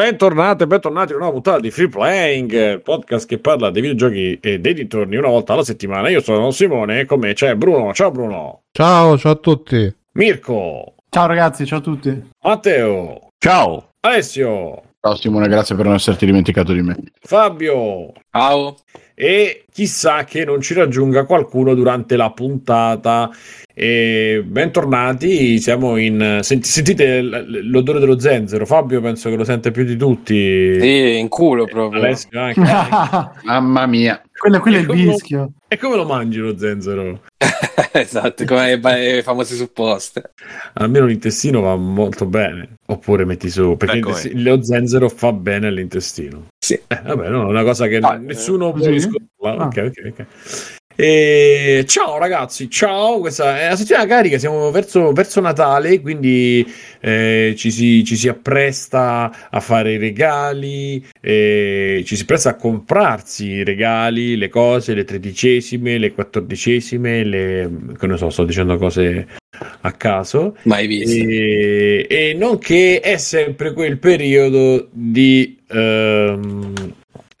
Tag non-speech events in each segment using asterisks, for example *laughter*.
Bentornate, bentornati a una puntata di Free Playing, podcast che parla dei videogiochi e dei dintorni una volta alla settimana. Io sono Simone e con me c'è Bruno. Ciao Bruno. Ciao, ciao a tutti. Mirko. Ciao ragazzi, ciao a tutti. Matteo. Ciao. Alessio. Ciao Simone, grazie per non esserti dimenticato di me. Fabio. Ciao. E chissà che non ci raggiunga qualcuno durante la puntata. E bentornati, siamo in... Senti, sentite l'odore dello zenzero, Fabio penso che lo sente più di tutti. Sì, in culo proprio. Alessio anche. *laughs* Mamma mia. quello, quello è il come- vischio. E come lo mangi lo zenzero? *laughs* esatto, come le famose supposte. Almeno l'intestino va molto bene. Oppure metti su, perché l'intesti- lo zenzero fa bene all'intestino. Sì. Eh, vabbè, no, è una cosa che Ah, nessuno può così? riscontrare. Ah. Ok, ok, ok. E ciao ragazzi, ciao, questa è la settimana carica, siamo verso, verso Natale, quindi eh, ci, si, ci si appresta a fare i regali, eh, ci si appresta a comprarsi i regali, le cose, le tredicesime, le quattordicesime, le... che ne so, sto dicendo cose a caso. Mai visto. E, e nonché è sempre quel periodo di, ehm,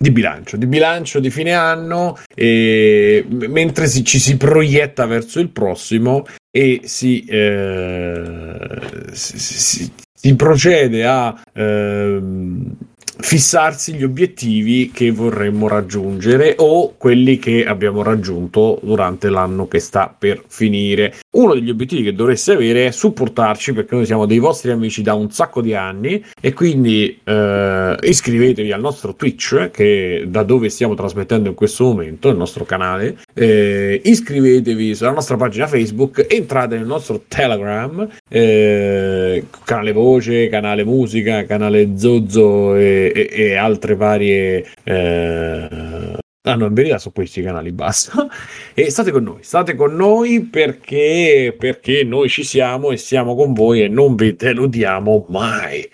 di bilancio, di bilancio di fine anno, e, mentre si- ci si proietta verso il prossimo e si, eh, si, si- si procede a ehm, fissarsi gli obiettivi che vorremmo raggiungere o quelli che abbiamo raggiunto durante l'anno che sta per finire. Uno degli obiettivi che dovreste avere è supportarci perché noi siamo dei vostri amici da un sacco di anni e quindi eh, iscrivetevi al nostro Twitch che da dove stiamo trasmettendo in questo momento, il nostro canale, eh, iscrivetevi sulla nostra pagina Facebook, entrate nel nostro Telegram, eh, canale voce, canale musica, canale Zozzo e, e- e altre varie... eh, Ah no, in verità sono questi canali, basta. E state con noi, state con noi perché, perché noi ci siamo e siamo con voi e non vi deludiamo mai.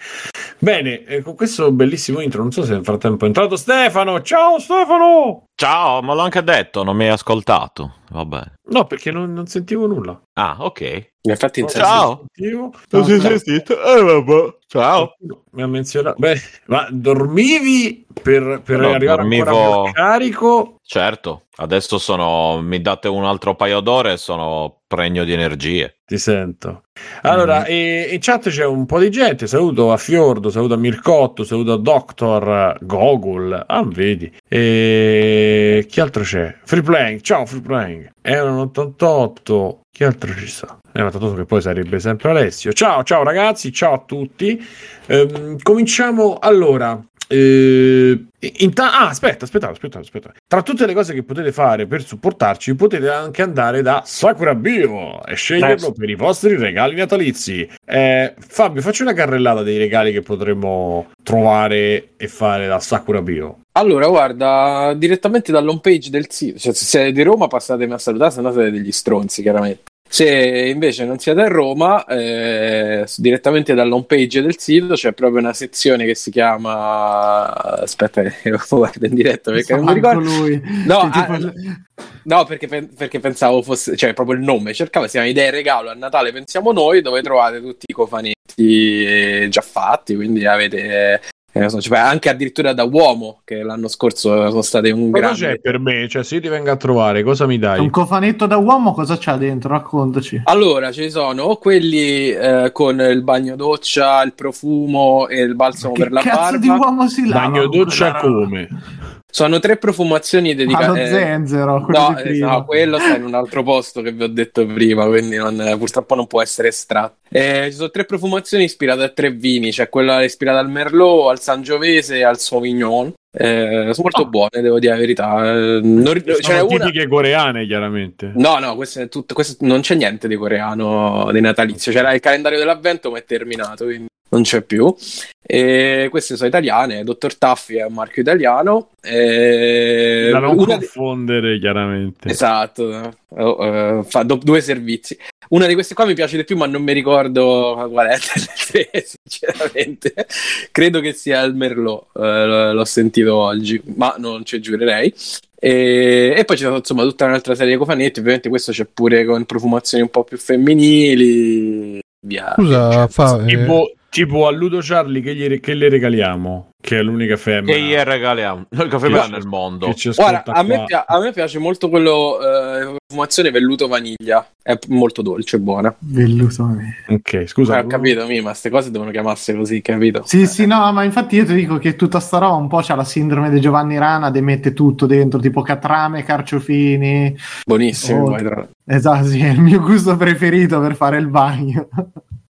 Bene, eh, con questo bellissimo intro, non so se nel frattempo è entrato Stefano. Ciao Stefano! Ciao, ma l'ho anche detto, non mi hai ascoltato. Vabbè. No, perché non, non sentivo nulla. Ah, ok. Infatti, in Ciao. Sentivo. Non si è sentito? Eh, vabbè. Ciao. Mi ha menzionato. Beh, ma dormivi per, per No, arrivare dormivo- carico? Certo, adesso sono. Mi date un altro paio d'ore e sono pregno di energie. Ti sento. Allora, e- in chat c'è un po' di gente. Saluto a Fiordo, saluto a Mircotto, saluto a Doctor Gogol. Ah, vedi. E chi altro c'è? Free Playing. Ciao, Free Playing. È un 88. Chi altro ci sta? È un 88 che poi sarebbe sempre Alessio. Ciao, ciao ragazzi, ciao a tutti. Ehm, cominciamo allora. Eh, inta- ah, aspetta, aspetta, aspetta, aspetta. Tra tutte le cose che potete fare per supportarci, potete anche andare da Sakura Bio e sceglierlo Eh, per i vostri regali natalizi. Eh, Fabio, facci una carrellata dei regali che potremmo trovare e fare da Sakura Bio. Allora, guarda, direttamente dall'home page del sito, cioè se siete di Roma passatemi a salutare, se no siete degli stronzi, chiaramente. Se invece non siete a Roma, eh, direttamente dall'home page del sito c'è proprio una sezione che si chiama... Aspetta, *laughs* lo guardo in diretta perché non mi ricordo. lui. No, Che ah, tipo- No, perché, pen- perché pensavo fosse, cioè proprio il nome, cercavo, si chiama Idee Regalo a Natale Pensiamo Noi, dove trovate tutti i cofanetti eh, già fatti, quindi avete, eh, so, cioè, anche addirittura da uomo, che l'anno scorso sono state un Cosa grande... c'è per me? Cioè, se io ti vengo a trovare, cosa mi dai? Un cofanetto da uomo cosa c'ha dentro? Raccontaci. Allora, ci sono o quelli eh, con il bagno doccia, il profumo e il balsamo Che per la cazzo di barba. uomo si lava? Bagno doccia come? Sono tre profumazioni Allo dedicate... eh, zenzero, quello No, eh, no, quello sta in un altro posto che vi ho detto prima, quindi non- purtroppo non può essere estratto. Eh, ci sono tre profumazioni ispirate a tre vini, c'è quella ispirata al Merlot, al Sangiovese e al Sauvignon. Eh, sono molto Ah. buone, devo dire la verità. Eh, non, Sono una... tipiche coreane, chiaramente. No, no, questo è tutto, questo- non c'è niente di coreano di natalizio. C'era il calendario dell'avvento, ma è terminato, quindi non c'è più. E queste sono italiane. Dottor Taffi è un marchio italiano. E Da non una di- confondere, chiaramente. Esatto, Oh, eh, fa do- due servizi. Una di queste qua mi piace di più, ma non mi ricordo qual è *laughs* delle tre, sinceramente. Credo che sia il Merlot, eh, l'ho sentito oggi, ma non ci giurerei. E, e poi c'è insomma tutta un'altra serie di cofanetti. Ovviamente questo c'è pure con profumazioni un po' più femminili. Via. Scusa, fa, eh, Tipo, Tipo a Ludo Charlie che, gli, che le regaliamo, che è l'unica femmina. Che gli regaliamo. L'unica femmina nel mondo. Guarda, a me, a me, piace molto quello eh, fumazione velluto vaniglia. È molto dolce, buona. Velluto vaniglia. Ok, scusa. Eh, ho capito, mi, ma queste cose devono chiamarsi così, capito? Sì, sì, no, ma infatti io ti dico che tutta sta roba un po' c'ha la sindrome di Giovanni Rana, de mette tutto dentro, tipo catrame, carciofini. Buonissimo, Oh. Esatto, sì, è il mio gusto preferito per fare il bagno.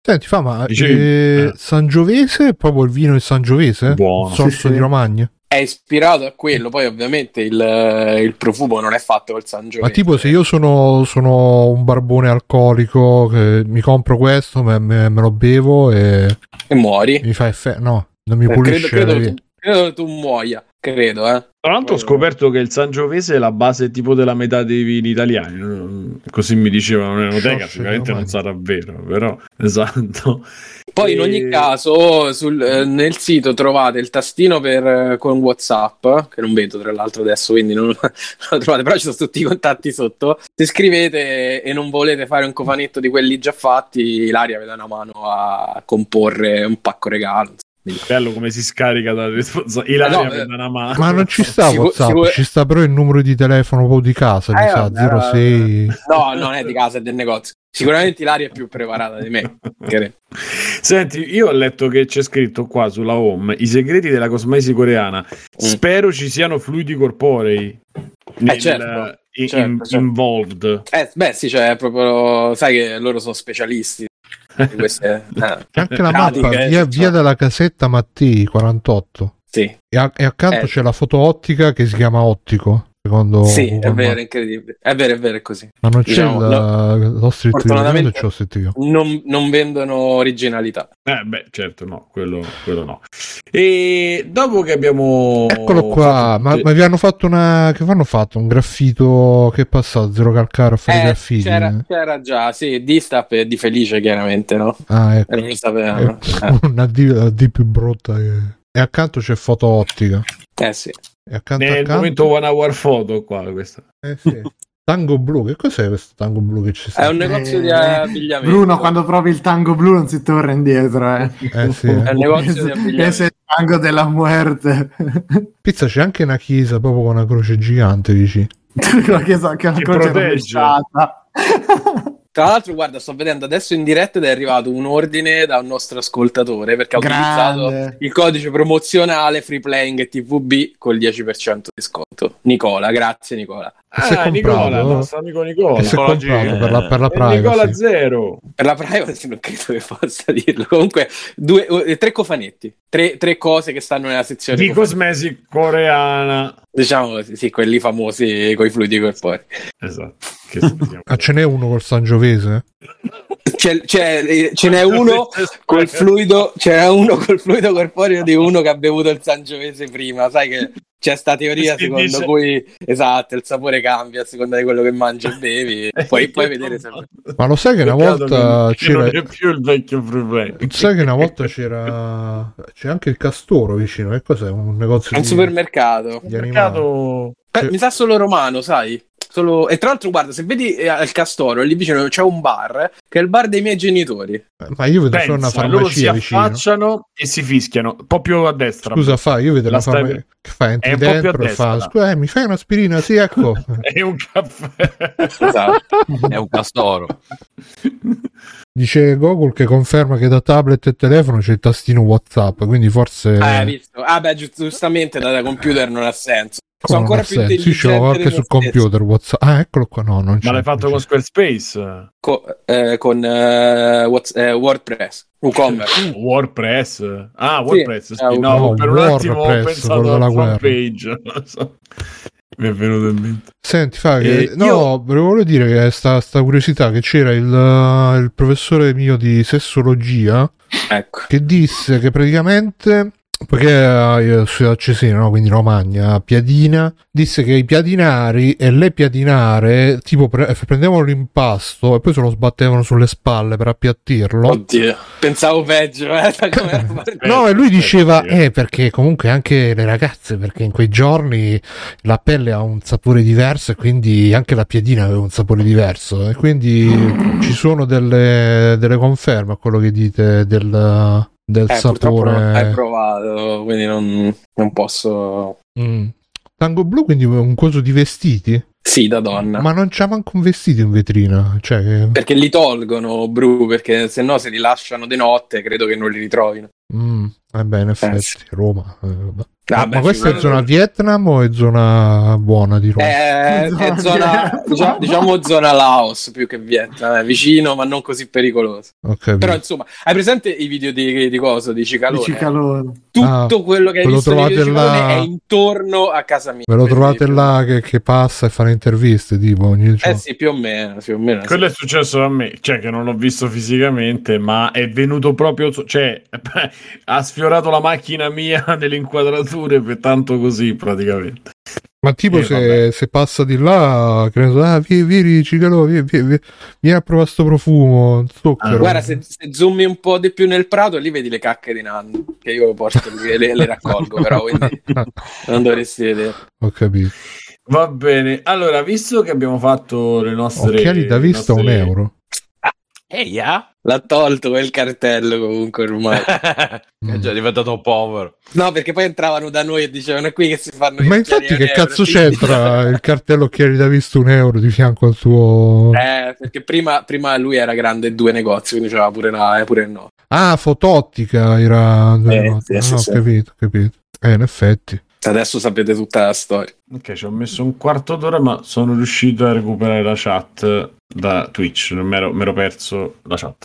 Senti, fa, ma Dicevi- eh, eh. Sangiovese è proprio il vino di Sangiovese? Buono. Il sorso Sì, sì. di Romagna? È ispirato a quello, poi ovviamente il, il profumo non è fatto col San Giovanni. Ma tipo se io sono, sono un barbone alcolico, che mi compro questo, me, me- me lo bevo e E muori. mi fa effetto... No, non mi Eh, pulisce credo, credo, credo tu muoia, credo, eh. Tra l'altro ho scoperto che il Sangiovese è la base tipo della metà dei vini italiani. Così mi dicevano nell'enoteca, Forse, *laughs* sicuramente non sarà vero, però *laughs* esatto. Poi in E- ogni caso sul- eh, nel sito trovate il tastino per, eh, con Whatsapp, che non vedo tra l'altro adesso, quindi non, non *laughs* lo trovate, però ci sono tutti i contatti sotto. Se scrivete e non volete fare un cofanetto di quelli già fatti, Ilaria vi dà una mano a comporre un pacco regalo. Bello come si scarica da responsabilità. Ilaria No, eh, una mano. Ma non ci sta Sicur- WhatsApp, sicur- ci sta però il numero di telefono proprio di casa, mi Eh, sa, vabbè, 06... No, non è di casa, è del negozio. Sicuramente Ilaria è più preparata di me. Senti, io ho letto che c'è scritto qua sulla home i segreti della cosmesi coreana. Spero ci siano fluidi corporei nel- Mm. certo, in- certo, certo. involved. Eh, beh, sì, cioè, proprio, sai che loro sono specialisti queste. eh, *laughs* C'è anche la pratiche, mappa, via, cioè. via della casetta Mattei 48. Sì, E, a- e accanto Eh. c'è la foto ottica che si chiama Ottico. Secondo sì, è vero, è incredibile. È vero, è vero, è così. Ma non c'è Diciamo, il, lo street Fortunatamente- view, c'è lo street view. Non, non vendono originalità. Eh, beh, certo, no, quello, quello no. E dopo che abbiamo. Eccolo qua, ma, ma vi hanno fatto una. Che hanno fatto? Un graffito che è passato? Zero calcare a fare Eh, graffiti? c'era, c'era già, sì, Distap e di Felice, chiaramente, no? Ah, ecco. non lo sapevano. Eh, Una D, la D più brutta. Che... E accanto c'è foto ottica. eh, sì. E accanto Nel accanto. momento one hour photo qua questa. Eh, sì. Tango blu, che cos'è questo tango blu che c'è È stato? un negozio di Eh, abbigliamento. Bruno, quando provi il tango blu non si torna indietro, eh. Eh, sì. *laughs* È un negozio di abbigliamento. ese è il tango della muerte. *laughs* Pizza c'è anche una chiesa proprio con una croce gigante vicino. *laughs* che so che è una croce protegge. rovesciata. Tra l'altro, guarda, sto vedendo adesso in diretta ed è arrivato un ordine da un nostro ascoltatore perché ha Grande. utilizzato il codice promozionale Free Playing TVB col 10% di sconto. Nicola, grazie Nicola. Ah, Nicola, il nostro amico Nicola. Nicola per la, per la E Nicola privacy. Zero. Per la privacy non credo che possa dirlo. Comunque, due, eh, tre cofanetti, tre, tre cose che stanno nella sezione. Di cosmesi coreana. Diciamo sì, quelli famosi con i fluidi corporei. Esatto. Ah, ce n'è uno col Sangiovese? C'è, c'è- eh, ce n'è uno col fluido, c'era uno col fluido corporeo di uno che ha bevuto il Sangiovese prima. Sai che c'è sta teoria Si secondo dice- cui esatto, il sapore cambia a seconda di quello che mangi e bevi. *laughs* Puoi, puoi vedere se. Ma lo sai che una volta che- che non c'era. è più il vecchio play. Sai che una volta c'era. C'è anche il Castoro vicino. Che cos'è? Un negozio un di, supermercato. di. Mercato Eh, mi sa solo romano, sai? Solo... E tra l'altro, guarda, se vedi eh, al Castoro, lì vicino c'è un bar, che è il bar dei miei genitori. Eh, Ma io vedo solo una Pensa, loro si farmacia vicino. affacciano e si fischiano. Un po' più a destra. Scusa, fa, io vedo La la stai- farmacia che fa, entri un dentro e fa, scusa, eh, mi fai un'aspirina? Sì, ecco. *laughs* È un caffè. Esatto. È un castoro. *laughs* Dice Google che conferma che da tablet e telefono c'è il tastino WhatsApp, quindi forse... Ah, hai visto? Ah, beh, giu- giustamente da, da computer non ha senso. Come Sono ancora più senso? Sì, ce intelligente l'ho anche sul computer WhatsApp. Ah, eccolo qua, no, non c'è. Ma l'hai fatto con. Squarespace? Co- eh, con eh, Whats- eh, WordPress, WooCommerce. Uh, WordPress. Ah, WordPress. Sì, eh, no, no, per un attimo ho WordPress, pensato quello della alla *laughs* so. Mi è venuto in mente. Senti, fa che... Eh, no, io- volevo dire che sta, sta curiosità che c'era il, uh, il professore mio di sessologia ecco. che disse che praticamente perché eh, io sono a Cesena, no? quindi Romagna, Piadina, disse che i piadinari e le piadinare tipo pre- prendevano l'impasto e poi se lo sbattevano sulle spalle per appiattirlo. Oddio, pensavo peggio, eh, era. *laughs* No, e lui diceva, eh, perché comunque anche le ragazze, perché in quei giorni la pelle ha un sapore diverso e quindi anche la piadina aveva un sapore diverso e quindi ci sono delle, delle conferme a quello che dite del, del Eh, purtroppo non hai sapore. provato, quindi non, non posso... Mm. Tango blu, quindi un coso di vestiti? Sì, da donna. Ma non c'è manco un vestito in vetrina. Cioè, che- Perché li tolgono, Bru, perché se no se li lasciano di notte credo che non li ritrovino. Mm, eh beh, in effetti, sì. Roma. eh, vabbè. Ah, ma beh, questa è zona Vietnam o è zona buona di Roma? Eh, è zona, diciamo, diciamo zona Laos più che Vietnam, è vicino ma non così pericoloso. Capito. Però insomma, hai presente i video di, di cosa? Di Cicalone? Dici calore. Tutto Ah, quello che hai visto di trovate Cicalone là- è intorno a casa mia. Ve lo trovate là che, che passa e fa le interviste, tipo ogni Eh giorno. sì, più o meno, più o meno sì. Quello è successo a me, cioè che non l'ho visto fisicamente, ma è venuto proprio, cioè *laughs* ha sfiorato la macchina mia *laughs* nelle per tanto così praticamente. Ma tipo Eh, se, se passa di là, che ne so, ah, vieni, vieni, Cicalo, vieni, vieni, vieni, vieni a provare sto profumo, zucchero. Ah, Guarda, se, se zoomi un po' di più nel prato, lì vedi le cacche di Nanno, che io porto lì le, le raccolgo, però quindi *laughs* non dovresti vedere. Ho capito. Va bene, allora, visto che abbiamo fatto le nostre... Occhiali da vista a un nostre- euro. Ehi, ah? L'ha tolto quel cartello comunque ormai. *laughs* è già diventato povero. No, perché poi entravano da noi e dicevano è qui che si fanno gli Ma infatti che euro", cazzo quindi- c'entra il cartello occhiali da vista un euro di fianco al tuo... Eh, perché prima, prima lui era grande due negozi, quindi c'era pure la eh, pure il no. Ah, fotottica era... Eh, sì, Ah, sì, ho sì. capito, ho capito. Eh, in effetti. Adesso sapete tutta la storia. Ok, ci ho messo un quarto d'ora, ma sono riuscito a recuperare la chat da Twitch, non mi ero perso la chat.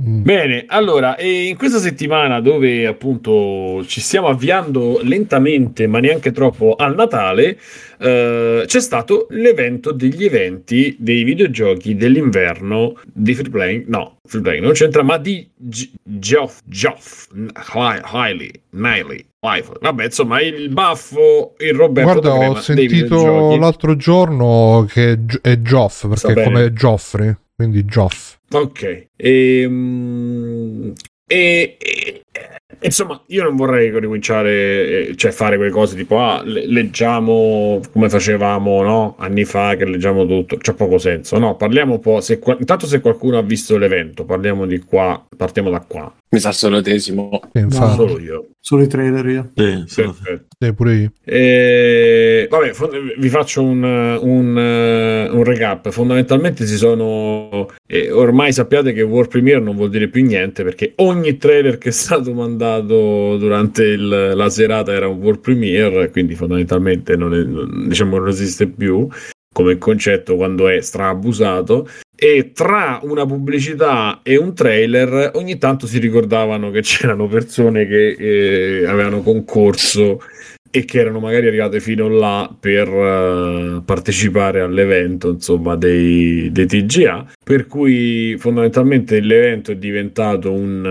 Mm. Bene, allora, e in questa settimana dove appunto ci stiamo avviando lentamente, ma neanche troppo al Natale, eh, c'è stato l'evento degli eventi dei videogiochi dell'inverno di Free Playing, no, Free Playing non c'entra, ma di Geoff, Geoff, Hiley, Niley. Vabbè, insomma, il baffo, il Roberto Guarda, ho sentito l'altro giorno che è Geoff, perché è come Geoffrey, quindi Geoff. Ok. Ehm, E, e- insomma, io non vorrei ricominciare, eh, cioè fare quelle cose tipo, ah, le- leggiamo come facevamo no? anni fa, che leggiamo tutto, c'ha poco senso. No, parliamo un po'. Se, intanto, se qualcuno ha visto l'evento, parliamo di qua, partiamo da qua. Mi sa solo Tesimo. Infatti, Solo io. Solo i trailer io. Sì, sono- Perfetto. sì, pure io. Eh, vabbè, fond- vi faccio un, un, eh, un recap. Fondamentalmente si sono. eh, ormai sappiate che World Premiere non vuol dire più niente perché ogni trailer che è stato mandato durante il- la serata era un World Premiere, quindi fondamentalmente non, è- non- diciamo, non esiste più come concetto quando è straabusato. E tra una pubblicità e un trailer ogni tanto si ricordavano che c'erano persone che eh, avevano concorso e che erano magari arrivate fino là per eh, partecipare all'evento insomma dei, dei TGA per cui fondamentalmente l'evento è diventato un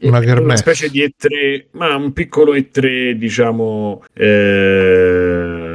Una una specie di E3 ma un piccolo E3 diciamo eh,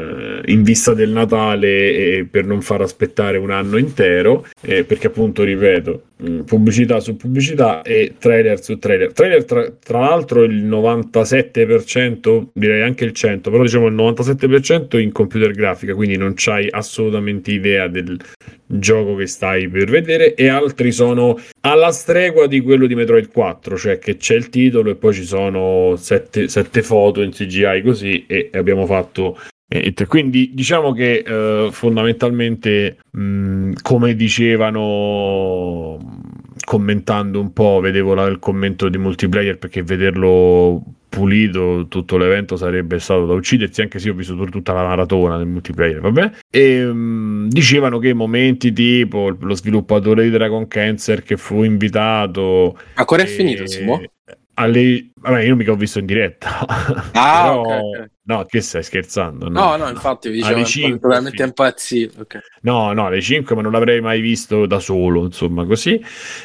in vista del Natale per non far aspettare un anno intero eh, perché appunto ripeto mh, pubblicità su pubblicità e trailer su trailer. Trailer tra, tra l'altro il 97% direi anche il 100% però diciamo il 97% in computer grafica quindi non c'hai assolutamente idea del gioco che stai per vedere e altri sono alla stregua di quello di Metroid 4 cioè che c'è il titolo e poi ci sono sette, sette foto in CGI così e abbiamo fatto quindi diciamo che eh, fondamentalmente mh, come dicevano commentando un po' vedevo la- il commento di multiplayer perché vederlo pulito tutto l'evento sarebbe stato da uccidersi anche se ho visto tutta la maratona del multiplayer vabbè e mh, dicevano che momenti tipo lo sviluppatore di Dragon Cancer che fu invitato Ancora è e- finito, Simo? alle... vabbè io mica ho visto in diretta Ah, *laughs* Però- ok, ok. No che stai scherzando No, no, infatti vi dicevo Alle è cinque, totalmente sì. impazzito. ok. No, no, alle 5, ma non l'avrei mai visto da solo, insomma, così.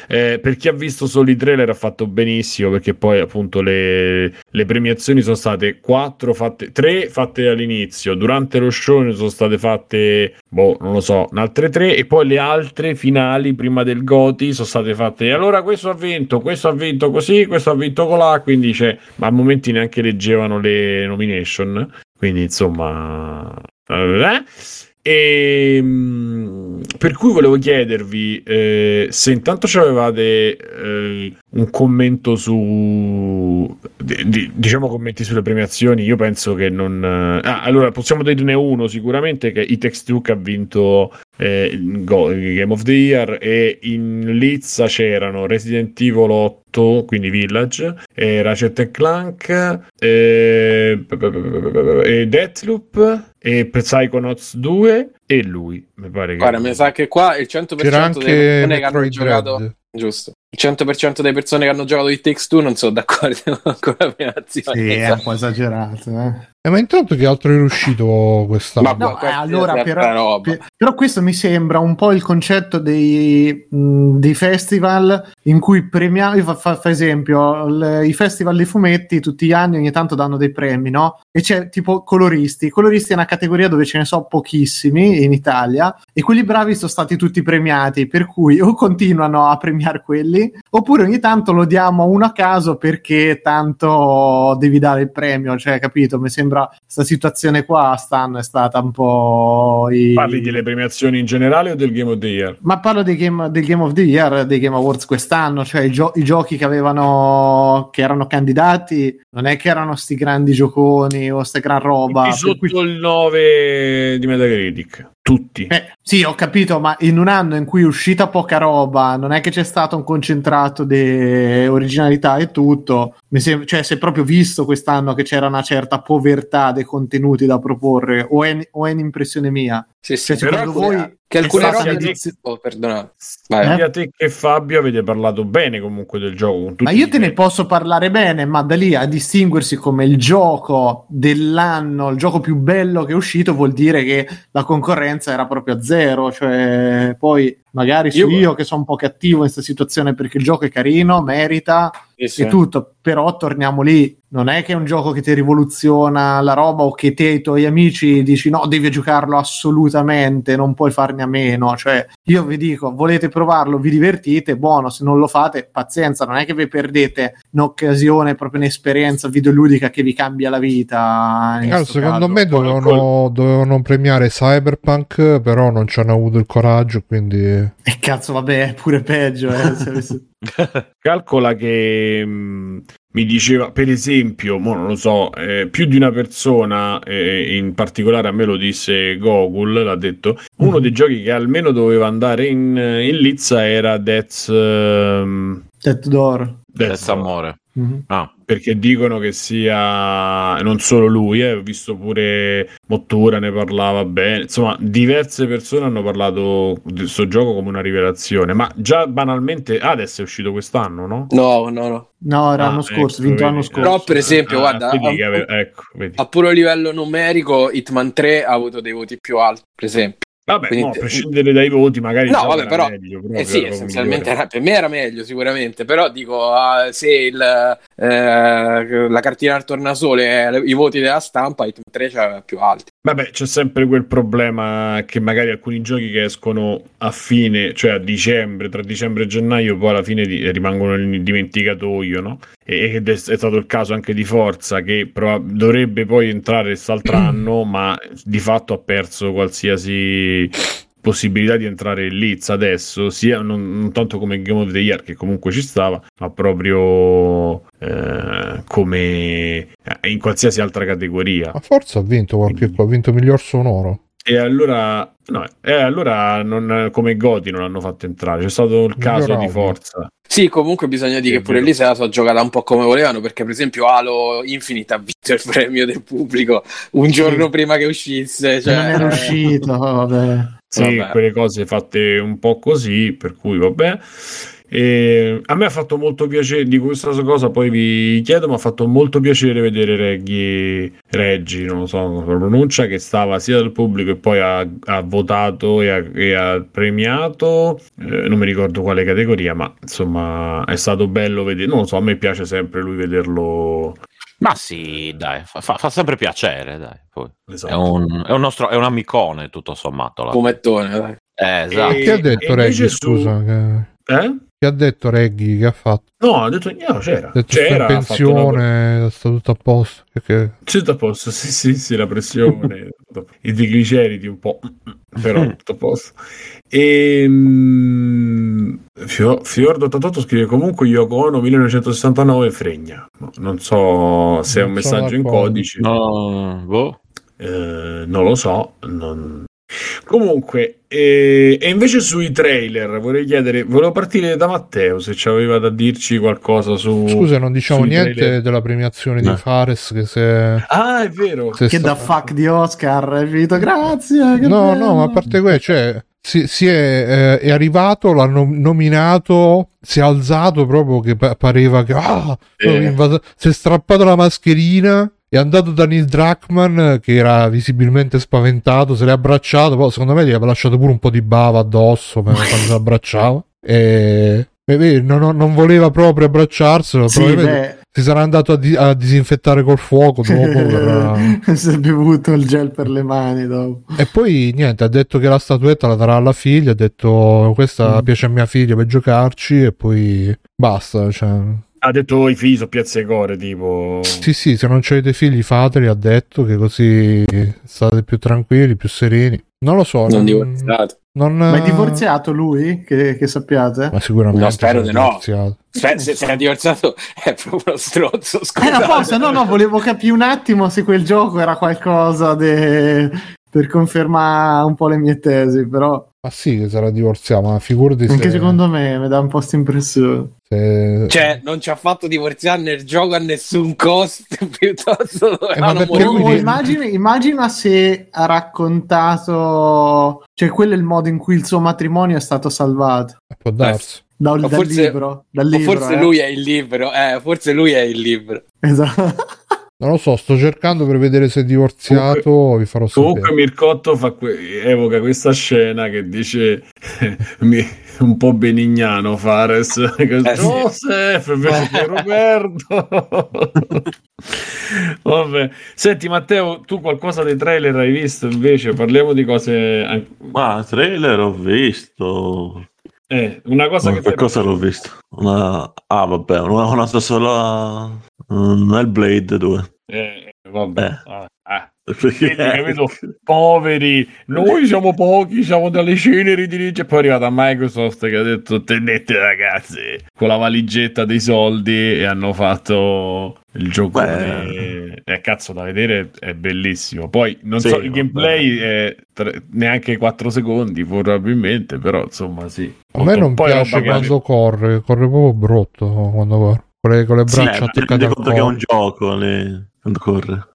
Eh, per chi ha visto solo i trailer ha fatto benissimo, perché poi appunto le, le premiazioni sono state 4 fatte, 3 fatte all'inizio, durante lo show ne sono state fatte, boh, non lo so, altre 3 e poi le altre finali prima del Goti sono state fatte, allora questo ha vinto, questo ha vinto così, questo ha vinto colà, quindi c'è, ma a momenti neanche leggevano le nomination, quindi insomma... eh, e, mm, per cui volevo chiedervi eh, se intanto ci avevate eh, un commento su di- di- diciamo commenti sulle premiazioni io penso che non ah, allora possiamo dirne uno sicuramente che It Takes Two che ha vinto eh, Game of the Year e in Lizza c'erano Resident Evil 8 quindi Village e Ratchet Clank e, e Deathloop e Psychonauts 2 e lui mi pare che Guarda, mi sa che qua il 100% C'era anche persone che hanno Metroid giocato Dread. Giusto. Il 100% delle persone che hanno giocato It Takes Two non sono d'accordo *laughs* con la premiazione. Sì, è un po' esagerato. Eh. Eh, ma intanto che altro è uscito quest'anno? Ma- No, questa eh, allora, però, però questo mi sembra un po' il concetto dei, mh, dei festival in cui premiamo, fa, fa- fa esempio, l- i festival dei fumetti tutti gli anni ogni tanto danno dei premi, no? E c'è tipo coloristi, coloristi è una categoria dove ce ne so pochissimi in Italia e quelli bravi sono stati tutti premiati, per cui o continuano a premiare quelli oppure ogni tanto lo diamo a uno a caso perché tanto devi dare il premio, cioè capito? Mi sembra questa situazione qua stanno è stata un po' i- parli delle premiazioni in generale o del Game of the Year? ma parlo dei game, del Game of the Year, dei Game Awards quest'anno, cioè i, gio- i giochi che avevano che erano candidati, non è che erano sti grandi gioconi o sta gran roba. Tutti per cui- sotto il 9 di Metacritic tutti Eh, sì, ho capito, ma in un anno in cui è uscita poca roba, non è che c'è stato un concentrato di originalità e tutto. Mi sem- cioè, si è proprio visto quest'anno che c'era una certa povertà dei contenuti da proporre, o è, o è un'impressione mia? Sì, sì, Cioè, però secondo voi che alcune robe un'edizione- oh, perdonate. Vai. sia te che Fabio avete parlato bene comunque del gioco Ma io te ne posso parlare bene, ma da lì a distinguersi come il gioco dell'anno, il gioco più bello che è uscito, vuol dire che la concorrenza era proprio a zero. Cioè, poi magari Io- io che sono un po' cattivo in questa situazione perché il gioco è carino, merita Sì, sì. e tutto, però torniamo lì. Non è che è un gioco che ti rivoluziona la roba o che te e i tuoi amici dici no, devi giocarlo assolutamente, non puoi farne a meno. Cioè, io vi dico, volete provarlo, vi divertite, buono, se non lo fate, pazienza, non è che vi perdete un'occasione, proprio un'esperienza videoludica che vi cambia la vita. Allora, questo secondo caso. me dovevano, dovevano premiare Cyberpunk, però non ci hanno avuto il coraggio, quindi... E cazzo, vabbè, è pure peggio. Eh, se avessi- *laughs* *laughs* Calcola che mh, mi diceva, per esempio, mo non lo so, eh, più di una persona, eh, in particolare a me lo disse Gogol, l'ha detto, uno dei giochi che almeno doveva andare in, in Lizza era Death's... ehm, Death Door. Senza amore. Mhm. Ah, perché dicono che sia non solo lui, eh, ho visto pure Mottura ne parlava bene, insomma diverse persone hanno parlato di questo gioco come una rivelazione, ma già banalmente Hades è uscito quest'anno, no? No, no, no. No, era Ah, l'anno scorso, ecco, vinto l'anno scorso. Però, per esempio, Ah, guarda, a- ave- ecco, vedi. A puro livello numerico, Hitman 3 ha avuto dei voti più alti, per esempio. Vabbè, quindi- no, a prescindere dai voti, magari No, vabbè, però- meglio, proprio, Eh sì, essenzialmente era- per me era meglio sicuramente, però dico ah, se il, eh, la cartina al tornasole è i voti della stampa, Hitman 3 c'aveva più alti. Vabbè, c'è sempre quel problema che magari alcuni giochi che escono a fine, cioè a dicembre, tra dicembre e gennaio, poi alla fine di- rimangono nel dimenticatoio, no? E ed è, è stato il caso anche di Forza, che proba- dovrebbe poi entrare quest'altro anno, *clears throat* ma di fatto ha perso qualsiasi possibilità di entrare in Liz adesso, sia non, non tanto come Game of the Year, che comunque ci stava, ma proprio eh, come eh, in qualsiasi altra categoria. Ma forse ha vinto qualche ha vinto miglior sonoro. E allora, no, e allora non, come Goti non l'hanno fatto entrare. C'è stato il caso di. Forza. Sì, comunque bisogna dire Sì, che pure è lì se la so giocata un po' come volevano, perché per esempio Halo Infinite ha vinto il premio del pubblico un giorno prima che uscisse. Se Cioè, non era uscito, vabbè. Sì, Vabbè. quelle cose fatte un po' così, per cui vabbè. E a me ha fatto molto piacere di questa cosa, poi vi chiedo, mi ha fatto molto piacere vedere Reggie, Reggi, non lo so la pronuncia, che stava sia dal pubblico e poi ha, ha votato e ha, e ha premiato, eh, non mi ricordo quale categoria, ma insomma è stato bello vedere, non lo so, a me piace sempre lui vederlo. Ma sì, dai, fa, fa- sempre piacere, dai. Poi. Esatto. È, un, è un nostro, è un amicone, tutto sommato. fine. Fumettone, dai. Eh, esatto. E- Chi ha detto Reggie, su- scusa? Che... Eh? Chi ha detto Reggie che ha fatto? No, ha detto no, c'era. Ha detto c'era, fatto una- pensione, sta tutto a posto. Che- che- C'è da posto, sì, sì, sì, la pressione, *laughs* i trigliceridi un po'. *laughs* però tutto a posto. E mm, Fio- Fiordo 88 scrive comunque Yoko Ono 1969 fregna. No, Non so se è un Non messaggio in codice. No, boh. Eh, non lo so. non- Comunque, eh, e invece sui trailer vorrei chiedere, volevo partire da Matteo se ci aveva da dirci qualcosa su. Scusa, non diciamo niente trailer. della premiazione di No. Fares che se... Ah, è vero. se Che sta- da fuck di Oscar è finito, grazie. che No, bello. no, ma a parte quello, cioè, si, si è, eh, è arrivato, l'hanno nominato, si è alzato proprio che pa- pareva che ah, invas- si è strappato la mascherina. È andato da Neil Druckmann che era visibilmente spaventato, se l'è abbracciato, poi secondo me gli aveva lasciato pure un po' di bava addosso quando si abbracciava. *laughs* E, non, non voleva proprio abbracciarselo, Sì, probabilmente si sarà andato a, di- a disinfettare col fuoco *laughs* dopo. per- si è bevuto il gel per le mani dopo. E poi niente, ha detto che la statuetta la darà alla figlia, ha detto questa Mm. piace a mia figlia per giocarci e poi basta. Cioè. Ha detto i figli sono piazzecore, tipo. Sì, sì, se non avete figli fateli, ha detto che così state più tranquilli, più sereni. Non lo so. Non divorziato. non- Ma è divorziato lui? Che, che sappiate? Ma sicuramente No, spero di no. divorziato. Se, se, se è divorziato è proprio uno stronzo. Eh, Scusate. apposta, no, no, volevo capire un attimo se quel gioco era qualcosa de- per confermare un po' le mie tesi, però Ma sì, che sarà divorziato, ma figurati anche se, secondo me mi dà un po' questa impressione. se- Cioè, non ci ha fatto divorziare nel gioco a nessun costo, *laughs* piuttosto Eh, ma perché lui dice- immagina, immagina se ha raccontato, cioè quello è il modo in cui il suo matrimonio è stato salvato. può darsi. Da- O dal forse- libro, dal libro, forse eh. lui è il libro, eh, forse lui è il libro. Esatto. Non lo so, sto cercando per vedere se è divorziato, vi farò Comunque sapere. Mircotto fa que- evoca questa scena che dice *laughs* un po' benignano Fares *laughs* che Eh, sì. Joseph invece che Roberto vabbè senti Matteo tu qualcosa dei trailer hai visto invece parliamo di cose Ma trailer ho visto. eh, una cosa Ma che qualcosa l'ho visto. Una... Ah, vabbè, una, una sola. Nel Blade 2. eh, vabbè Eh. ah. Perché... Vedi, capito? poveri noi siamo pochi siamo dalle ceneri di legge poi è arrivata Microsoft che ha detto tenete ragazzi con la valigetta dei soldi e hanno fatto il gioco Beh. e cazzo da vedere è bellissimo poi non Sì, so il gameplay è tre- neanche 4 secondi probabilmente però insomma sì A me non Poi piace roba che- quando corre, corre proprio brutto quando corre. Con le, con le Sì, braccia mi attaccate al conto che è un gioco le- quando corre.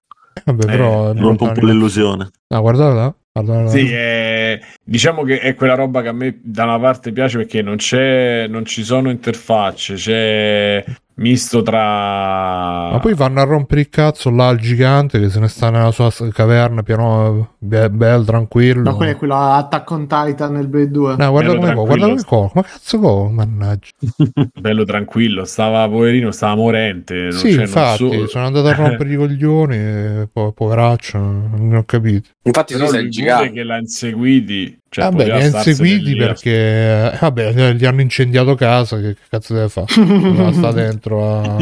Vabbè, però è Non un po' l'illusione. Ah, guardate là. Guardate là. Sì, è- diciamo che è quella roba che a me da una parte piace perché non c'è, non ci sono interfacce, c'è misto tra. Ma poi vanno a rompere il cazzo là al gigante che se ne sta nella sua caverna, piano be- bello, tranquillo. No, quello è quello Attack on Titan nel Blade 2. No, guarda Bello come co, guarda come co. Ma cazzo co, mannaggia. *laughs* bello tranquillo, stava poverino, stava morente. non- sì, infatti, so- sono andato a rompere i *laughs* coglioni e po- poveraccio, non ho capito. Infatti, lui il gigante. che l'ha inseguiti. Cioè, vabbè, li ha inseguiti perché, eh, vabbè, gli hanno incendiato casa, che, che cazzo deve fare? *laughs* Sta dentro a...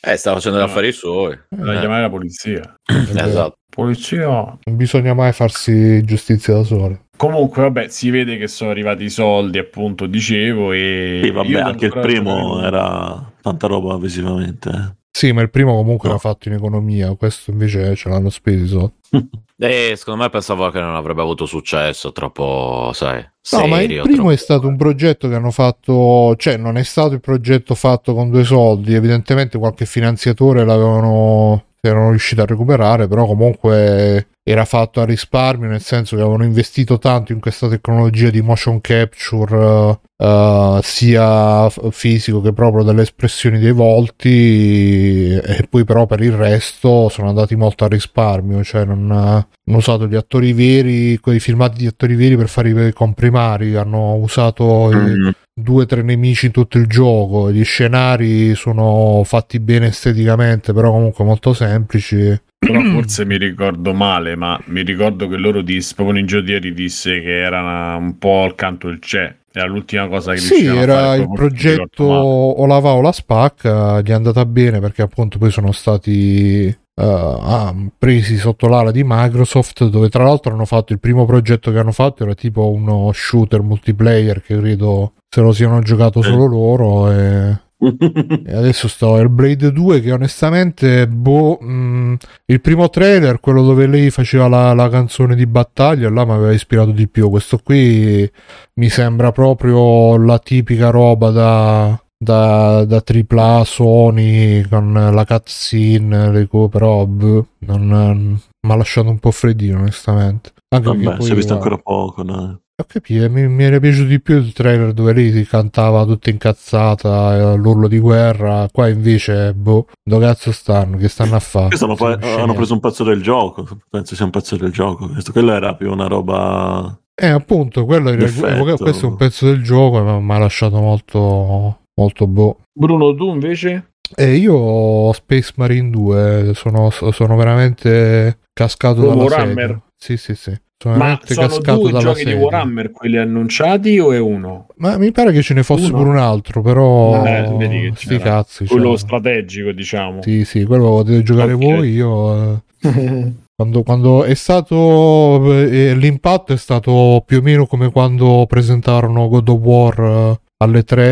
Eh, sta facendo gli affari suoi. da Eh, chiamare la polizia. esatto. Polizia. Non bisogna mai farsi giustizia da soli. Comunque, vabbè, si vede che sono arrivati i soldi, appunto, dicevo. E Sì, vabbè, anche il primo era tanta roba visivamente. eh. Sì, ma il primo comunque No. era fatto in economia, questo invece ce l'hanno spesi *laughs* sotto. E secondo me pensavo che non avrebbe avuto successo, troppo, sai, No, serio. ma il primo troppo- è stato un progetto che hanno fatto, cioè non è stato il progetto fatto con due soldi, evidentemente qualche finanziatore l'avevano erano riusciti a recuperare, però comunque era fatto a risparmio, nel senso che avevano investito tanto in questa tecnologia di motion capture eh, sia fisico che proprio delle espressioni dei volti e poi però per il resto sono andati molto a risparmio, cioè non hanno usato gli attori veri, quei filmati di attori veri per fare i comprimari, hanno usato Mm. due o tre nemici in tutto il gioco. Gli scenari sono fatti bene esteticamente, però comunque molto semplici. Però *clears throat* forse mi ricordo male, ma mi ricordo che loro disse, proprio in giro di ieri disse che era un po' al canto del c'è. Era l'ultima cosa che Sì, era il progetto o la va o la spacca, gli è andata bene perché appunto poi sono stati ah, presi sotto l'ala di Microsoft, dove tra l'altro hanno fatto il primo progetto che hanno fatto era tipo uno shooter multiplayer che credo se lo siano giocato solo loro e e adesso sto al Blade 2 che onestamente boh, mh, il primo trailer quello dove lei faceva la, la canzone di battaglia là mi aveva ispirato di più questo qui mi sembra proprio la tipica roba da da, da AAA Sony con la cutscene le co- però boh, non mi ha lasciato un po' freddino onestamente anche Vabbè, si è visto ancora poco. dai. Ho capito, mi, mi era piaciuto di più il trailer dove lei si cantava tutta incazzata, eh, l'urlo di guerra. Qua invece, boh, dove cazzo stanno? Che stanno a fare? Questi hanno, fa- hanno preso un pezzo del gioco. Penso sia un pezzo del gioco. Questo, quello era più una roba. Eh, appunto, quello era, questo è un pezzo del gioco, ma mi ha lasciato molto, molto boh. Bruno, tu invece? E io ho Space Marine 2, sono, sono veramente cascato Come dalla Warhammer? Sì, sì, sì. Sono Ma sono due giochi di sedia. Warhammer quelli annunciati o è uno? Ma mi pare che ce ne fosse Uno? pure un altro, però Eh, vedi che sti cazzi. Quello cioè. strategico, diciamo. Sì, sì, quello lo potete giocare Ok. voi. Io eh, *laughs* quando, quando è stato eh, l'impatto è stato più o meno come quando presentarono God of War eh, alle 3,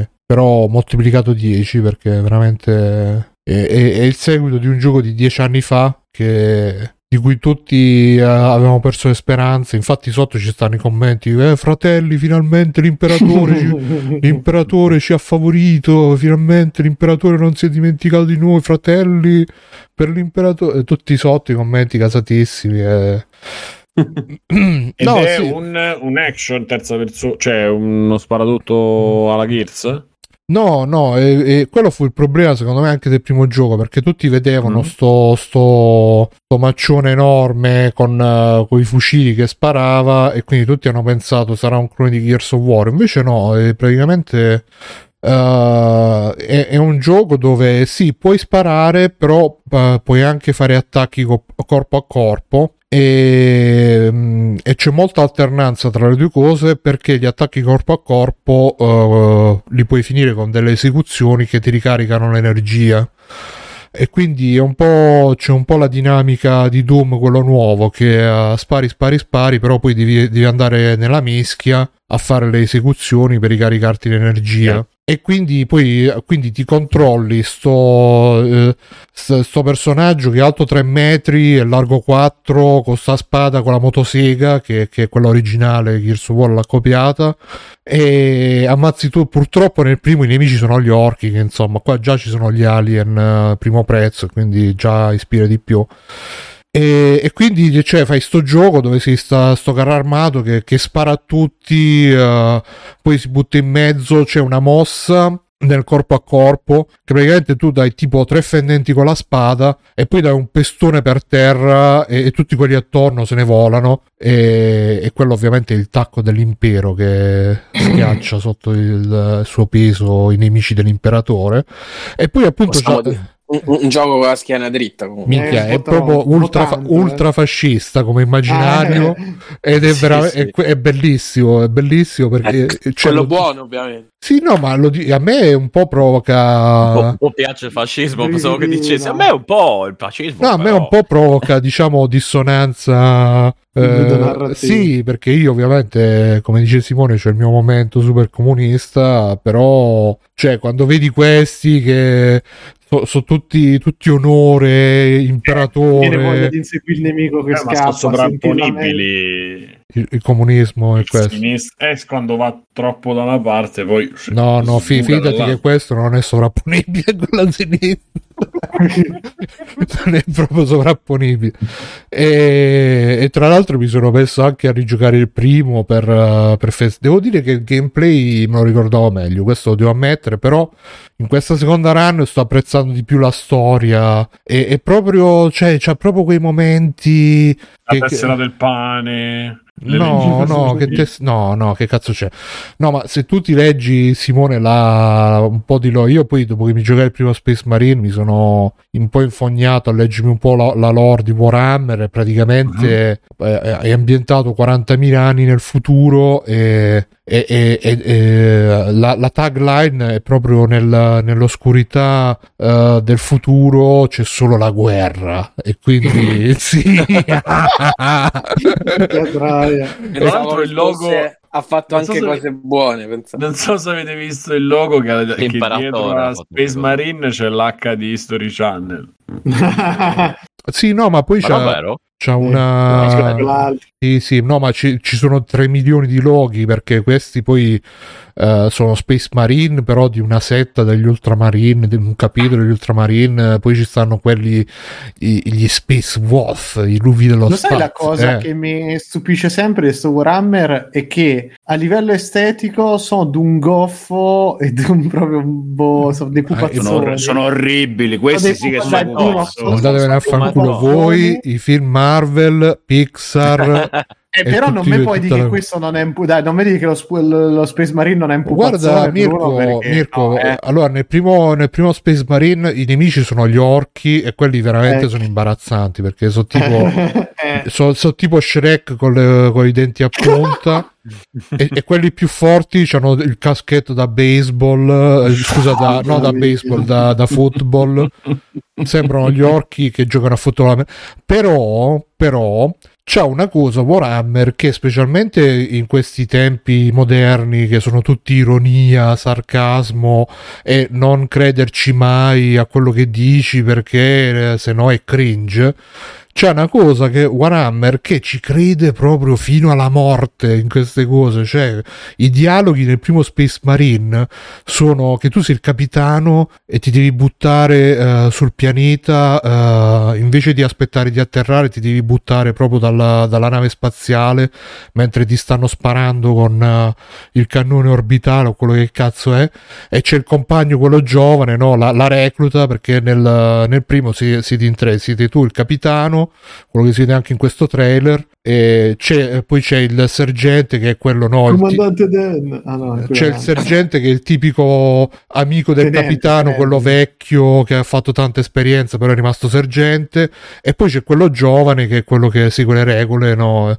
eh, però moltiplicato 10 perché veramente è, è- è il seguito di un gioco di 10 anni fa che di cui tutti eh, avevamo perso le speranze. Infatti, sotto ci stanno i commenti: eh, fratelli, finalmente l'imperatore ci, *laughs* L'imperatore ci ha favorito, finalmente l'imperatore non si è dimenticato di noi, fratelli. Per l'imperatore, tutti sotto i commenti casatissimi. eh. *clears throat* Ed no, è sì. un, un action terza persona, cioè uno sparatutto alla Gears? No, no, e- e quello fu il problema secondo me anche del primo gioco perché tutti vedevano Mm. sto, sto, sto maccione enorme con, i fucili che sparava e quindi tutti hanno pensato sarà un clone di Gears of War. Invece no, è praticamente Uh, è, è un gioco dove sì, puoi sparare, però uh, puoi anche fare attacchi co- corpo a corpo. E, mm, e c'è molta alternanza tra le due cose perché gli attacchi corpo a corpo uh, li puoi finire con delle esecuzioni che ti ricaricano l'energia. E quindi è un po', c'è un po' la dinamica di Doom, quello nuovo, che uh, spari, spari, spari, però poi devi, devi andare nella mischia a fare le esecuzioni per ricaricarti l'energia. E quindi poi quindi ti controlli sto, eh, st- sto personaggio che è alto 3 metri e largo 4 con sta spada con la motosega che, che è quella originale Gears of War l'ha copiata. E ammazzi tu purtroppo nel primo i nemici sono gli orchi che insomma qua già ci sono gli alien eh, primo prezzo quindi già ispira di più e, e quindi cioè, fai sto gioco dove sei sta, sto carro armato che, che spara a tutti eh, poi si butta in mezzo c'è una mossa nel corpo a corpo che praticamente tu dai tipo tre fendenti con la spada e poi dai un pestone per terra e, e tutti quelli attorno se ne volano. E, e quello ovviamente è il tacco dell'impero che *coughs* schiaccia sotto il, suo peso i nemici dell'imperatore. E poi appunto Possiamo un, un gioco con la schiena dritta. comunque. Minchia, Eh, è troppo, proprio ultra, tanto, eh. ultra fascista come immaginario Eh, ed è, Sì, vera- sì. È, è bellissimo, è bellissimo perché Ecco, cioè, quello lo- buono, ovviamente. Sì, no, ma lo di- a me un po' Un po', provoca un po' piace il fascismo, pensavo che dicessi a me un po' il fascismo. No, a me però- un po' provoca, diciamo, dissonanza. Eh, narrativa. sì, perché io ovviamente, come dice Simone, c'è il mio momento super comunista, però, cioè, quando vedi questi che sono tutti, tutti onore, Viene voglia imperatore, di inseguire il nemico che Eh, ma scappa. sono sentirla sovrapponibili. Il, il comunismo e Il questo. sinistra- eh, quando va troppo da una parte, poi. No, no, fi- fidati dall'altra. che questo non è sovrapponibile con la sinistra. *laughs* non è proprio sovrapponibile. E, e tra l'altro mi sono messo anche a rigiocare il primo per, uh, per fest- Devo dire che il gameplay me lo ricordavo meglio, questo lo devo ammettere, però in questa seconda run sto apprezzando di più la storia e, e proprio, cioè, c'ha proprio quei momenti La che- tessera del pane. No, no, che te- no, no, che cazzo c'è? No, ma se tu ti leggi, Simone, la, un po' di lore, io poi dopo che mi giocai il primo Space Marine mi sono un po' infognato a leggermi un po' la, la lore di Warhammer e praticamente eh, è ambientato 40.000 anni nel futuro e, e- e- e- la, la tagline è proprio nel- nell'oscurità eh, del futuro c'è solo la guerra e quindi *laughs* sì. Pensavo l'altro il logo- fosse- ha fatto non so anche se- cose buone. pensavo. Non so se avete visto il logo che, che dietro ora, a Space. Marine c'è l'H di History Channel. *laughs* sì, no, ma poi Ma c'ha, davvero? C'ha Eh, una... Sì, sì, no, ma ci, ci sono 3 milioni di loghi perché questi poi eh, sono Space Marine, però di una setta degli Ultramarine, di un capitolo degli Ultramarine, poi ci stanno quelli, i- gli Space Wolf, i luvi dello Lo spazio. sai la cosa eh. che mi stupisce sempre di sto Warhammer è che a livello estetico sono d'un goffo e d'un proprio boh, sono dei pupazzoni. Sono, sono orribili, questi Dei sì che sono Andatevene a sono fanculo voi, i film Marvel, Pixar. *laughs* Eh, però non mi puoi dire che la- questo non è dai, non mi dici che lo, sp- lo Space Marine non è un pupazzone Guarda Mirko, perché- Mirko, no, eh. allora nel primo, nel primo Space Marine i nemici sono gli orchi e quelli veramente Eh. sono imbarazzanti perché sono tipo *laughs* Eh, sono, sono tipo Shrek con, le- con i denti a punta e, e quelli più forti hanno il caschetto da baseball eh, scusa da, no da baseball da, da football *laughs* sembrano gli orchi che giocano a football però però c'è una cosa Warhammer che specialmente in questi tempi moderni che sono tutti ironia, sarcasmo e non crederci mai a quello che dici perché eh, se no è cringe c'è una cosa che Warhammer che ci crede proprio fino alla morte in queste cose, cioè i dialoghi nel primo Space Marine sono che tu sei il capitano e ti devi buttare eh, sul pianeta eh, invece di aspettare di atterrare ti devi buttare proprio dalla, dalla nave spaziale mentre ti stanno sparando con eh, il cannone orbitale o quello che cazzo è e c'è il compagno quello giovane no? la, la recluta perché nel, nel primo si- siete in tre siete tu il capitano quello che si vede anche in questo trailer e c'è, poi c'è il sergente che è quello no il ti- Comandante Dan. Ah, no, c'è il sergente che è il tipico amico del Tenente, capitano, tenente. quello vecchio che ha fatto tanta esperienza, però è rimasto sergente. E poi c'è quello giovane che è quello che segue le regole, no?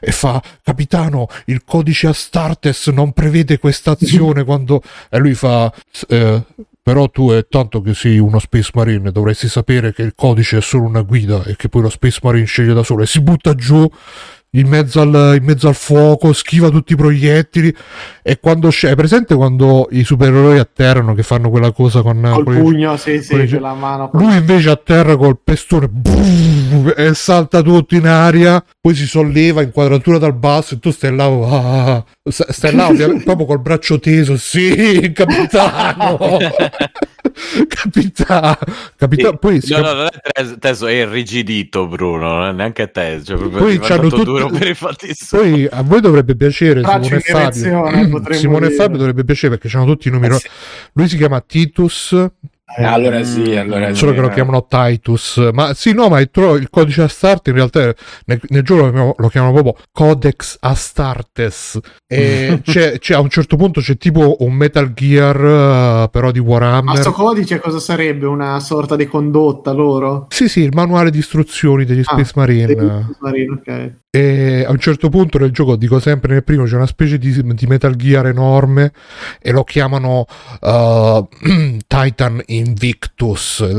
E fa: Capitano, il codice Astartes non prevede questa azione *laughs* quando. E lui fa. "S- eh, però tu è tanto che sei uno Space Marine, dovresti sapere che il codice è solo una guida e che poi lo Space Marine sceglie da solo e si butta giù in mezzo al, in mezzo al fuoco, schiva tutti i proiettili e quando c'è, è presente quando i supereroi atterrano che fanno quella cosa con, Col con pugno, sì, sì, con i- con la mano. lui invece atterra col pestone boom, e salta tutto in aria, poi si solleva inquadratura dal basso e tu stai là, ah, st- stai là *laughs* proprio col braccio teso, sì, *laughs* capitano, *laughs* capitano, capitano, Sì. poi si no, cap- no, non è tes- teso, è irrigidito, Bruno. Non è neanche te. Cioè, proprio Poi c'hanno diventato tutti- duro per i fatti suoi. Poi a voi dovrebbe piacere Simone e Fabio. Simone dire. Fabio dovrebbe piacere perché hanno tutti i nomi. Eh sì. Lui si chiama Titus, Eh, allora sì, allora sì. solo che lo eh. chiamano Titus. Ma sì, no, ma il, tro- il codice Astarte in realtà nel, nel gioco lo chiamano, lo chiamano proprio Codex Astartes. E *laughs* c'è, c'è- a un certo punto c'è tipo un Metal Gear, eh, però di Ma Warhammer. sto codice cosa sarebbe? Una sorta di condotta loro? Sì, sì, il manuale di istruzioni degli Ah, Space Marine. Dei Marine, ok. E a un certo punto nel gioco, dico sempre nel primo, c'è una specie di, di Metal Gear enorme e lo chiamano uh, *clears throat* Titan Invictus. *laughs*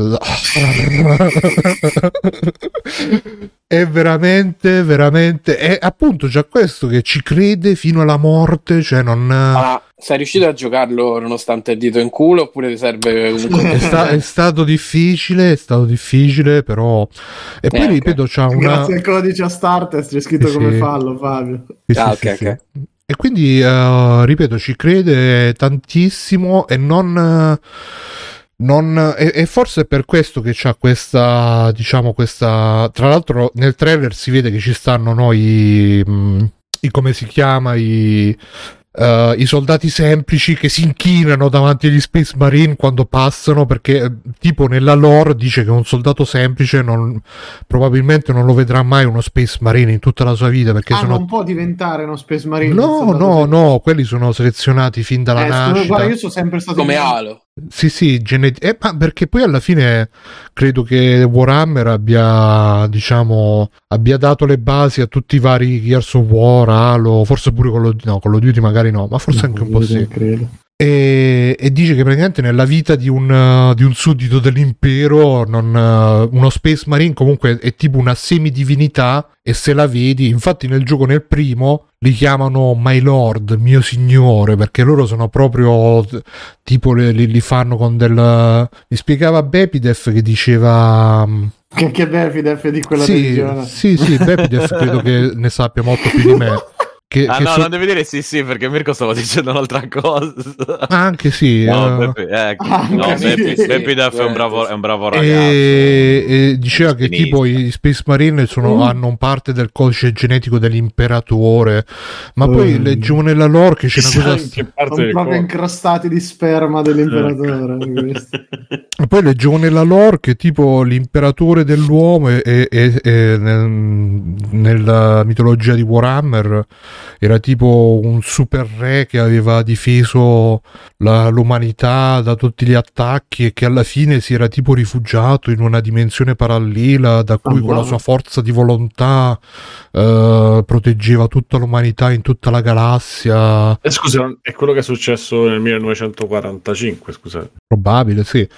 *laughs* è veramente, veramente. È appunto già questo che ci crede fino alla morte. Cioè, non. Ma sei riuscito a giocarlo nonostante il dito in culo oppure ti serve comunque È, sta- è stato difficile, è stato difficile, però. E poi Eh, ok. ripeto, c'ha una. Grazie al codice Astartes c'è scritto Sì, come sì. fallo, Fabio. Sì, Ah, sì, ok, sì, ok. sì. E quindi, eh, ripeto, ci crede tantissimo e non... eh, non e, e forse è per questo che c'ha questa, diciamo, questa... Tra l'altro nel trailer si vede che ci stanno noi... I, come si chiama? I, eh, i soldati semplici che si inchinano davanti agli Space Marine quando passano perché eh, tipo nella lore dice che un soldato semplice non, probabilmente non lo vedrà mai uno Space Marine in tutta la sua vita perché Ah, sono non può diventare uno Space Marine. No, no, semplice. no, quelli sono selezionati fin dalla Eh, nascita. guarda, io sono sempre stato Come in- Halo. Sì, sì, genet- eh, ma perché poi alla fine credo che Warhammer abbia, diciamo, abbia dato le basi a tutti i vari Gears of War, Halo, forse pure con lo, no, con lo Duty magari no, ma forse anche un po' sì. credo. E, e dice che praticamente nella vita di un, uh, di un suddito dell'impero non, uh, uno Space Marine comunque è tipo una semidivinità e se la vedi, infatti nel gioco nel primo li chiamano My Lord, mio signore, perché loro sono proprio tipo li, li- fanno con del... mi spiegava Bepidef che diceva... mm, Che, che Befidef di quella sì, religione. sì, sì, Bepidef credo che ne sappia molto più di me. *laughs* Che, Ah che no, so- non devi dire sì sì perché Mirko stava *laughs* dicendo un'altra cosa. Anche sì. No, eh. Beppi, no, anche Beppi, sì. Beppi Duff è un bravo, è un bravo ragazzo. E, e diceva che tipo i Space Marine sono- Mm. hanno parte del codice genetico dell'imperatore, ma poi Mm. leggevo nella lore che c'è una cosa. parte Sono proprio incrostati di sperma dell'imperatore. E poi leggevo nella lore che tipo l'imperatore dell'uomo è, è- è- è nel- nella mitologia di Warhammer era tipo un super re che aveva difeso la- l'umanità da tutti gli attacchi e che alla fine si era tipo rifugiato in una dimensione parallela da cui Ah, con la sua forza di volontà eh, proteggeva tutta l'umanità in tutta la galassia. Eh, scusa, è quello che è successo nel 1945, scusate. Probabile, sì.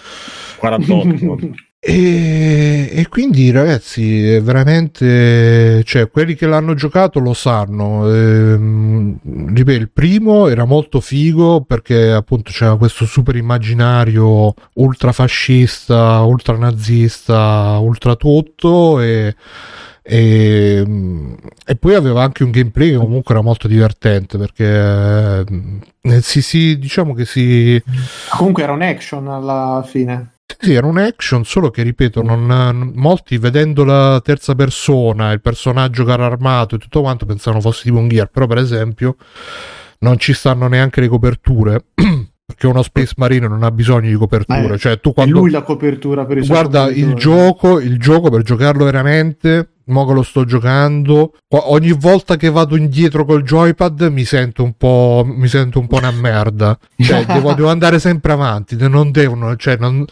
48. *laughs* E, e quindi ragazzi, veramente, cioè, quelli che l'hanno giocato lo sanno. Ehm, ripeto, il primo era molto figo perché appunto c'era questo super immaginario ultra fascista, ultra nazista, ultra tutto e, e, e poi aveva anche un gameplay che comunque era molto divertente perché eh, si, si, diciamo che si Comunque era un action alla fine. Sì, era un action, solo che ripeto, non, molti vedendo la terza persona, il personaggio caro armato e tutto quanto pensavano fosse tipo un gear, però per esempio non ci stanno neanche le coperture. *clears throat* Perché uno Space Marine non ha bisogno di coperture. Eh, cioè, tu È quando lui la copertura per suoi guarda il gioco, il gioco per giocarlo veramente, mo che lo sto giocando, ogni volta che vado indietro col joypad mi sento un po', mi sento un po' una merda. Cioè, *laughs* devo, devo andare sempre avanti, non devono, cioè, non-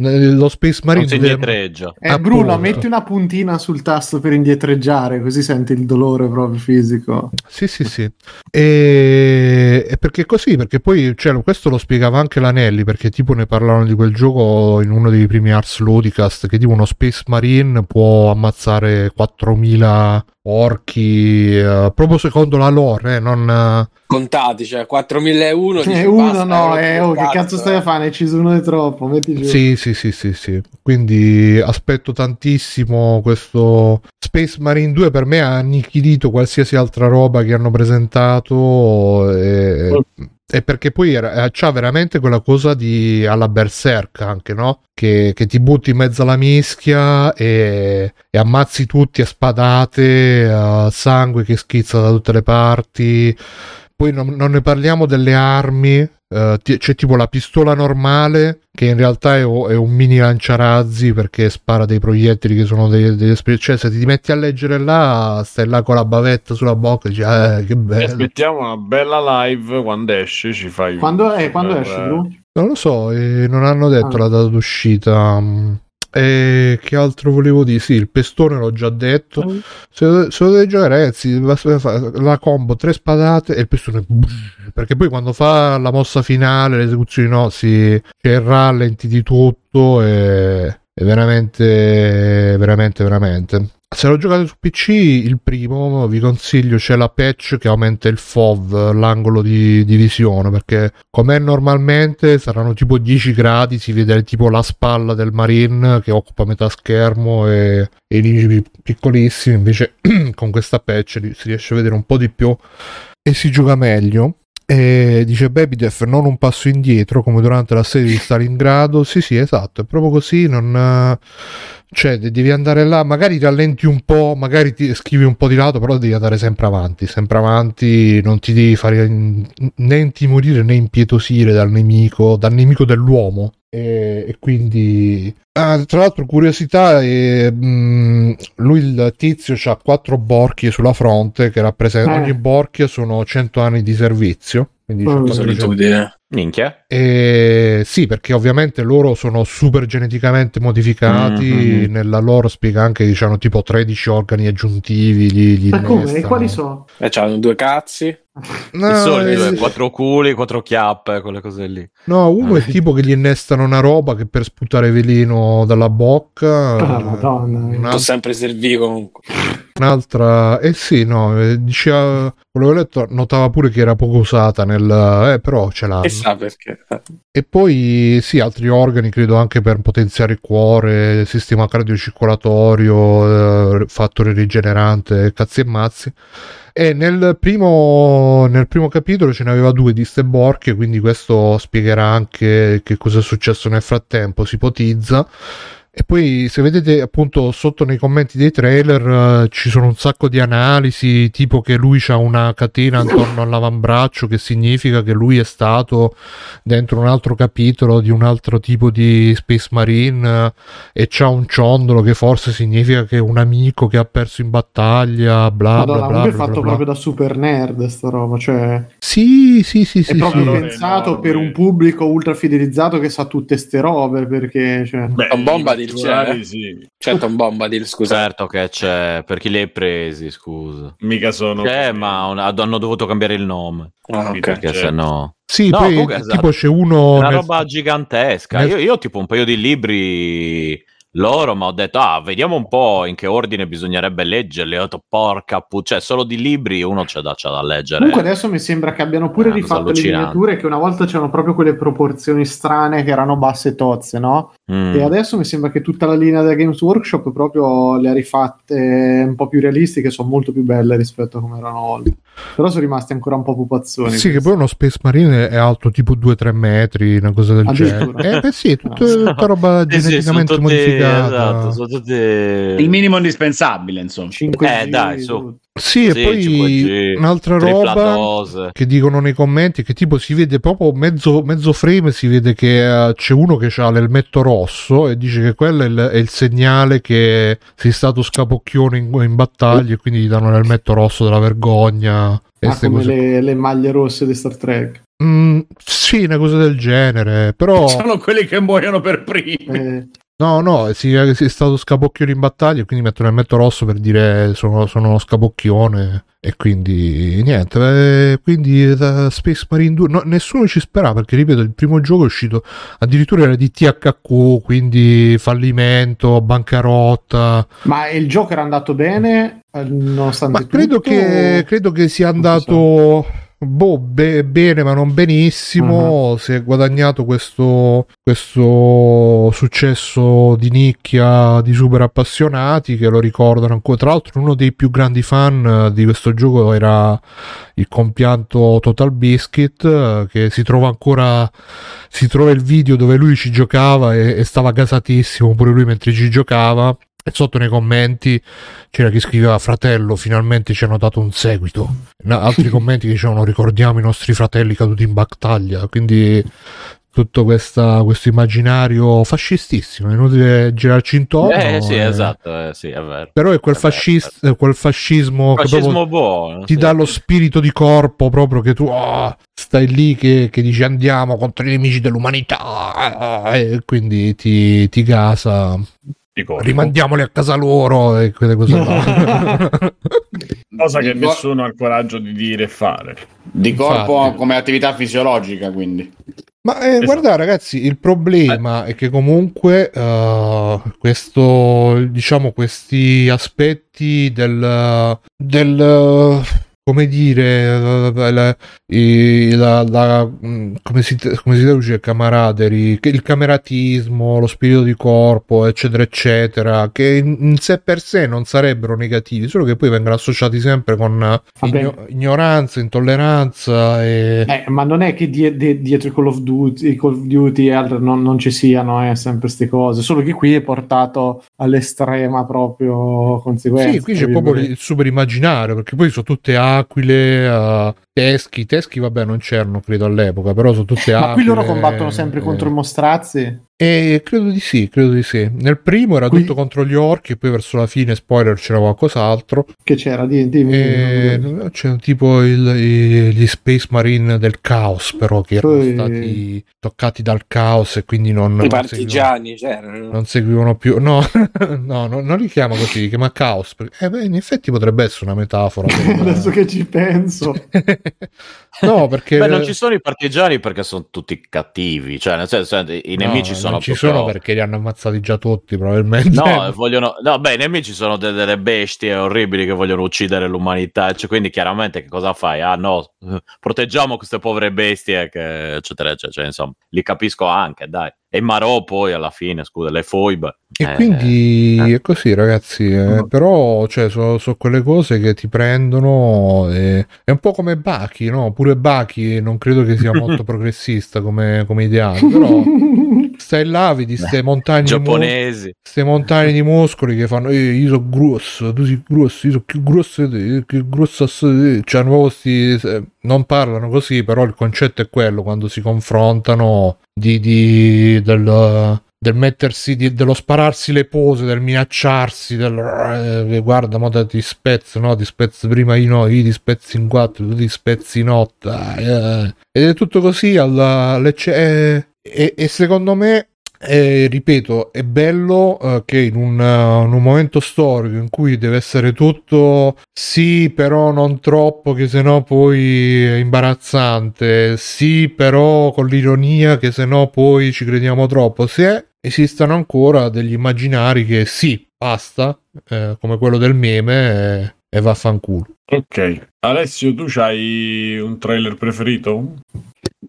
lo Space Marine Non si deve- indietreggia. Eh, Bruno, Appunto. metti una puntina sul tasto per indietreggiare, così senti il dolore proprio fisico. Sì, sì, sì. E, e perché così? Perché poi cioè, questo lo spiegava anche l'Anelli, perché tipo ne parlavano di quel gioco in uno dei primi Ars Ludicast, che tipo uno Space Marine può ammazzare 4000 orchi, eh, proprio secondo la lore, eh, non... eh, Contati, cioè 4001. dici, Eh, uno basta, no, eh, oh, che cazzo stai a fare? Ne hai ucciso uno di troppo, metti giù. Sì, sì, sì, sì, sì. Quindi aspetto tantissimo questo Space Marine 2 per me ha annichilito qualsiasi altra roba che hanno presentato e, e perché poi eh, c'ha veramente quella cosa di alla Berserk anche, no? Che, che ti butti in mezzo alla mischia e, e ammazzi tutti a spadate, a sangue che schizza da tutte le parti. Poi non, non ne parliamo delle armi. ti- c'è tipo la pistola normale che in realtà è, o- è un mini lanciarazzi perché spara dei proiettili che sono dei, degli esper- cioè se ti metti a leggere là stai là con la bavetta sulla bocca e dici eh, che E bello aspettiamo una bella live quando esce. Ci fai Quando, eh, quando Eh, esce, Bru? non lo so eh, non hanno detto Ah. la data d'uscita mm. E che altro volevo dire? Sì il pestone l'ho già detto. Se, se lo devi giocare ragazzi la combo tre spadate e il pistone perché poi quando fa la mossa finale le esecuzioni no si c'è rallenti di tutto e è veramente veramente veramente se lo giocate su PC il primo vi consiglio c'è la patch che aumenta il FOV l'angolo di, di visione perché com'è normalmente saranno tipo 10 gradi si vede tipo la spalla del marine che occupa metà schermo e, e i nemici pi- piccolissimi invece *clears throat* con questa patch si riesce a vedere un po' di più e si gioca meglio E dice Babydef non un passo indietro come durante l'assedio di Stalingrado. Sì, sì, esatto, è proprio così. Non, cioè, de- devi andare là, magari rallenti un po', magari ti schivi un po' di lato, però devi andare sempre avanti. Sempre avanti, non ti devi fare né intimorire né impietosire dal nemico, dal nemico dell'uomo. E, e quindi Ah, tra l'altro, curiosità, eh, mh, lui il tizio ha quattro borchie sulla fronte che rappresentano Eh. ogni borchia sono 100 anni di servizio. Quindi Oh, 400 Solitudine. Minchia. e sì, perché ovviamente loro sono super geneticamente modificati. Mhm. Nella loro spiega anche che hanno tipo 13 organi aggiuntivi. Gli, gli Ma come? E quali sono? E c'hanno due cazzi. No, I soliti, eh, quattro culi, quattro chiappe, quelle cose lì. no, uno è tipo che gli innestano una roba che per sputare veleno dalla bocca. Ah, madonna. Un Sono altro- sempre servi comunque. Un'altra, eh sì, no, eh, diceva, quello che ho letto notava pure che era poco usata nel, eh, però ce l'hanno. Chissà perché. Eh. E poi sì, altri organi, credo anche per potenziare il cuore, sistema cardiocircolatorio, eh, fattore rigenerante, cazzi e mazzi. E nel primo, nel primo capitolo ce ne aveva due di ste borchie, quindi questo spiegherà anche che cosa è successo nel frattempo, si ipotizza. E poi se vedete appunto sotto nei commenti dei trailer eh, ci sono un sacco di analisi, tipo che lui ha una catena intorno all'avambraccio che significa che lui è stato dentro un altro capitolo di un altro tipo di Space Marine eh, e c'ha un ciondolo che forse significa che è un amico che ha perso in battaglia, bla Madonna, bla bla. comunque è fatto bla, proprio bla. da super nerd sta roba, cioè Sì, sì, sì, è sì. proprio sì. Pensato per un pubblico ultra fidelizzato che sa tutte ste robe perché cioè, Beh, Tom Bombadil c'è, eh? sì. C'è Tom Bombadil, scusa. Certo che c'è, per chi li hai presi, scusa. Mica sono. C'è, ma un- hanno dovuto cambiare il nome, Ah, ok. perché certo. se no... Sì, No, poi comunque, tipo esatto. c'è uno una nel- roba gigantesca. nel- Io, io ho tipo un paio di libri loro, ma ho detto, ah, vediamo un po' in che ordine bisognerebbe leggerli. Ho detto, porca pu... Cioè, solo di libri uno c'è da, c'è da leggere. Comunque adesso mi sembra che abbiano pure cosa rifatto le miniature che una volta c'erano proprio quelle proporzioni strane che erano basse e tozze, no? Mm. E adesso mi sembra che tutta la linea da Games Workshop proprio le ha rifatte un po' più realistiche, sono molto più belle rispetto a come erano volta. Però sono rimasti ancora un po' pupazzoni. Sì, che poi uno Space Marine è alto tipo 2-3 metri, una cosa del genere. Eh, beh, sì, tutta, No. tutta roba *laughs* Sì, sì, geneticamente tutti- modificata. esatto, sono tutti... Il minimo indispensabile, insomma. 5G, Eh, dai, su. Tutto. Sì, e Sì, poi 5G, un'altra roba dose. che dicono nei commenti che tipo si vede proprio mezzo, mezzo frame, si vede che eh, c'è uno che ha l'elmetto rosso e dice che quello è il, è il segnale che sei stato scapocchione in, in battaglia e quindi gli danno l'elmetto rosso della vergogna. Ah, come le, le maglie rosse di Star Trek. Mm, sì, una cosa del genere, però... *laughs* Sono quelli che muoiono per primi. Eh, No, no, si è, si è stato scapocchione in battaglia, quindi mettono il metto rosso per dire sono, sono uno scapocchione. E quindi niente. eh, quindi eh, Space Marine 2, no, nessuno ci sperava perché, ripeto, il primo gioco è uscito addirittura era di THQ, quindi fallimento, bancarotta. ma il gioco era andato bene, eh, nonostante Ma credo tutto, che, credo che sia andato boh, be- bene, ma non benissimo. Si è guadagnato questo, questo successo di nicchia di super appassionati che lo ricordano ancora. Tra l'altro, uno dei più grandi fan di questo gioco era il compianto Total Biscuit, che si trova ancora. Si trova il video dove lui ci giocava e, e stava gasatissimo pure lui mentre ci giocava. E sotto nei commenti c'era chi scriveva fratello finalmente ci hanno dato un seguito altri *laughs* commenti che dicevano ricordiamo i nostri fratelli caduti in battaglia quindi tutto questa- questo immaginario fascistissimo è inutile girarci intorno Eh sì, eh. esatto, eh, sì, è vero. però è quel, È vero, fascist- eh, quel fascismo, Fascismo buono. ti sì. dà lo spirito di corpo proprio che tu ah, stai lì che, che dici andiamo contro i nemici dell'umanità ah, e quindi ti, ti gasa Dico, rimandiamoli a casa loro e quelle cose là. *laughs* cosa che nessuno ha il coraggio di dire e fare. Di corpo Infatti. come attività fisiologica, quindi. Ma eh, Esatto. guarda ragazzi, il problema è che comunque eh, questo, diciamo, questi aspetti del, del come dire, la, la, la, mm, come, si, come si traduce camaraderie, il cameratismo, lo spirito di corpo, eccetera, eccetera, che in, sé per sé non sarebbero negativi, solo che poi vengono associati sempre con igno, ignoranza, intolleranza. E... Eh, ma non è che die, die, dietro i Call of Duty, Call of Duty e altro non, non ci siano eh, sempre queste cose, solo che qui è portato all'estrema proprio conseguenza. Sì, qui c'è proprio il super immaginario, perché poi sono tutte aquile, uh, teschi, teschi vabbè non c'erano credo all'epoca, però sono tutte aquile. Ma qui loro combattono sempre eh, contro i mostrazzi? E credo di sì, credo di sì. Nel primo era Qui... tutto contro gli orchi, e poi verso la fine, spoiler, c'era qualcos'altro. Che c'era? Di, di, e... C'era tipo il, i, gli Space Marine del caos, però, che erano poi... stati toccati dal caos e quindi non. I partigiani seguivano, c'erano. Non seguivano più. No, no, *laughs* no, non li chiama così, li chiama caos. Perché, eh, beh, in effetti potrebbe essere una metafora. *laughs* Adesso che ci penso. *laughs* no, *laughs* perché. Beh, non ci sono i partigiani perché sono tutti cattivi. Cioè, nel senso, i nemici no, sono non ci proprio... sono perché li hanno ammazzati già tutti, probabilmente. No, vogliono... no beh, i nemici sono de- delle bestie orribili che vogliono uccidere l'umanità. Cioè, quindi, chiaramente, che cosa fai? Ah, no, *laughs* proteggiamo queste povere bestie, che... eccetera, eccetera. Cioè, insomma, li capisco anche, dai. E Marò poi alla fine, scusa, le foibe. E eh, quindi eh. è così, ragazzi. Eh, però, cioè, sono so quelle cose che ti prendono. E... È un po' come Baki, no? Pure Baki non credo che sia molto *laughs* progressista come, come ideale, però *laughs* stai là, vedi queste montagne giapponesi, queste montagne di muscoli che fanno eh, io sono grosso, tu sei grosso, io sono più grosso di te, più grosso cioè proprio sti, non parlano così, però il concetto è quello quando si confrontano di, di del del mettersi di, dello spararsi le pose del minacciarsi del eh, guarda mo ti spezzo no ti spezzo prima io no io ti spezzo in quattro tu ti spezzi in otto eh. ed è tutto così alla, alle, eh, e, e secondo me eh, ripeto, è bello eh, che in un, uh, in un, momento storico in cui deve essere tutto sì, però non troppo, che sennò poi è imbarazzante, sì, però con l'ironia, che sennò poi ci crediamo troppo. Se esistono ancora degli immaginari che sì, basta, eh, come quello del meme, e vaffanculo. Ok, Alessio, tu hai un trailer preferito?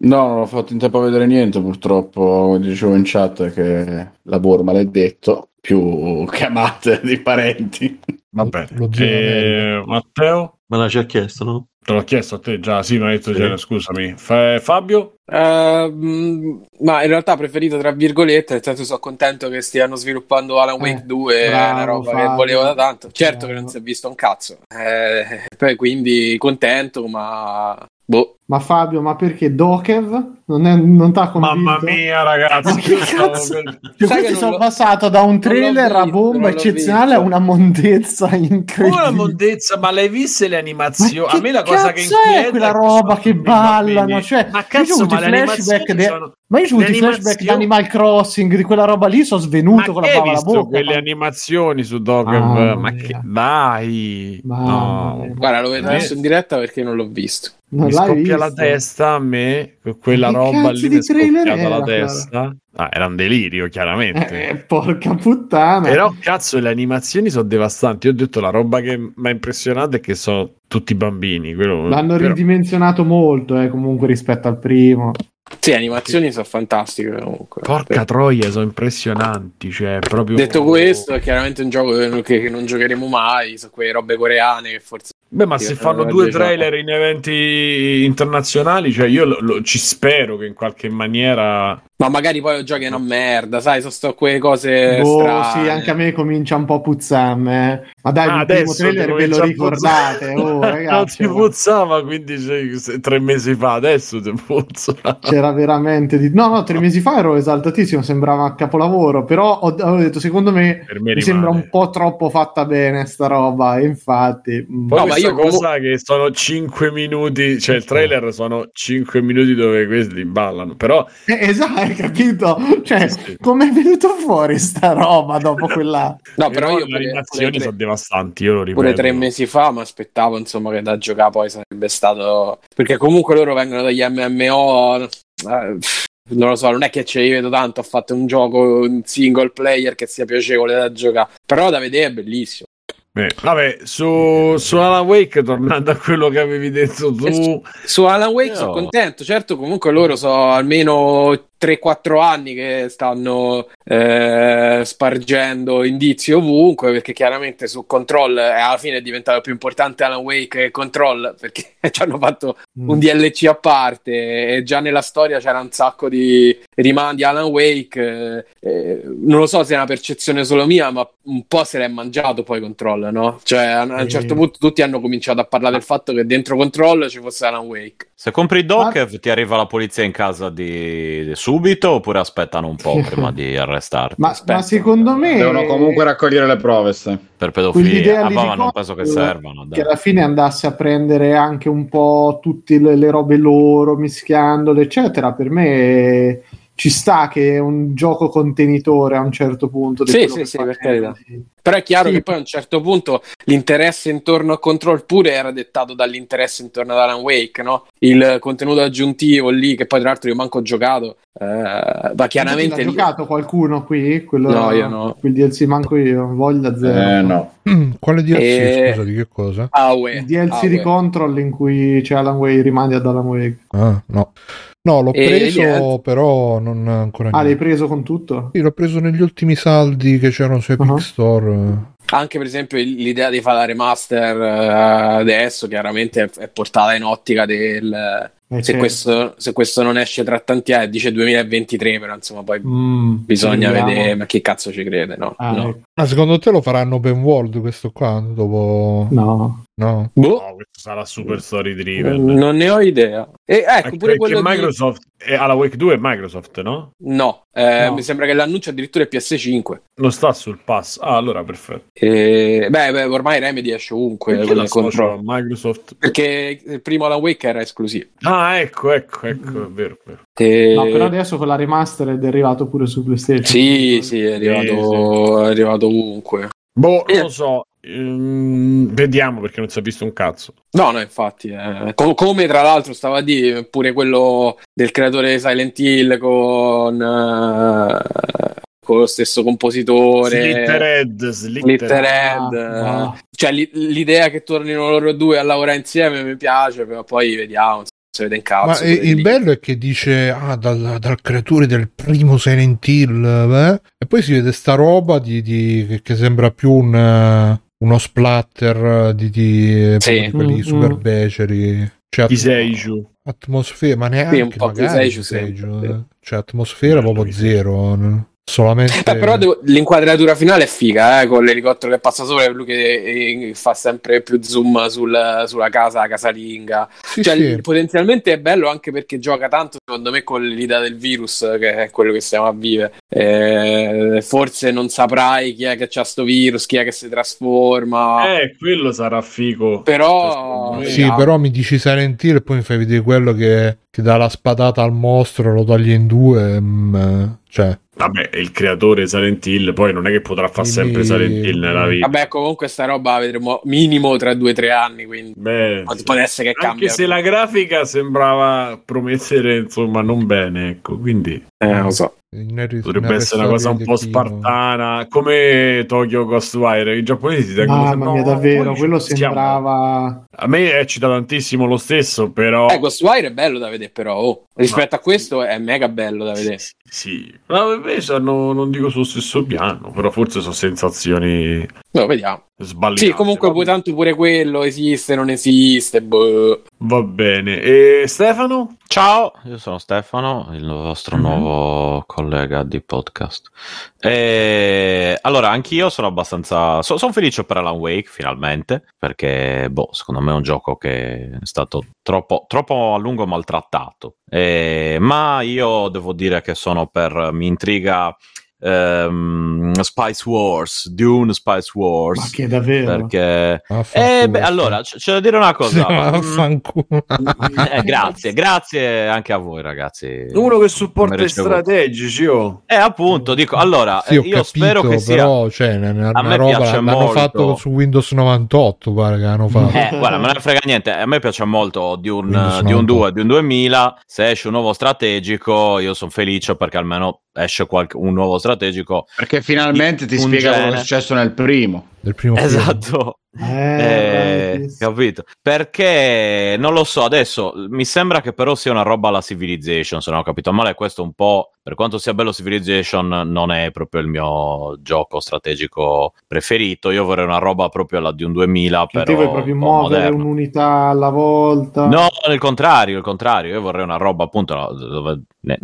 No, non ho fatto in tempo a vedere niente purtroppo, dicevo in chat che lavoro maledetto, più chiamate di parenti. Vabbè, eh, Matteo? Me l'ha già chiesto, no? Te l'ho chiesto a te già, sì, mi hai detto sì. già, scusami. Fa- Fabio? Uh, ma in realtà preferito tra virgolette, nel senso sono contento che stiano sviluppando Alan Wake eh, 2, bravo, una roba Fabio. che volevo da tanto. Certo bravo. che non si è visto un cazzo, eh, *laughs* poi quindi contento, ma boh, ma Fabio, ma perché Dokev non, è, non t'ha convinto? Mamma mia, ragazzi, ma che cazzo? Cioè, questi sono lo... passato da un trailer a bomba eccezionale a una mondezza incredibile. Una mondezza, ma l'hai viste le animazioni? A me la cosa che inquieta è quella roba che ballano, cioè, ma cazzo, ma le flashback de... sono... Ma io ho avuto i flashback di Animal Crossing, di quella roba lì, sono svenuto ma con la bava alla bocca. quelle ma... animazioni su Dokev? Ah, ma che... Dai! No. Guarda, lo vedo adesso in diretta perché non l'ho visto. Non mi scoppia visto? la testa a me, quella roba lì mi scoppiata la testa. Ah, era un delirio, chiaramente. Eh, porca puttana. Però, cazzo, le animazioni sono devastanti. Io ho detto la roba che mi ha impressionato è che sono tutti bambini. Quello... L'hanno però... ridimensionato molto, eh, comunque, rispetto al primo. Sì, animazioni sì. sono fantastiche comunque. Porca troia, sono impressionanti. Cioè, proprio... Detto questo, è chiaramente un gioco che, non giocheremo mai. Sono quelle robe coreane che forse. Beh, ma se fanno due trailer in eventi internazionali, cioè io lo, lo, ci spero che in qualche maniera ma magari poi lo giochi una merda, sai, sono sto quelle cose boh, strane. sì, anche a me comincia un po' a puzzarmi. Eh. Ma dai, ah, il primo trailer ve lo ricordate? Oh, *laughs* ragazzi, non ti puzzava 15, tre mesi fa, adesso ti puzza. C'era veramente di... No, no, tre mesi fa ero esaltatissimo, sembrava capolavoro, però ho, ho detto, secondo me, me mi sembra un po' troppo fatta bene sta roba, e infatti... Mm. Poi no, ma io cosa come... che sono 5 minuti, cioè il trailer sono 5 minuti dove questi ballano, però... Eh, esatto hai capito? Cioè, sì. come è venuto fuori sta roba dopo quella... No, però io le animazioni tre... sono devastanti, io lo ripeto. Pure tre mesi fa mi aspettavo, insomma, che da giocare poi sarebbe stato... Perché comunque loro vengono dagli MMO... Eh, non lo so, non è che ci vedo tanto, ho fatto un gioco in single player che sia piacevole da giocare, però da vedere è bellissimo. Beh, vabbè, su, su Alan Wake, tornando a quello che avevi detto tu, Su Alan Wake Io- sono contento, certo comunque loro so almeno 3-4 anni che stanno eh, spargendo indizi ovunque perché chiaramente su Control eh, alla fine è diventato più importante Alan Wake che Control *laughs* perché ci hanno fatto un DLC a parte e già nella storia c'era un sacco di rimandi Alan Wake eh, non lo so se è una percezione solo mia ma un po' se l'è mangiato poi Control no? cioè a, a un certo punto tutti hanno cominciato a parlare del fatto che dentro Control ci fosse Alan Wake. Se compri Dokev ti arriva la polizia in casa di, di subito oppure aspettano un po' prima di *laughs* arrestarti? Ma, ma secondo me Devono comunque raccogliere le prove, sì. per pedofilia? Ah, ma non penso che servano. dai. che alla fine andasse a prendere anche un po' tutte le, le robe loro, mischiandole, eccetera, per me ci sta che è un gioco contenitore a un certo punto. di Sì, quello sì, che sì, fa per carità. Però è chiaro Sì. che poi a un certo punto l'interesse intorno a Control pure era dettato dall'interesse intorno ad Alan Wake, no? Il contenuto aggiuntivo lì, che poi tra l'altro io manco ho giocato, eh, ma chiaramente... Lì- giocato qualcuno qui? Quello, No, io no. Quel DLC manco io, voglia zero. Eh, no. Mm, quale DLC? Eh, Scusa, di che cosa? Ah, Il DLC ah, di. Control in cui c'è Alan Wake, rimandi ad Alan Wake. Ah, no. No, l'ho E preso, niente. però non ancora Ah, l'hai niente. preso con tutto? Sì, l'ho preso negli ultimi saldi che c'erano su Epic Uh-huh. Store. Anche per esempio l'idea di fare la remaster eh, adesso chiaramente è, è portata in ottica del... Eh, Se certo. questo, se questo non esce tra tanti anni, dice 2023, però insomma poi Mm, bisogna vediamo. vedere, ma chi cazzo ci crede, no? Ah, no. ecco. Ma secondo te lo faranno open world questo qua? Dopo... No. No. Boh, no, questo sarà super story driven. non ne ho idea. E ecco, pure perché quello di... Microsoft è alla Wake 2 è Microsoft, no? No, eh, No. mi sembra che l'annuncio addirittura è PS5. Non sta sul pass. Ah, allora perfetto. E, beh, beh, ormai Remedy esce ovunque Perché Microsoft? Perché il primo Alan Wake era esclusivo. Ah, ecco, ecco, ecco, è vero, è vero. E- No, però adesso con la remastered è arrivato pure su PlayStation. Sì, sì, è arrivato, è arrivato ovunque. Boh, Eh. non lo so. Ehm, vediamo perché non si è visto un cazzo. No, no, infatti, eh, co- come tra l'altro stava a dire pure quello del creatore Silent Hill con, eh, con lo stesso compositore. Slitterhead. Slitterhead, Ah, eh, cioè l'i- l'idea che tornino loro due a lavorare insieme mi piace, però poi vediamo se vede in Ma cazzo. eh, pure il lì. bello è che dice ah, dal, dal creatore del primo Silent Hill eh? e poi si vede sta roba di, di- che, sembra più un, eh, uno splatter eh, di, di, Sì. proprio di quelli Mm, super beceri cioè, Chi sei giù? atmosfera ma neanche un po' magari Kiseiju Kiseiju, sempre, eh. cioè atmosfera proprio zero solamente Beh, però devo- l'inquadratura finale è figa, eh, con l'elicottero che passa sopra e lui che eh, fa sempre più zoom sul- sulla casa, la casalinga. sì, Cioè, sì. potenzialmente è bello anche perché gioca tanto, secondo me, con l'idea del virus, che è quello che stiamo a vivere. Eh, forse non saprai chi è che c'ha sto virus, chi è che si trasforma. Eh, quello sarà figo. Però. Sì, vediamo. però mi dici Silent Hill e poi mi fai vedere quello che, che dà la spadata al mostro, lo toglie in due. mm, cioè, Vabbè, il creatore Silent Hill, poi non è che potrà fare sempre Silent Hill nella vita. Vabbè, comunque sta roba la vedremo minimo tra due o tre anni, quindi Beh, può sì. può essere che Anche cambia. se la grafica sembrava promettere, insomma, non bene, ecco, quindi Eh, lo so. Potrebbe essere una cosa un po' spartana, come Tokyo Ghostwire. I giapponesi si tengono Mamma sempre- mia, "No, davvero, quello siamo". sembrava... A me eccita tantissimo lo stesso, però... Eh, Ghostwire è bello da vedere, però. oh, rispetto a questo è mega bello da vedere. Sì, sì. Ma invece hanno, non dico sullo stesso piano, però forse sono sensazioni No, vediamo. sbagliate. Sì, comunque poi tanto pure quello esiste, non esiste. Boh. Va bene. E Stefano? Ciao, io sono Stefano, il vostro Mhm. nuovo collega di podcast. E allora, anch'io sono abbastanza. so- sono felice per Alan Wake finalmente, perché, boh, secondo me è un gioco che è stato troppo, troppo a lungo maltrattato. E- ma io devo dire che sono per. mi intriga. Ehm, Spice Wars, Dune Spice Wars. Ma che davvero? Perché. Eh, beh, allora, c- c'è da dire una cosa. Mm, eh, grazie, grazie anche a voi, ragazzi. Uno che supporta i strategici, oh. Eh, appunto, dico, allora, Sì, io capito, spero che sia... però cioè, una, A me roba piace l'hanno molto. fatto su Windows 98, pare che hanno fatto. Eh, guarda, me ne frega niente. A me piace molto di un, Windows di un 98. 2, di un 2000. Se esce un nuovo strategico, io sono felice perché almeno esce qualche- un nuovo strategico Perché finalmente ti spiega quello che è successo nel primo. del primo film. Eh, Eh, capito? Perché non lo so, adesso mi sembra che però sia una roba alla Civilization, se non ho capito male, questo un po', per quanto sia bello Civilization, non è proprio il mio gioco strategico preferito, io vorrei una roba proprio alla di un 2000, Che però ti vuoi proprio muovere moderna. un'unità alla volta. No, il contrario, il contrario, io vorrei una roba appunto no, dove, ne-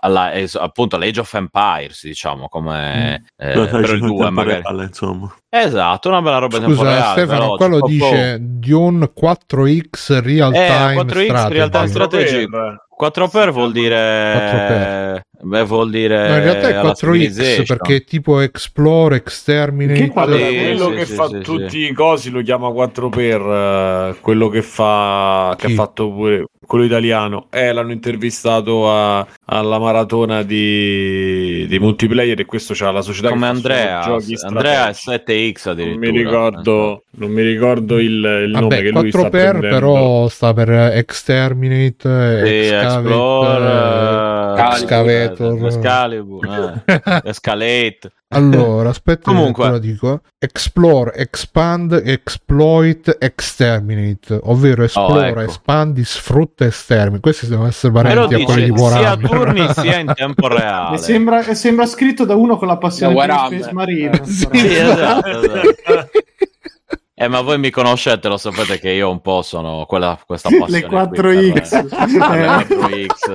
alla, appunto all'Age of Empires, diciamo, come eh, Dove fai però il in 2 tempo magari. reale, insomma. Esatto, una bella roba Scusa reale, Stefano, quello po' dice Dune 4X Real Eh, Time 4X Strategy. Real Time Strategy. per- 4 per vuol 4 dire beh, vuol dire No, in realtà è alla 4X Civilization. perché è tipo Explore, Exterminate. Che quadro- Sì, quello sì, che sì, fa sì, tutti i cosi lo chiama 4 per eh, quello che fa che Chi? ha fatto pure quello italiano eh, l'hanno intervistato a- alla maratona di, di multiplayer e questo c'ha la società come Andrea giochi Andrea è strategici. 7X non mi ricordo non mi ricordo il, il nome Vabbè, che lui 4 sta per prendendo. però sta per Exterminate, Sì, Explore, Excavate, Excavator. Excalibur, eh, *laughs* Escalate. Allora, aspetta, Comunque. lo dico. Explore, expand, exploit, exterminate, ovvero esplora, ecco. espandi, sfrutta, estermini. Questi devono essere parenti a quelli di sia a Warhammer. turni sia in tempo *laughs* reale. Mi sembra, sembra scritto da uno con la passione il Warhammer. Space Marine. Sì, però. Sì, esatto, esatto. Eh, ma voi mi conoscete, lo sapete che io un po' sono quella, questa passione Le qui 4X. per- le Eh. 4X.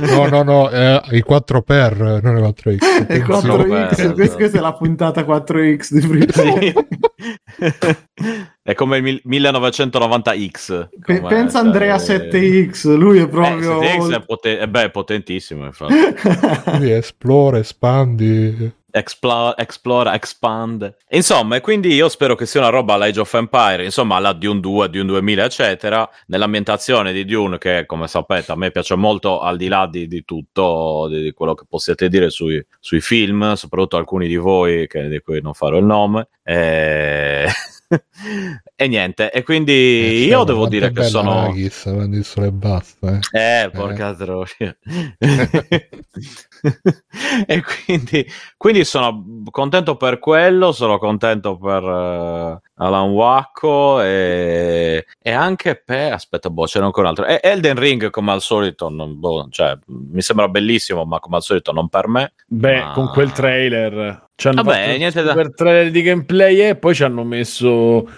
No, no, no, eh, i 4 per, non i 4X. E attenzione. 4X, Esatto. questa, questa è la puntata 4X di Free. È come il mil- 1990X. Pe- come- Pensa cioè, Andrea 7X, lui è proprio... Eh, 7X è, poten- eh, beh, è potentissimo, infatti. *laughs* Quindi esplora, espandi. Explo- explora, expand. Insomma, e quindi io spero che sia una roba alla Age of Empire, insomma, alla Dune 2, Dune 2000, eccetera. Nell'ambientazione di Dune, che come sapete a me piace molto, al di là di, di tutto, di, di quello che possiate dire sui, sui film, soprattutto alcuni di voi, che, di cui non farò il nome. E... *laughs* e niente, e quindi Eh, io devo dire che sono. Sole basta. eh. Eh, porca troia. *laughs* *laughs* *laughs* e quindi, quindi sono contento per quello, sono contento per eh, Alan Wacco e, e anche per... Aspetta, boh, c'era ancora un altro. E Elden Ring, come al solito, non- boh, cioè, mi sembra bellissimo, ma come al solito non per me. Beh, Ma- con quel trailer Vabbè, fatto il niente da- super trailer di gameplay e poi ci hanno messo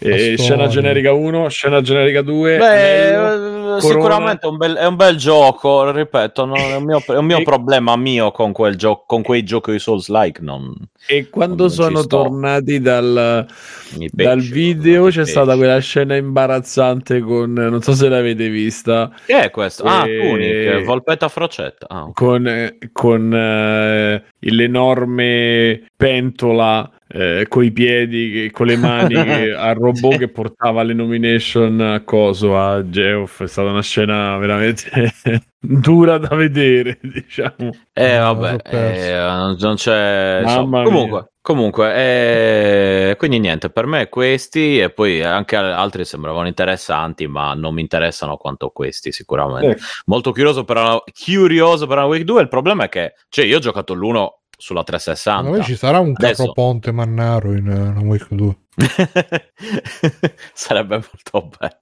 eh, scena generica 1, scena generica 2. Beh, anello, eh, sicuramente è un, bel, è un bel gioco, ripeto, non- è un mio, è un mio E- problema mio con, quel gioco, con quei giochi Souls-like, non... E quando Non sono tornati dal, mi dal pesce, video c'è pesce. stata quella scena imbarazzante con, non so se l'avete vista, Che è questo? Ah, E- Tunic, Volpetta Frocetta. Ah, ok. con, con eh, l'enorme pentola eh, coi piedi, con le mani *laughs* al robot che portava le nomination a Coso, a Geoff. È stata una scena veramente *laughs* dura da vedere, *laughs* diciamo. Eh, vabbè, eh, non c'è... Mamma insomma, mia. comunque, comunque eh, quindi niente, per me questi e poi anche altri sembravano interessanti, ma non mi interessano quanto questi sicuramente. Eh. Molto curioso per una, curioso per una Week 2, il problema è che, cioè io ho giocato l'1 sulla 360. Secondo me ci sarà un Adesso- capoponte Mannaro in uh, Week 2. *laughs* Sarebbe molto bello.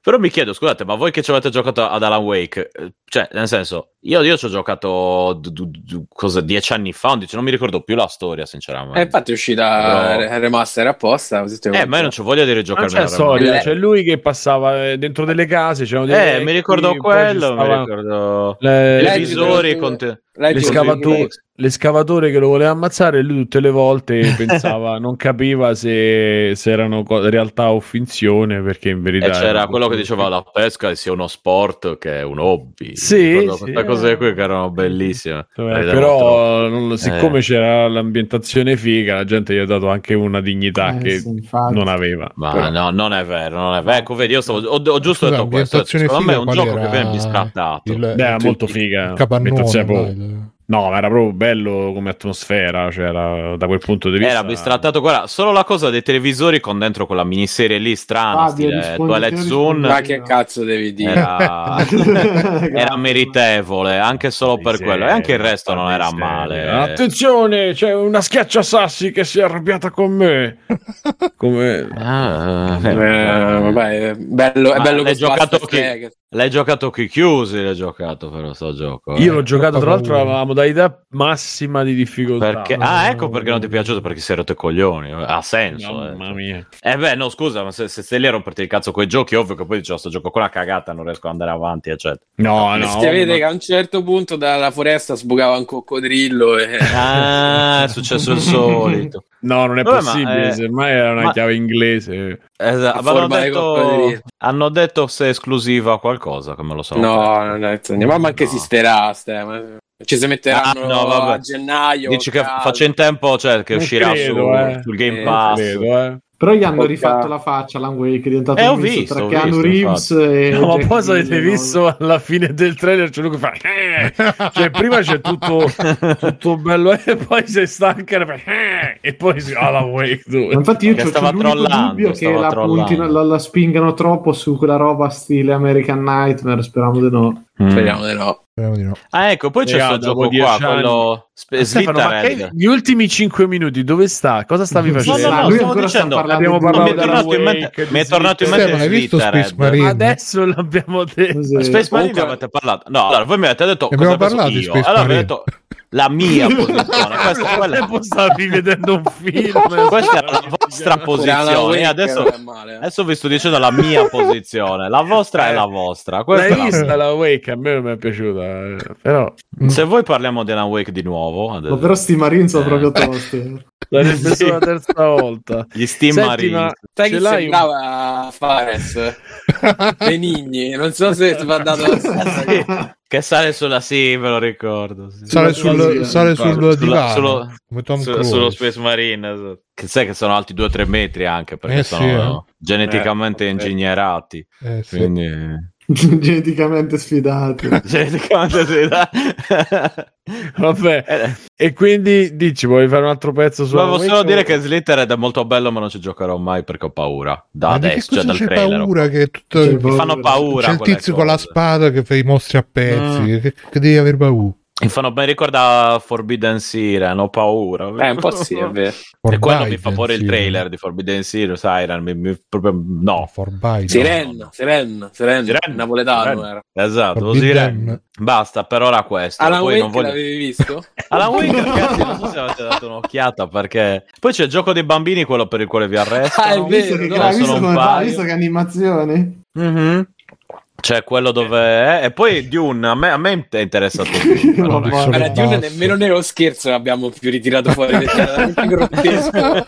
Però mi chiedo, scusate, ma voi che ci avete giocato ad Alan Wake, eh, cioè, nel senso, io, io ci ho giocato d- d- d- cosa, dieci anni fa, undici, non mi ricordo più la storia, sinceramente. Eh, infatti è uscita Però- re- remaster apposta. Così Eh, ma io non c'ho voglia di Non rigiocarmi c'è la storia, c'è lui che passava eh, dentro delle case. c'erano dei Eh, vecchi, mi ricordo quello, mi ricordo... le- I Leggi visori con te- l'escavatore, l'escavatore che lo voleva ammazzare e lui tutte le volte *laughs* pensava, non capiva se, se erano co- realtà o finzione perché in verità... E c'era era quello che diceva la pesca sia uno sport che un hobby. Sì, sì, queste eh. cose qui che erano bellissime. Eh, troppo. però non siccome Eh. c'era l'ambientazione figa la gente gli ha dato anche una dignità Eh, che sì, non aveva Ma Però- no, non è vero, non è vero. Ecco, vedi, io stavo, ho, ho giusto Scusa, detto questo. Secondo me è figa, un gioco era che viene biscattato. il- Beh, molto figa il capannone, No, ma era proprio bello come atmosfera, cioè era, da quel punto di vista. Era bistrattato, guarda, solo la cosa dei televisori con dentro quella miniserie lì strana, Ah, stile di Zone, Ma che cazzo devi dire? era, *laughs* era meritevole, anche solo per Sì, quello, e anche il resto non era male. Attenzione, c'è una schiacciasassi che si è arrabbiata con me. Come... Ah, Eh, vabbè, è bello, è Ma bello l'hai giocato Ghostbusters chi? 3, che- L'hai giocato occhi chiusi, l'hai giocato però sto gioco. eh. Io l'ho giocato, tra l'altro, alla modalità massima di difficoltà. Perché... Ah, ecco perché non ti è piaciuto, perché sei rotto i coglioni. Ha senso. Mamma eh. mia. Eh beh, no, scusa, ma se, se stai lì a romperti il cazzo con i giochi, ovvio che poi dici, "Oh, sto gioco con una cagata, non riesco ad andare avanti, eccetera. No, no. si vede ma- che a un certo punto dalla foresta sbucava un coccodrillo e... Ah, è successo il solito. *laughs* No, non è Vabbè, ma, possibile, eh, semmai era una ma- chiave inglese. Esatto, ma hanno detto, hanno detto se è esclusiva qualcosa, che me lo so. No, non è ma No. esisterà, ste, ma- ci si metteranno Ah, no, vabbè. a gennaio. Dici che faccia in tempo, cioè che Non uscirà credo, su- eh. sul Game Eh, Pass. Credo, eh. Però gli hanno Porca- rifatto la faccia Alan Wake, è diventato Eh, ho visto, tra ho Keanu visto, Reeves e No, ma poi avete visto alla fine del trailer c'è lui che fa "Eh". cioè prima c'è tutto, *laughs* tutto bello e poi si stanca e "Eh", e poi si alla Wake Ma 2 Infatti io l'unico trollando, dubbio che la, puntino- la, la spingano troppo su quella roba stile American Nightmare, speriamo di no. Mm. Speriamo di no. Speriamo di no. Ah, ecco, poi c'è questo gioco qua, anni- quello sp- Stefano, ma che- gli ultimi 5 minuti dove sta? Cosa stavi No, No, facendo? no, no, ancora sta dicendo, abbiamo ma mi è parlato tornato in mente, mi è tornato in mente Stefano, hai visto. Space Marine? Adesso l'abbiamo detto. Sì. Space Marine avete parlato? No, allora voi mi avete detto cosa abbiamo penso parlato di io. Space Allora vi ho Marine. detto la mia *laughs* posizione. Questa, quella- stavi vedendo un film. *laughs* questa è la vostra posizione. E adesso, eh. adesso vi sto dicendo la mia posizione. La vostra è la vostra. Questa L'hai la vista la Wake? A me non mi è piaciuta, eh, però Se voi parliamo di Alan Wake di nuovo, Ma adesso, però sti Marine sono Eh. proprio *laughs* tosti. sarebbe solo la terza volta. gli Steam Senti, Marines. ma Sai ce l'hai un- sembrava Fares? *laughs* Benigni, non so se ti va dato la *laughs* stessa Che sale sulla sì, me lo ricordo. sì. Sale Sulla sul, fantasia, sale sul Sulla- divano sullo- come Tom Su- sullo Space Marine esatto. che sai che sono alti 2-3 metri anche perché Eh sì, sono geneticamente Eh, ingegnerati Eh, sì. quindi *laughs* Geneticamente sfidati. *laughs* geneticamente sì, dai. *laughs* Vabbè, Eh, e quindi dici, vuoi fare un altro pezzo su Volevo solo dire che Slittered è molto bello ma non ci giocherò mai perché ho paura da Ma adesso cioè dal c'è trailer paura che tutto... C'è mi fanno paura C'è il tizio con la spada che fa i mostri a pezzi. Mm. Che, che devi aver paura? Mi fanno ben ricordare Forbidden Siren ho paura Eh, un po' sì, è vero. *laughs* e quello mi fa pure il trailer di Forbidden Siren Siren mi, mi- proprio no Forbidden. Siren, Siren, Siren, Siren. napoletano Siren. era. esatto Forbidden. Siren. basta per ora questo Alan poi Wake non voglio l'avevi visto? *laughs* Alan Wake, *laughs* ragazzi, non so se avete dato un'occhiata perché poi c'è il gioco dei bambini, quello per il quale vi Ah, arrestano. è visto vero, che, no, visto. Hai visto che animazioni? Mhm. C'è quello dove è, e poi Dune. A me, a me è interessato. Ma Dune, *laughs* però- va. Guarda, Basso. Dune nemmeno nello scherzo abbiamo più ritirato fuori letteralmente grottesco.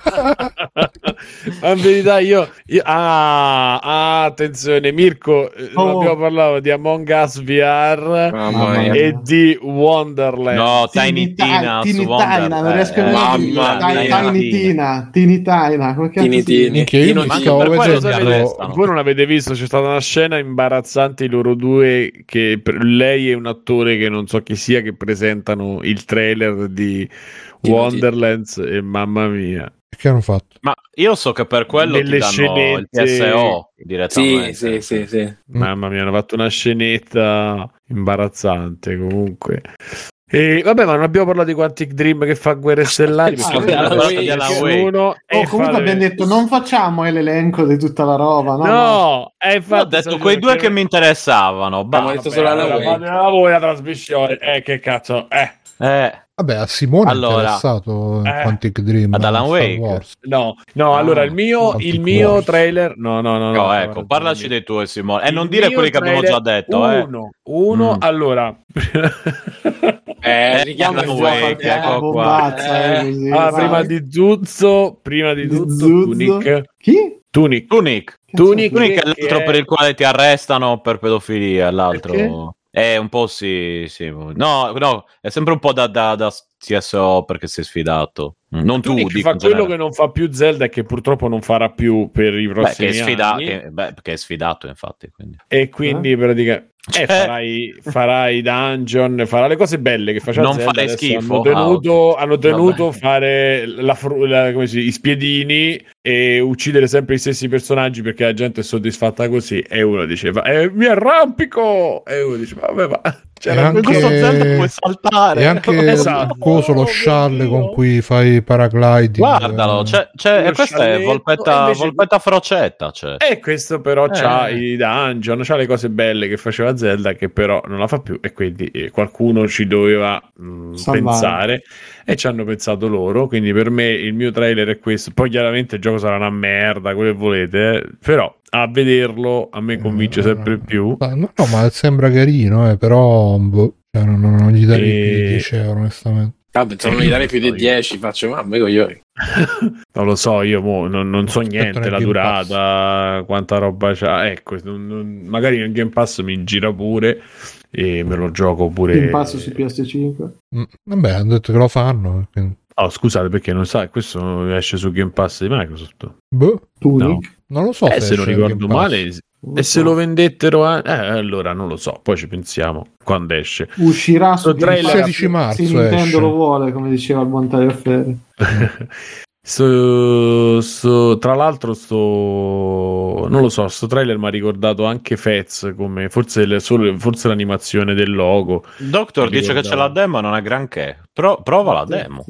Ma *laughs* in verità io, io- ah, ah, attenzione Mirko eh, Oh. abbiamo parlato di Among Us VR mia. e di Wonderland No, Tiny Ti- Tina. Wonder- Tina, non riesco a eh, vedere. mamma Tiny- mia. Tiny Tina, Tiny Tina, come cazzo Tini. Minchia, io Io mi non- Ma stavo per quello ti vedendo arrestano. voi non avete visto c'è stata una scena imbarazzante i loro due che lei è un attore che non so chi sia che presentano il trailer di Wonderlands e mamma mia che hanno fatto. Ma io so che per quello Nelle ti danno il scenette- TSO Sì, direttamente. sì, sì, sì. Mamma mia, hanno fatto una scenetta imbarazzante comunque. E vabbè, ma non abbiamo parlato di Quantic Dream che fa guerre stellari. Ah, perché di Alan nessuno Oh, e comunque fa- abbiamo detto non facciamo l'elenco di tutta la roba, no? No, e Io ho infatti detto quei due che mi interessavano. Abbiamo detto solo allora, fatela voi la trasmissione. Eh, che cazzo, eh. eh, Vabbè, a Simone Allora, è interessato eh, Quantic Dream. ad Alan Star Wake. Wars. No, no, Ah, allora il mio, il mio trailer. No, no, no. no, no, no, ecco, no, parlaci no. dei tuoi, Simone. E Il non dire quelli che abbiamo già detto, eh. Uno, uno Mm. allora. *laughs* Eh, Eh, richiamo il Wake, ecco Eh, qua. eh, così, prima di Zuzzo, prima di Di tutto, Zuzzo. Tunic. Chi? Tunic. Tunic. Tunic, Tunic è l'altro è- per il quale ti arrestano per pedofilia, l'altro... Perché? È un po' sì, sì. No, no, è sempre un po' da, da, da TSO perché sei sfidato. Non tu, dico fa quello che non fa più Zelda e che purtroppo non farà più per i Beh, che prossimi è, sfida- anni. che- beh, che è sfidato, infatti. Quindi. E quindi praticamente Eh, farai, farai dungeon, farà le cose belle che faceva Non Zelda, farei adesso schifo? Hanno tenuto, Ah, hanno tenuto fare la fru- la- come si i spiedini e uccidere sempre gli stessi personaggi perché la gente è soddisfatta così. E uno diceva, eh, mi arrampico! E uno diceva, vabbè, ma *laughs* E c'era anche- Questo Zelda puoi saltare. E anche *laughs* Esatto. il coso, lo Oh, scialle mio con cui fai paragliding. Guardalo, c'è, c'è- e questa è Volpetta, invece- Volpetta Frocetta. Cioè. E questo però c'ha Eh. i dungeon, c'ha le cose belle che faceva Zelda che però non la fa più e quindi eh, qualcuno ci doveva mh, Salvare. pensare e ci hanno pensato loro, quindi per me il mio trailer è questo, poi chiaramente il gioco sarà una merda, quello che volete, eh, però a vederlo a me convince Eh, sempre più. Ma- No, no, ma sembra carino, eh, però boh, cioè, non, non- gli darei E- 10 euro, onestamente. Ah, pensavo non gli dare più di 10, faccio mamma coglioni. *laughs* non lo so, io mo, non, non so niente, la Game durata, quanta roba c'ha, ecco, non- non- magari nel Game Pass mi gira pure e me lo gioco pure. In passo su PS5. Mm, Vabbè, hanno detto che lo fanno. quindi- Oh, scusate, perché non sa, questo esce su Game Pass di Microsoft. Boh, Tunic. Non lo so. eh, se non il ricordo male, Non e lo se so. lo vendettero, a... eh, allora non lo so, poi ci pensiamo quando esce. Uscirà su Sto trailer- Pass 16 marzo se Nintendo esce. lo vuole, come diceva il buon Tagliaferri. *laughs* Sto- sto- tra l'altro, sto, non lo so, sto trailer mi ha ricordato anche Fez, come forse, le- solo- forse l'animazione del logo. Doctor dice che c'è la ricordavo. demo, non è granché. Pro- prova la demo.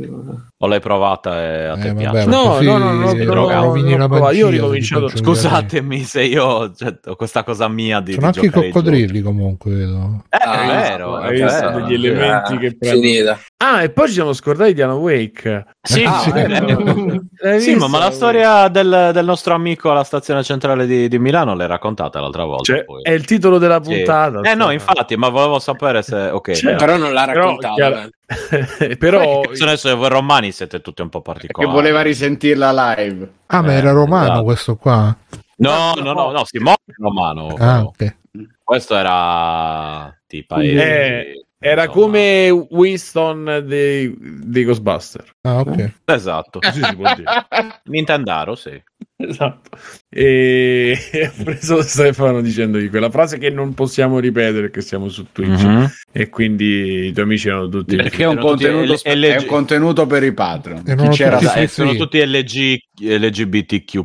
O l'hai provata e a te Eh, piace? vabbè, No, no, no, no, no, no, no, io ho ricominciato- giocare. Scusatemi se io cioè, ho questa cosa mia di, Sono di anche i coccodrilli comunque, vedo. Eh, Ah, è vero, hai è vero. degli elementi Ah, che prendono. finita. Ah, e poi ci siamo scordati di Alan Wake. Sì, Ah, sì, eh, *laughs* eh, L'hai sì, visto? ma, ma la storia del, del nostro amico alla stazione centrale di, di Milano l'hai raccontata l'altra volta. Cioè, poi. è il titolo della Sì. puntata. Eh no, infatti, ma volevo sapere se... *laughs* Ok, Cioè. Però non l'ha Però, bene. *laughs* però Beh, che adesso voi romani siete tutti un po' Che particolari. voleva risentirla live. Ah, ma Eh, era romano esatto. questo qua. No, no, no, no, Simone è romano. Ah, però. ok. Questo era paesi... Eh, era insomma. come Winston dei, dei Ghostbuster. Ah, ok. Esatto. Così si può dire. *laughs* Nintendaro, sì. Esatto. E *laughs* ho preso Stefano dicendogli quella frase che non possiamo ripetere perché siamo su Twitch Mhm. e quindi i tuoi amici erano tutti Perché è un, contenuto, L- LG. è un contenuto per i patron. Non Chi c'era sono tutti LG, LGBTQ+.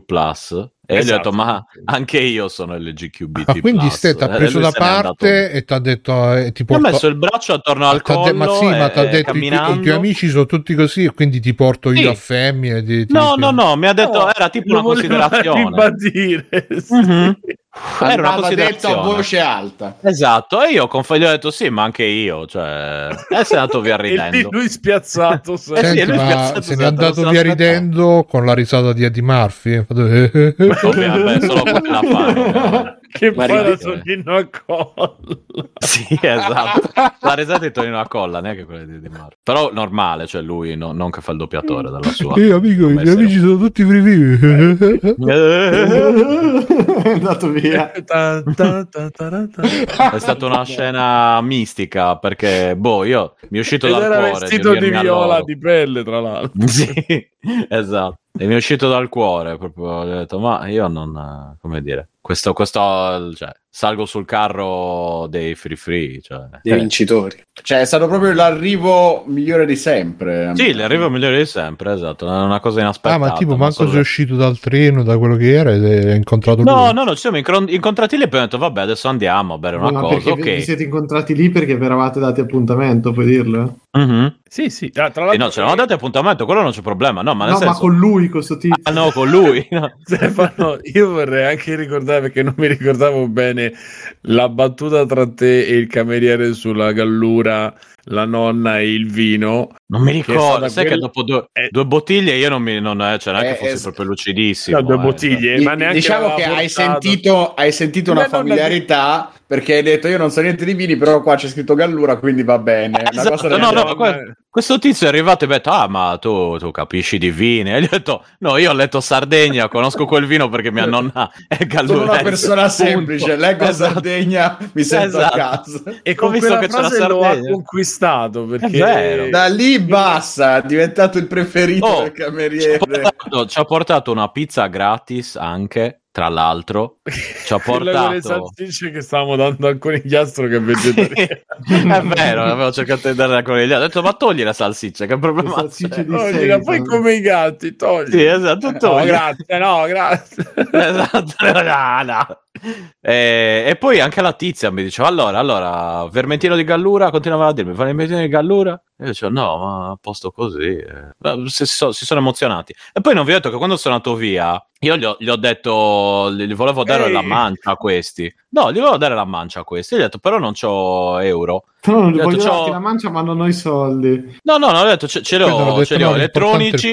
E io gli ho Esatto. detto, ma anche io sono LGQBT+. Ah, quindi Ste ti ha Eh, preso da parte e ti ha detto eh, ti Mi ha porto- messo il braccio attorno al collo ma sì, ma ti ha detto i, i tuoi amici sono tutti così e quindi ti porto io Sì. a femmine. ti- ti- No, ti- no, no, mi ha detto, No, era tipo una considerazione. ribadire, *laughs* sì. Mhm. Era una Andava detto a considerazione. voce alta. Esatto, e io con gli ho detto sì, ma anche io, cioè, e se è andato via *laughs* E ridendo. lui spiazzato Eh sì, Senti, lui ma piazzato se n'è andato via aspettava. ridendo con la risata di Eddie Murphy. *laughs* Ovviamente, solo quella *laughs* fa. che Ma poi la. Tonino a colla. Sì, esatto. La risata di Tonino a colla, neanche quella di Di Marzio. Però normale, cioè lui no- non che fa il doppiatore della sua. Eh, amico, i come miei essere- amici sono tutti frivi. è andato via. *laughs* Ta. È stata una scena mistica perché, boh, io mi è uscito Ed dal era cuore. vestito di a viola loro. di pelle, tra l'altro. *laughs* Sì, esatto. E mi è uscito dal cuore proprio. Ho detto, ma io non, eh, come dire, questo, questo, cioè, salgo sul carro dei free free. Cioè. Dei vincitori. Cioè, è stato proprio l'arrivo migliore di sempre. Sì, l'arrivo migliore di sempre, esatto. È una cosa Ah, inaspettata. ma tipo, manco so sei uscito dal treno, da quello che era, ed hai incontrato No, lui. no, no, ci siamo incontrati lì e poi ho detto, vabbè, adesso andiamo a bere una Ma cosa. perché Ok. vi siete incontrati lì perché vi eravate dati appuntamento, puoi dirlo? Mhm. Sì, sì. Ah, tra l'altro, no, ce l'avamo dati appuntamento, quello non c'è problema. No, ma nel no, senso. ma con lui, questo tizio. Ah, no, con lui. *laughs* no. Stefano, io vorrei anche ricordare perché non mi ricordavo bene la battuta tra te e il cameriere sulla gallura, la nonna e il vino. Non mi Che ricordo, stata sai che quella- dopo due, Eh. due bottiglie io non mi non è, cioè, è Eh, che fossi es- proprio lucidissimo. No, due eh. bottiglie, Di- ma neanche diciamo che hai sentito, hai sentito una familiarità perché hai detto io non so niente di vini, però qua c'è scritto Gallura, quindi va bene. Esatto, no, no, que- questo tizio è arrivato e mi ha detto, ah, ma tu, tu capisci di vini? E gli ho detto, no, io ho letto Sardegna, conosco quel vino perché mia nonna è Sono gallurese. una persona punto. semplice, leggo Esatto. Sardegna, mi sento Esatto. a casa. E con Ho visto che lo ha Sardegna. Conquistato perché. Da lì bassa, è diventato il preferito Oh, del Ci ha, cameriere. portato, ci ha portato una pizza gratis anche, tra l'altro. Ci ha *laughs* con le portato... salsicce che stavamo dando al conigliastro che è vegetariano. *laughs* è vero, avevo cercato di dare la conigliata. Ho detto, ma togli la salsiccia, che problema c'è? di Toglila, poi come i gatti, togli. Sì, esatto, No, togli. grazie, no, grazie. *laughs* esatto, no, no. E, e poi anche la tizia mi diceva: Allora, allora, vermentino di Gallura, continuava a dirmi: Vermentino di Gallura? Io dicevo: No, ma a posto così. eh. Si, so- si sono emozionati. E poi non vi ho detto che quando sono andato via, io gli ho, gli ho detto: Gli volevo dare Ehi. la mancia a questi. No, gli volevo dare la mancia a questi. Gli ho detto: Però non c'ho euro. Però non Gli ho voglio detto, darti la mancia, ma non ho i soldi. No, no, no, ho detto: Ce, ce li ho, ce li ho elettronici.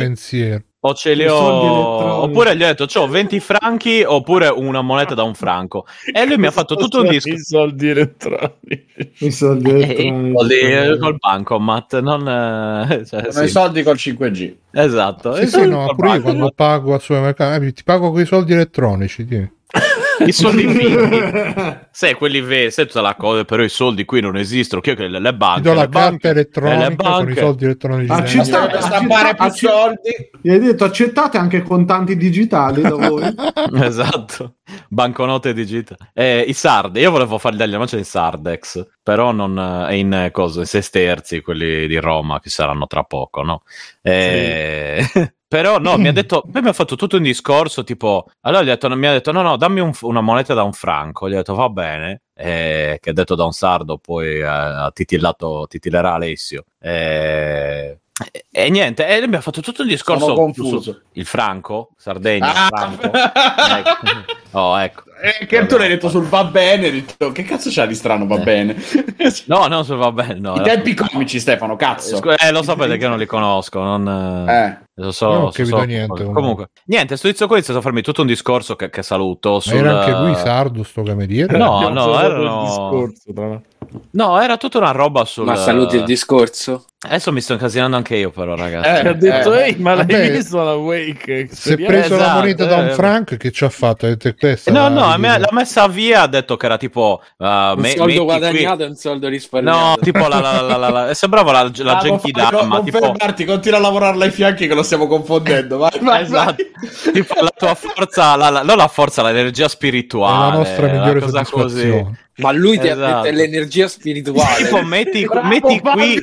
O ce li ho. Oppure gli ho detto: C'ho 20 franchi oppure una moneta da un franco. E lui mi ha fatto tutto un discorso. I soldi elettronici. I soldi Eh, elettronici. soldi, eh, col bancomat, non eh, cioè, Sono i sì, soldi col 5G. esatto. Sì, sì, no, pure io quando pago al supermercato, eh, ti pago con i soldi elettronici. tieni. *laughs* I soldi *laughs* finti. Sai, quelli veri, sai tutta la cosa, però i soldi qui non esistono. Che, le, le Ti banche, do la le banche, carta elettronica eh, le con i banche. soldi elettronici. Per stampare più soldi. Gli hai detto accettate anche contanti digitali da voi? *laughs* Esatto, banconote digitali. Eh, I Sard, io volevo fargli dagli amanci in Sardex, però non eh, in eh, cosa, in sesterzi, quelli di Roma, che saranno tra poco, no? Eh, *laughs* però no, mi ha detto, poi mi ha fatto tutto un discorso tipo, allora gli ha detto, mi ha detto no no, dammi un- una moneta da un franco, gli ho detto va bene, eh, che ha detto da un sardo, poi eh, ha titillato, titillerà Alessio. Eh, e, e niente, e lui mi ha fatto tutto un discorso Sono confuso. su- il franco, Sardegna, Ah. franco. Ecco. *laughs* Oh, ecco. Eh, che tu l'hai detto sul va bene, detto, che cazzo c'ha di strano va Eh. bene? *laughs* No, no, se va bene. No, I tempi comici, Stefano, cazzo. Eh, lo sapete che non li conosco. Non, Eh. Lo so, Non ho so- capito so- niente, Comunque. comunque. niente, sto tizio qui è stato a farmi tutto un discorso che, che saluto. Ma sul- era anche lui sardo, sto cameriere? No, no, erano- il discorso, tra l'altro. No, era tutta una roba sul. Ma saluti il discorso? Adesso mi sto incasinando anche io, però, ragazzi. Eh, ha detto, eh. ehi, ma l'hai Vabbè, visto la Wake? Si è Esperienza?" preso la Esatto, moneta da un eh. franco che ci ha fatto? Ha detto, questa No, la- no, a me l'ha messa via. Ha detto che era tipo. uh, Un me- soldo metti qui- guadagnato e un soldo risparmiato. No, tipo la, la, la, la, la- sembrava la, la Ah, Genki non non Tipo, fermarti, continua a lavorare ai fianchi che lo stiamo confondendo. Vai, vai, esatto. vai. tipo la tua forza, la, la- non la forza, l'energia È spirituale. la nostra una migliore cosa così. Ma lui ti ha Esatto. detto è l'energia spirituale. Tipo, metti, Bravo, metti qui,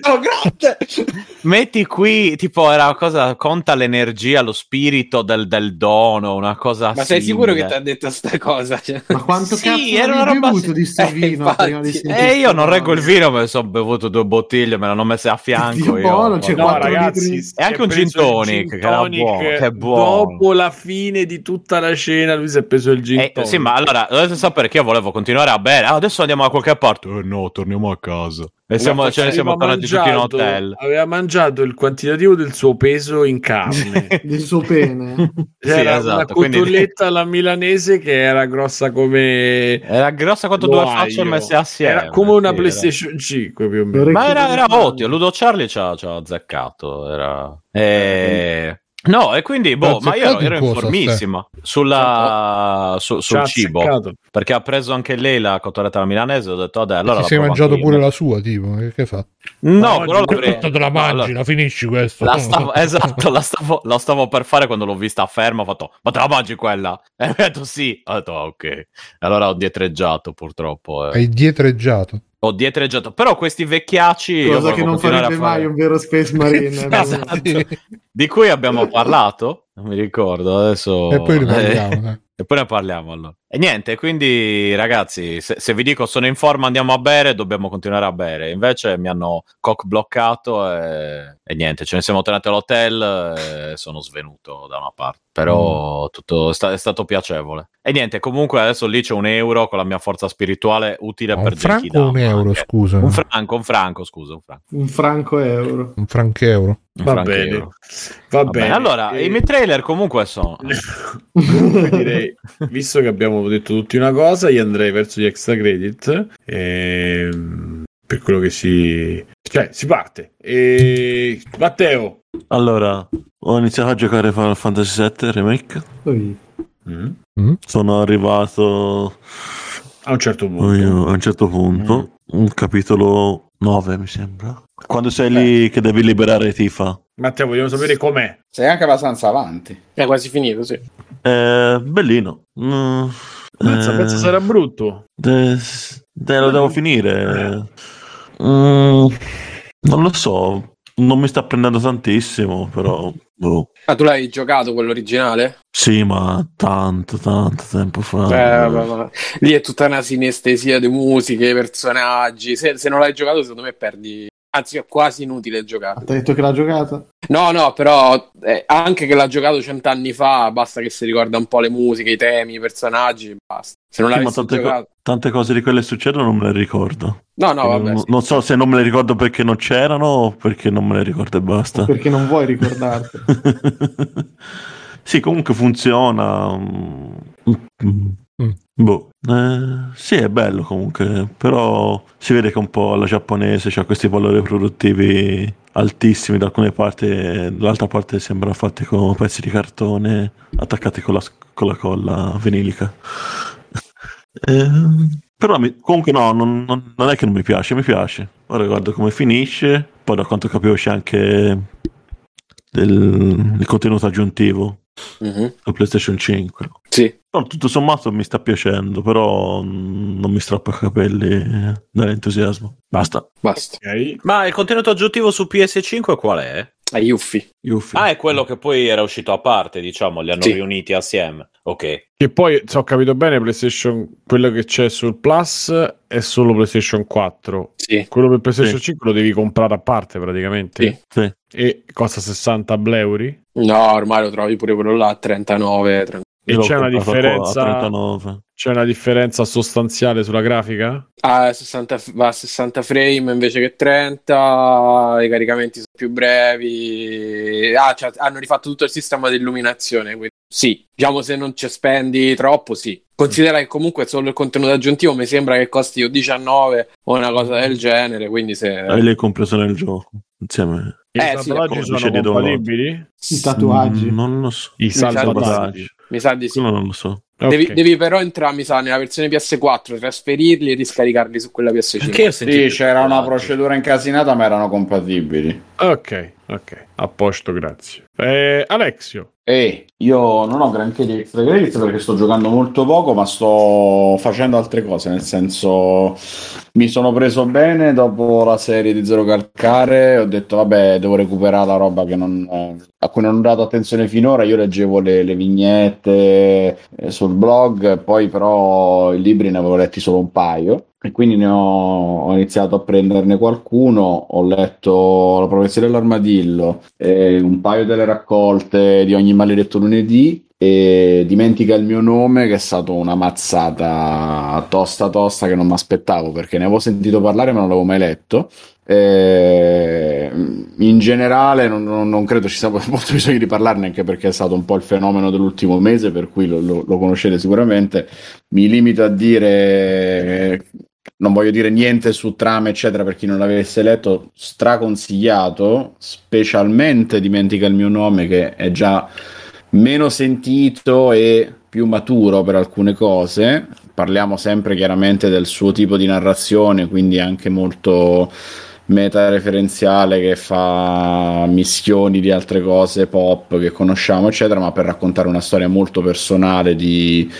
metti qui, tipo, era una cosa, conta l'energia, lo spirito del, del dono, una cosa Ma sei simile. sicuro che ti ha detto sta cosa? Cioè- Ma quanto Sì, cazzo era una roba bevuto di sto Eh, vino infatti. prima di sentire E io non reggo il vino, me ne sono bevuto due bottiglie, me le hanno messe a fianco. Dio io. buono, c'è No, ragazzi, E anche un gin tonic, che era buono, che è buono. Dopo la fine di tutta la cena, lui si è preso il gin Eh, tonic. sì, ma allora dovete sapere che io volevo continuare a bere. Ah, adesso andiamo da qualche parte. Eh, no, torniamo a casa. E siamo, ce ne siamo tornati tutti in mangiato- hotel. Aveva mangiato il quantitativo del suo peso in carne. *laughs* del suo pene. *laughs* C'era esatto, una quindi- cotolletta alla milanese che era grossa come Era grossa quanto due facce messe assieme. Era come una sì, era- PlayStation 5 più o meno. Ma era, era ottimo. Ludo Charlie ci ha, ci ha azzeccato. Era... Eh, No, e quindi, boh, Ma io ero, in cosa, informissima sulla, su- Ci ha sul cibo. azzeccato. Perché ha preso anche lei la cotoletta alla milanese. Ho detto, vabbè, allora Ti sei mangiato pure la sua, tipo, che, che fa? No, No, però l'avrei- Quanto te la mangi, allora- la finisci questo. La stavo, *laughs* esatto, la stavo, la stavo per fare quando l'ho vista ferma. Ho fatto, ma te la mangi quella? E mi ha detto sì. Ho detto, ah, ok. Allora ho dietreggiato, purtroppo. eh. Hai dietreggiato. Ho dietreggiato. Però questi vecchiacci. Cosa che non farebbe mai un vero Space Marine. *laughs* Esatto. Di cui abbiamo parlato? Non mi ricordo adesso. E poi Eh, riparliamo. *laughs* dai. e poi ne parliamo allora. E niente, quindi ragazzi, se, se vi dico sono in forma andiamo a bere, dobbiamo continuare a bere. Invece mi hanno cock bloccato e, e niente, ce ne siamo tornati all'hotel e sono svenuto da una parte. Però tutto è, sta- è stato piacevole. E niente, comunque adesso lì c'è un euro con la mia forza spirituale utile per un franco o Genkidama un euro, scusa? Un franco, un franco, scusa, un franco. Un franco euro. Un francheuro. Un Va franco bene. euro. Va, Va bene. bene, allora E- i miei trailer comunque sono. *laughs* Direi, visto che abbiamo detto tutti una cosa, io andrei verso gli extra credit. ehm, per quello che si. Cioè, si parte. E... Matteo. Allora, ho iniziato a giocare Final Fantasy VII Remake. Poi, Mm? Sono arrivato A un certo a punto. un certo punto. Un capitolo 9 mi sembra. Quando sei lì che devi liberare Tifa. Matteo, vogliamo sapere com'è. Sei anche abbastanza avanti. È quasi finito, sì. Eh, bellino. Mm, Pensa, eh, pensa sarà brutto. de- de- lo devo finire. Mm, non lo so. Non mi sta prendendo tantissimo, però. boh. Ah, tu l'hai giocato quello originale? Sì, ma tanto, tanto tempo fa. Eh, vabbè, vabbè. Lì è tutta una sinestesia di musiche, personaggi. Se, se non l'hai giocato, secondo me perdi. Anzi, è quasi inutile giocare. Ti ha detto che l'ha giocato? No, no, però eh, anche che l'ha giocato cent'anni fa, basta che si ricorda un po' le musiche, i temi, i personaggi, basta. Se non Sì, l'avessi tante, co- giocato... tante cose di quelle succedono non me le ricordo. No, no, vabbè. non, sì. non so se non me le ricordo perché non c'erano o perché non me le ricordo e basta. Perché non vuoi ricordarti. *laughs* sì, comunque funziona. Mm. Boh. Eh, sì, è bello comunque, però si vede che un po' alla giapponese c'ha questi valori produttivi altissimi da alcune parti, dall'altra parte sembrano fatti con pezzi di cartone attaccati con la, con la colla vinilica. *laughs* Eh, però mi- comunque no, non, non- non è che non mi piace, mi piace. Ora guardo come finisce, poi da quanto capivo c'è anche del, il contenuto aggiuntivo Mhm. su PlayStation 5. Sì. No, tutto sommato mi sta piacendo, però mm, non mi strappa i capelli dall'entusiasmo. Basta. Basta. Ok. Ma il contenuto aggiuntivo su PS5 qual è? A Yuffie. Yuffie. Ah, è quello che poi era uscito a parte, diciamo, li hanno Sì. riuniti assieme. Ok. Che poi, se ho capito bene, PlayStation, quello che c'è sul Plus è solo PlayStation 4. Sì. Quello per PlayStation Sì. 5 lo devi comprare a parte praticamente. Sì. Sì. E costa 60 euro. No, ormai lo trovi pure quello là a 39. 30. E c'è una differenza. 39. C'è una differenza sostanziale sulla grafica? Ah, 60 f- va a 60 frame invece che 30. I caricamenti sono più brevi. Ah, cioè, hanno rifatto tutto il sistema di illuminazione. Quindi sì, diciamo se non ci spendi troppo, sì. Considera che comunque solo il contenuto aggiuntivo mi sembra che costi o 19 o una cosa del genere. Quindi se. E l'hai compreso nel gioco insieme. I Eh, sì, tatuaggi sono compatibili? I tatuaggi. Mm, non lo so. I salvataggi. Mi sa di sì. Quello non lo so. Devi, Ok. devi però entrare, mi sa, nella versione PS4, trasferirli e riscaricarli su quella PS5. Perché Sì, c'era una procedura incasinata, ma erano compatibili. Ok, ok, a posto, grazie. Eh, Alexio, E io non ho granché di extra credits perché sto giocando molto poco, ma sto facendo altre cose. Nel senso, mi sono preso bene dopo la serie di Zero Calcare. Ho detto, vabbè, devo recuperare la roba non, eh, a cui non ho dato attenzione finora. Io leggevo le, le vignette eh, sul blog, poi però i libri ne avevo letti solo un paio. E quindi ne ho, ho iniziato a prenderne qualcuno. Ho letto La profezia dell'armadillo, eh, un paio delle raccolte di ogni maledetto lunedì. E dimentica il mio nome, che è stata una mazzata tosta tosta che non mi aspettavo perché ne avevo sentito parlare, ma non l'avevo mai letto. Eh, in generale, non, non- non credo ci sia *laughs* molto bisogno di parlarne, anche perché è stato un po' il fenomeno dell'ultimo mese, per cui lo, lo- lo conoscete sicuramente. Mi limito a dire non voglio dire niente su trame, eccetera, per chi non l'avesse letto, straconsigliato, specialmente dimentica il mio nome, che è già meno sentito e più maturo per alcune cose. Parliamo sempre chiaramente del suo tipo di narrazione, quindi anche molto metareferenziale che fa mischioni di altre cose pop che conosciamo, eccetera, ma per raccontare una storia molto personale di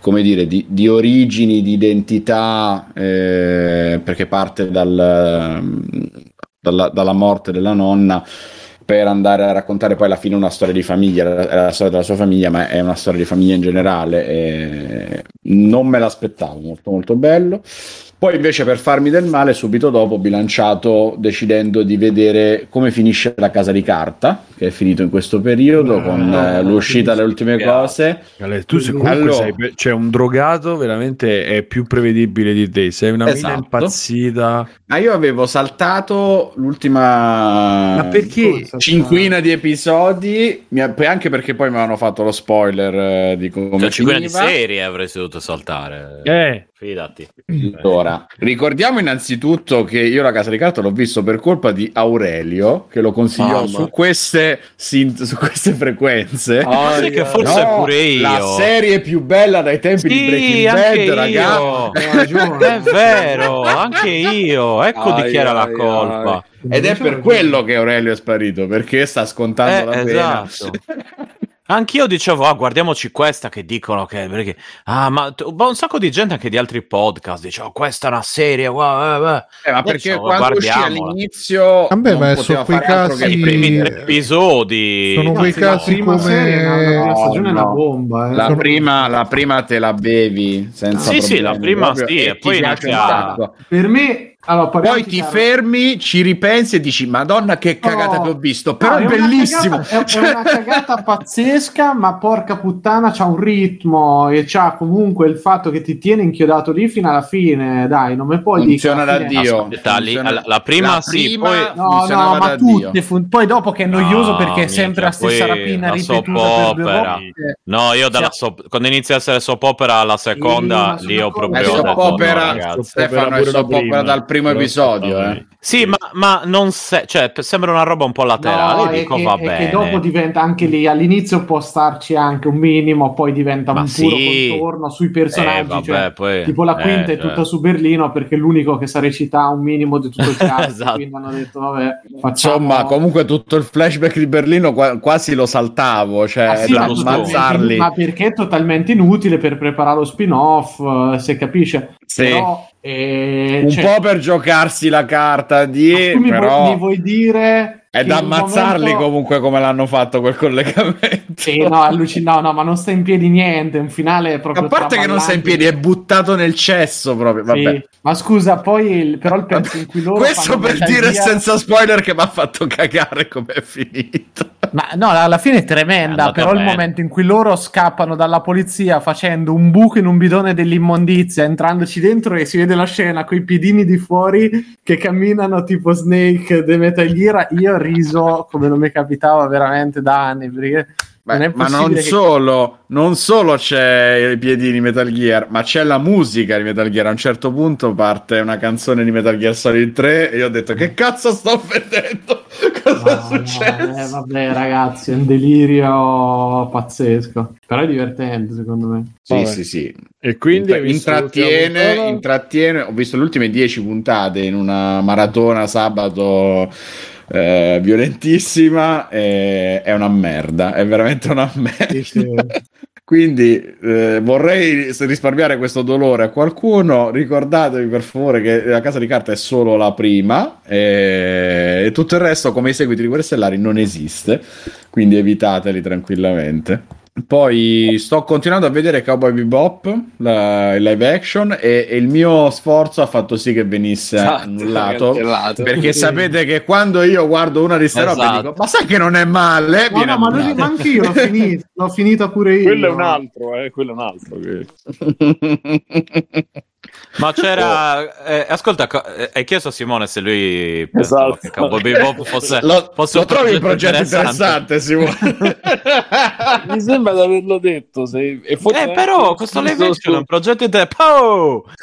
come dire, di, di origini, di identità, eh, perché parte dal, dalla, dalla morte della nonna per andare a raccontare poi alla fine una storia di famiglia, è la storia della sua famiglia, ma è una storia di famiglia in generale. e non me l'aspettavo, molto molto bello. Poi invece per farmi del male, subito dopo ho bilanciato decidendo di vedere come finisce la casa di carta, che è finito in questo periodo, con eh, l'uscita delle ultime cose. Ale, tu sei, comunque Allora- sei, cioè un drogato veramente è più prevedibile di te, sei una mina Esatto. impazzita. Ma io avevo saltato l'ultima Ma perché? cinquina di episodi, anche perché poi mi avevano fatto lo spoiler eh, di come Cioè, 5 di serie avresti dovuto saltare. Eh, Fidati. Allora, ricordiamo innanzitutto che io la casa di carta l'ho visto per colpa di Aurelio, che lo consigliò su queste, sint- su queste frequenze. Sai che forse No, pure io. La serie più bella dai tempi di Sì, Breaking anche Bad, ragazzi. È vero, anche io. Ecco di Ai, chi era la ai, colpa. Ed è per quello che Aurelio è sparito, perché sta scontando Eh, la pena. *laughs* Anch'io dicevo, ah, guardiamoci questa che dicono che... Perché, ah, ma, t- ma un sacco di gente anche di altri podcast dice, oh, questa è una serie, wow, eh, beh. Eh, ma perché quando uscì all'inizio Vabbè, non ma sono quei casi- I primi tre episodi. Sono No, quei sì, la casi prima come- serie, la prima No, stagione è una no. bomba. eh. La Sono- prima, la prima te la bevi senza Sì, sì, problemi, la prima proprio, sì, e e poi inizia-. Per me, allora, Poi ti chiaro. fermi, ci ripensi e dici: Madonna, che cagata No. che ho visto! Però No, è una bellissimo. cagata- è, è una cagata *laughs* pazzesca, ma porca puttana, c'ha un ritmo e c'ha comunque il fatto che ti tiene inchiodato lì fino alla fine. Dai, non mi puoi dire. Funziona da Dio. Funziona- la- la prima sì, prima poi- No, no, ma tutte fun- poi dopo che è noioso No, perché è sempre la stessa rapina la ripetuta per due soppopera. volte. No, io dalla Sì. sop- quando inizia a essere soppopera alla seconda, lì ho proprio È no, ragazzi. Stefano è la soppopera prima. dal primo episodio. Eh. Sì, ma, ma non se- cioè, sembra una roba un po' laterale. No, io e dico che, va e dopo diventa anche lì all'inizio può starci anche un minimo, poi diventa Ma un puro sì. contorno sui personaggi. Eh, vabbè, cioè, poi- tipo la quinta eh, è cioè. tutta su Berlino perché è l'unico che sa recitare un minimo di tutto il *laughs* cast. Esatto. Quindi hanno detto, vabbè, facciamo. Insomma, comunque tutto il flashback di Berlino qua- quasi lo saltavo, cioè Ah, sì, da ammazzarli. ma perché è totalmente inutile per preparare lo spin-off, eh, se capisce. Sì. Però, eh, Un cioè, po' per giocarsi la carta tu mi, però vuoi, mi vuoi dire è da il ammazzarli momento- comunque come l'hanno fatto quel collegamento. Sì, no, allucin- no, no, ma non sta in piedi niente. Un finale è proprio. A parte che non sta in piedi, è buttato nel cesso proprio. Sì. Vabbè. Ma scusa, poi il- però il pezzo in cui loro. Questo fanno per dire Gear- senza spoiler che mi ha fatto cagare come è finito. Ma no, alla fine è È tremenda. andata però il bene. momento in cui loro scappano dalla polizia facendo un buco in un bidone dell'immondizia, entrandoci dentro e si vede la scena con i piedini di fuori che camminano tipo Snake The Metal Gear. Io riso come non mi capitava veramente da anni. Perché non Beh, ma possibile non che- solo, non solo c'è i piedini Metal Gear, ma c'è la musica di Metal Gear. A un certo punto parte una canzone di Metal Gear Solid 3 e io ho detto che cazzo sto vedendo? *laughs* Cosa No, è successo? no, eh, vabbè, ragazzi, è un delirio pazzesco. Però è divertente, secondo me. Sì, Vabbè. sì, sì. E quindi visto intrattiene, intrattiene. Ho visto le ultime 10 puntate in una maratona sabato eh, violentissima. e è una merda, è veramente una merda. Sì, sì. *laughs* Quindi eh, vorrei risparmiare questo dolore a qualcuno. Ricordatevi per favore che la casa di carta è solo la prima e, e tutto il resto, come i seguiti di Guerre Stellari, non esiste. Quindi evitateli tranquillamente. Poi sto continuando a vedere Cowboy Bebop, la, il live action, e, e il mio sforzo ha fatto sì che venisse Esatto, annullato. cancellato. Perché sapete che quando io guardo una di queste robe Esatto. dico, ma sai che non è male? No, no, ma, lui, annullato. ma anche io l'ho finito, l'ho finita pure io. Quello è un altro, eh, quello è un altro. che- *laughs* Ma c'era. eh, ascolta, co- eh, hai chiesto a Simone se lui Esatto. che Cowboy Bebop *laughs* fosse. lo, fosse lo un trovi un progetto interessante. interessante, Simone? *laughs* Mi sembra di averlo detto. Se... e forse Eh, però questo live action è un progetto di Oh! *laughs*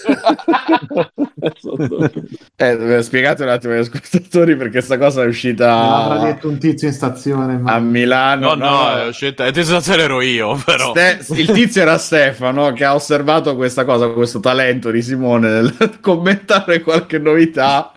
eh, spiegate un attimo agli ascoltatori perché sta cosa è uscita detto un tizio in stazione. Ma... a Milano. No, no, è uscita. È sensazione ero io, però. Ste- il tizio era Stefano che ha osservato questa cosa, questo talento di Simone nel *laughs* commentare qualche novità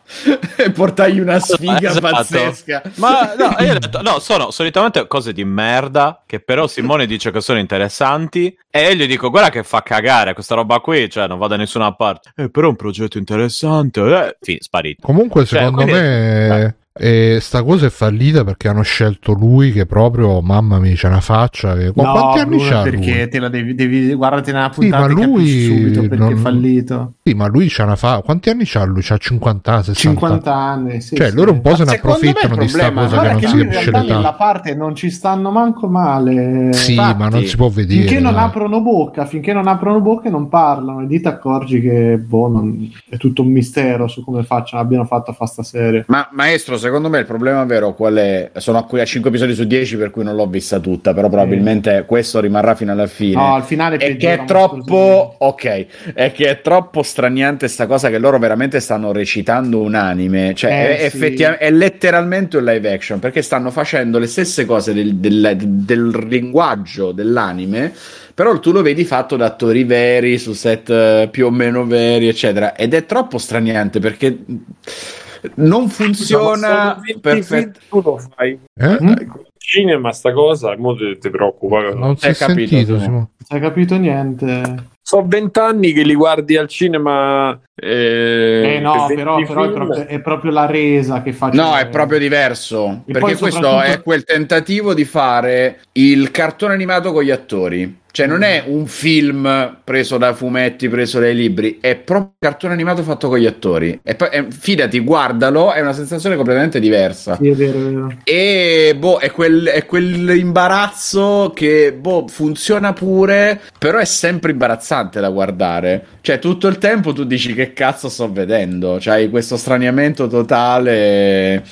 e portargli una sfiga Esatto. *laughs* pazzesca. Ma no, io ho detto, no, sono solitamente cose di merda che però Simone dice che sono interessanti e io gli dico guarda che fa cagare questa roba qui, cioè non va da nessuna parte. Eh, però è un progetto interessante. Eh, fin, sparito. Comunque, Cioè, secondo quindi- me, eh, sta cosa è fallita perché hanno scelto lui che proprio, mamma mia, c'è una faccia. Che... Ma No, quanti anni c'ha perché lui? te la devi, devi guardate nella Sì, puntata ma e capisci lui subito perché non- è fallito. Sì, ma lui c'ha una fa... Quanti anni c'ha lui? C'ha 50 anni, 60 50 anni, sì, Cioè, sì. loro un po' se ne approfittano di sta cosa Guarda che non si lui in capisce nella l'età. parte non ci stanno manco male. Sì, Infatti, ma non si può vedere. Finché non aprono bocca, finché non aprono bocca e non parlano, e lì ti accorgi che boh, non- è tutto un mistero su come facciano, abbiano fatto a fare sta serie. Ma maestro, secondo me il problema vero qual è? Sono a 5 episodi su 10 per cui non l'ho vista tutta, però probabilmente questo rimarrà fino alla fine. No, al finale è che è troppo ok, è che è troppo straniante sta cosa che loro veramente stanno recitando un anime, cioè Eh, è, sì. effettivamente è letteralmente un live action perché stanno facendo le stesse cose del, del- del linguaggio dell'anime. Però tu lo vedi fatto da attori veri, su set eh, più o meno veri, eccetera. Ed è troppo straniante perché non funziona perfetto. Tu lo fai Eh? Cinema sta cosa, mo ti, ti preoccupa. Non si Hai è capito, sentito, Simo? Non hai capito niente. So vent'anni che li guardi al cinema. Eh, Eh no, per però, 20 però è, proprio, è proprio la resa che fa. No, è proprio diverso. E perché questo soprattutto- è quel tentativo di fare il cartone animato con gli attori. Cioè, non è un film preso da fumetti, preso dai libri, è proprio un cartone animato fatto con gli attori. E poi, eh, fidati, guardalo, è una sensazione completamente diversa. Sì, è vero, è vero. E boh, è, quel, è quell'imbarazzo che boh, funziona pure, però è sempre imbarazzante da guardare. Cioè, tutto il tempo tu dici che cazzo sto vedendo. C'hai questo straniamento totale.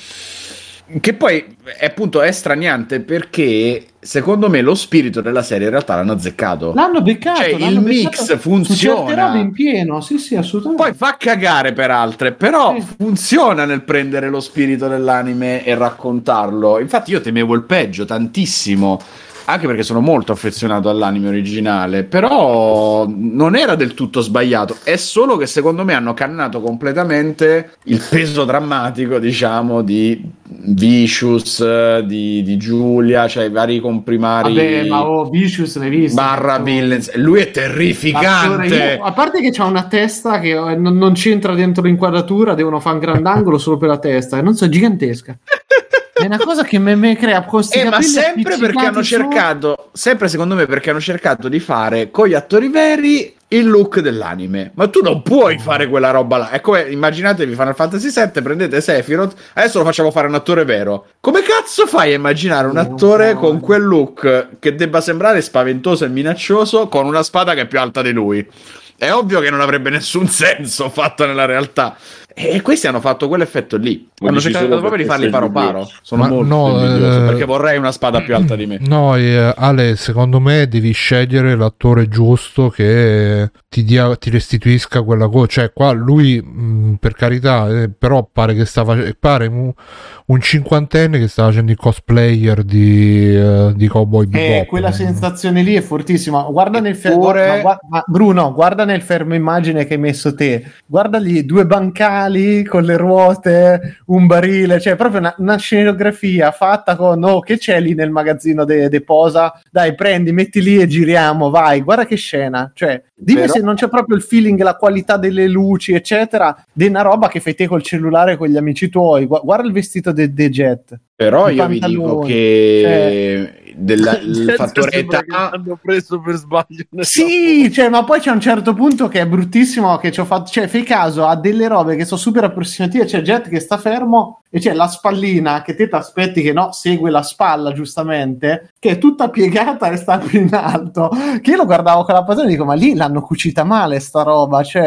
Che poi è appunto è straniante perché secondo me lo spirito della serie in realtà l'hanno azzeccato. L'hanno beccato. Cioè, l'hanno il mix beccato funziona. Certe robe in pieno, sì, sì, assolutamente. Poi fa cagare per altre, però Sì. funziona nel prendere lo spirito dell'anime e raccontarlo. Infatti io temevo il peggio tantissimo, anche perché sono molto affezionato all'anime originale, però non era del tutto sbagliato, è solo che secondo me hanno cannato completamente il peso drammatico, diciamo, di Vicious, di, di Giulia, cioè i vari comprimari Vabbè, ma oh, Vicious l'hai visto? barra villains. Lui è terrificante. io- a parte che c'ha una testa che eh, non, non c'entra dentro l'inquadratura, devono fare un grandangolo solo per la testa, e non so, è gigantesca. È una cosa che me, me crea questi Eh, ma sempre perché hanno su- cercato, sempre secondo me perché hanno cercato di fare con gli attori veri il look dell'anime. Ma tu non puoi fare quella roba là. È come immaginatevi Final Fantasy VII, prendete Sephiroth, adesso lo facciamo fare un attore vero. Come cazzo fai a immaginare un attore con quel look che debba sembrare spaventoso e minaccioso con una spada che è più alta di lui? È ovvio che non avrebbe nessun *laughs* senso fatto nella realtà. E questi hanno fatto quell'effetto lì. Vuoi hanno cercato proprio di farli paro paro. Sono Ma molto no, eh, perché vorrei una spada più alta di me. No, eh, Ale, secondo me devi scegliere l'attore giusto che ti, dia- ti restituisca quella cosa. Cioè, qua lui, mh, per carità, eh, però pare che sta facendo. Pare un, un cinquantenne che sta facendo il cosplayer di, eh, di Cowboy Bebop. Eh, quella sensazione lì è fortissima. Guarda nel fermo, Eppure- Bruno, guarda nel fermo immagine che hai messo te. Guarda lì due bancali con le ruote, un barile, cioè proprio una, una scenografia fatta con oh, che c'è lì nel magazzino de, de Posa? Dai, prendi, metti lì e giriamo, vai. Guarda che scena, cioè dimmi Però- se non c'è proprio il feeling, la qualità delle luci, eccetera, di una roba che fai te col cellulare con gli amici tuoi. Gu- Guarda il vestito de, de Jet. Però I io vi dico che della- *laughs* il fattore che età hanno preso per sbaglio. Sì, cioè, ma poi c'è un certo punto che è bruttissimo che ci ho fatto, cioè, fai caso a delle robe che sono super approssimative, c'è Jet che sta fermo e c'è la spallina che te ti aspetti che no, segue la spalla giustamente, che è tutta piegata e sta più in alto, che io lo guardavo con la passione e dico, ma lì l'hanno cucita male sta roba, cioè,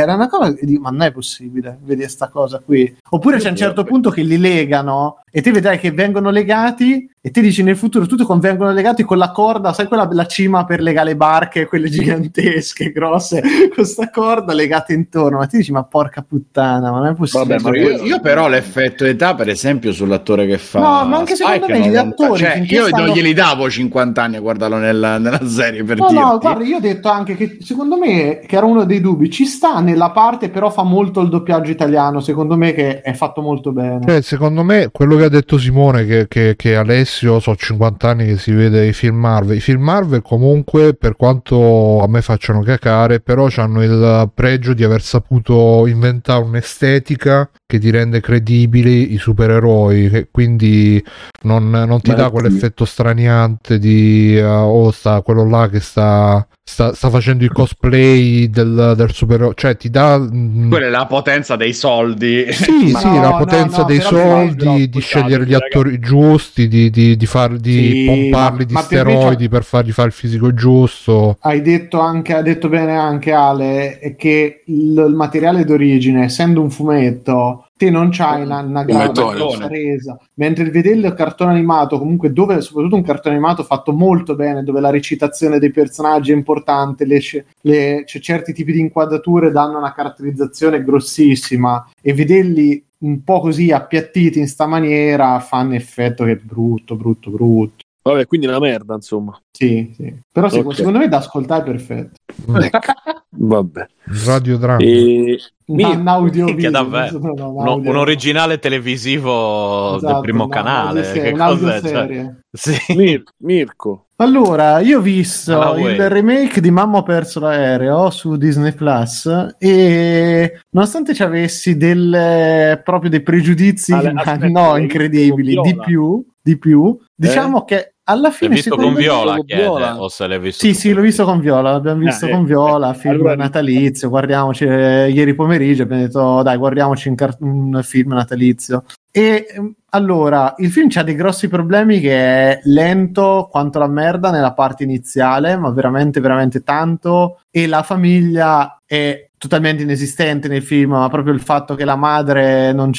era una cosa, e dico, ma non è possibile vedere sta cosa qui. Oppure c'è un certo punto che li legano e te vedrai che vengono legati e te dici nel futuro tutto con vengono legati con la corda, sai quella la cima per legare le barche, quelle gigantesche, *laughs* grosse, con sta corda legata intorno, ma ti dici ma porca puttana, ma non è possibile. Vabbè, ma io, io però l'effetto età per esempio sull'attore che fa No, ma anche secondo Spike me gli attori cioè, io stanno- non glieli davo 50 anni a guardarlo nella, nella serie per No, dirti no, guarda, io ho detto anche che secondo me, che era uno dei dubbi, ci sta nella parte, però fa molto il doppiaggio italiano, secondo me che è fatto molto bene. Cioè, secondo me, quello che ha detto Simone, che, che- che Alessio, so 50 anni che si vede i film Marvel. I film Marvel, comunque, per quanto a me facciano cacare, però hanno il pregio di aver saputo inventare un'estetica che ti rende credibili i supereroi. Che quindi non, non ti Beh, dà quell'effetto straniante di uh, oh, sta quello là che sta. Sta, sta facendo il cosplay del, del supereroe, cioè ti dà mm, quella è la potenza dei soldi sì, sì, no, la no, potenza no, dei però soldi, di scegliere gli ragazzi. attori giusti, di, di, di, far, di Sì, pomparli ma- di ma steroidi c'ha- per fargli fare il fisico giusto. Hai detto, anche, ha detto bene anche Ale che il, il materiale d'origine, essendo un fumetto, te non c'hai una, una grande resa. Mentre il vederlo il cartone animato, comunque dove soprattutto un cartone animato fatto molto bene, dove la recitazione dei personaggi è importante, le, le- c'è certi tipi di inquadrature danno una caratterizzazione grossissima e vederli un po' così appiattiti in sta maniera fanno effetto che è brutto, brutto, brutto. Vabbè, quindi una merda, insomma. Sì, sì. Però sì, Ok. secondo me da ascoltare è perfetto. *laughs* Vabbè. Radio Dramma. E... Un, Mi- un audio video, davvero. *laughs* so, un audio- un originale televisivo Esatto, del primo canale. audioserie, Che cos'è? Cioè, sì. Mir- Mirko. Allora, io ho visto Alla Way. il remake di Mamma ho perso l'aereo su Disney Plus e nonostante ci avessi delle, proprio dei pregiudizi Ale- *laughs* ma aspetta, no incredibili, di più, di più, diciamo che alla L'hai fine visto secondo con Viola, con chiede, Viola? o se l'hai visto Sì, sì, l'ho visto con Viola, l'abbiamo visto Ah, eh, con Viola, eh, film allora- natalizio, guardiamoci eh, ieri pomeriggio, abbiamo detto dai guardiamoci un, car- un film natalizio. E ehm, allora, il film ha dei grossi problemi che è lento quanto la merda nella parte iniziale, ma veramente, veramente tanto, e la famiglia è totalmente inesistente nel film, ma proprio il fatto che la madre non,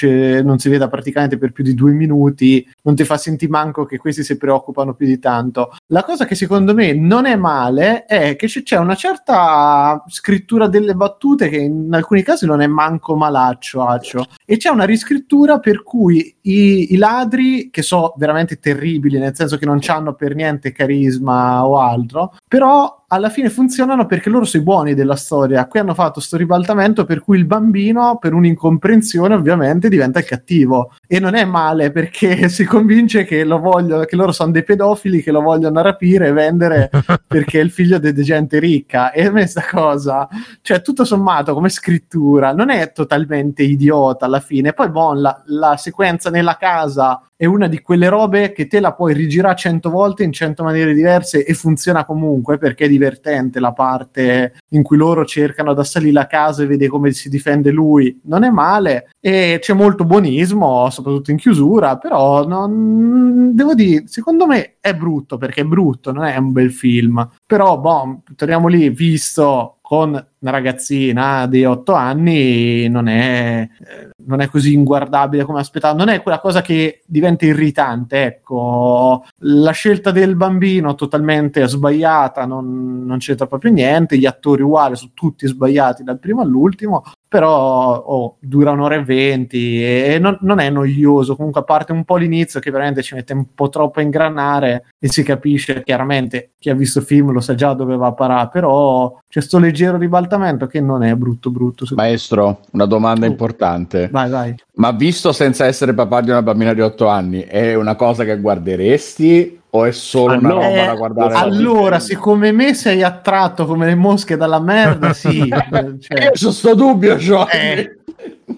non si veda praticamente per più di due minuti non ti fa sentire manco che questi si preoccupano più di tanto. La cosa che secondo me non è male è che c'è una certa scrittura delle battute che in alcuni casi non è manco malaccio, accio. e c'è una riscrittura per cui i, i ladri, che sono veramente terribili, nel senso che non hanno per niente carisma o altro, però alla fine funzionano perché loro sono i buoni della storia. Qui hanno fatto sto ribaltamento per cui il bambino, per un'incomprensione, ovviamente diventa il cattivo. E non è male perché *laughs* si convince che, lo voglio, che loro sono dei pedofili che lo vogliono rapire e vendere *laughs* perché è il figlio di gente ricca. E a me sta cosa, cioè tutto sommato come scrittura, non è totalmente idiota alla fine. Poi, bon, la, la sequenza nella casa è una di quelle robe che te la puoi rigirare cento volte in cento maniere diverse e funziona comunque perché è divertente la parte in cui loro cercano da salire la casa e vede come si difende lui. Non è male e c'è molto buonismo, soprattutto in chiusura, però non... devo dire, secondo me è brutto perché è brutto, non è un bel film. Però, boh, torniamo lì, visto con una ragazzina di 8 anni non è, eh, non è così inguardabile come aspettavo, non è quella cosa che diventa irritante, ecco, la scelta del bambino totalmente sbagliata, non, non c'entra proprio niente, gli attori uguali, sono tutti sbagliati dal primo all'ultimo, però oh, dura un'ora e venti e non, non è noioso, comunque a parte un po' l'inizio che veramente ci mette un po' troppo a ingranare e si capisce chiaramente chi ha visto il film lo sa già dove va a parare, però c'è sto leggero ribaltamento che non è brutto brutto. Maestro, una domanda Oh. importante. Vai, vai. Ma visto senza essere papà di una bambina di 8 anni, è una cosa che guarderesti o è solo Ah, una no. roba Eh, da guardare? allora, siccome me sei attratto come le mosche dalla merda, sì. eh, *laughs* cioè, Io c'ho sto dubbio, cioè. Eh,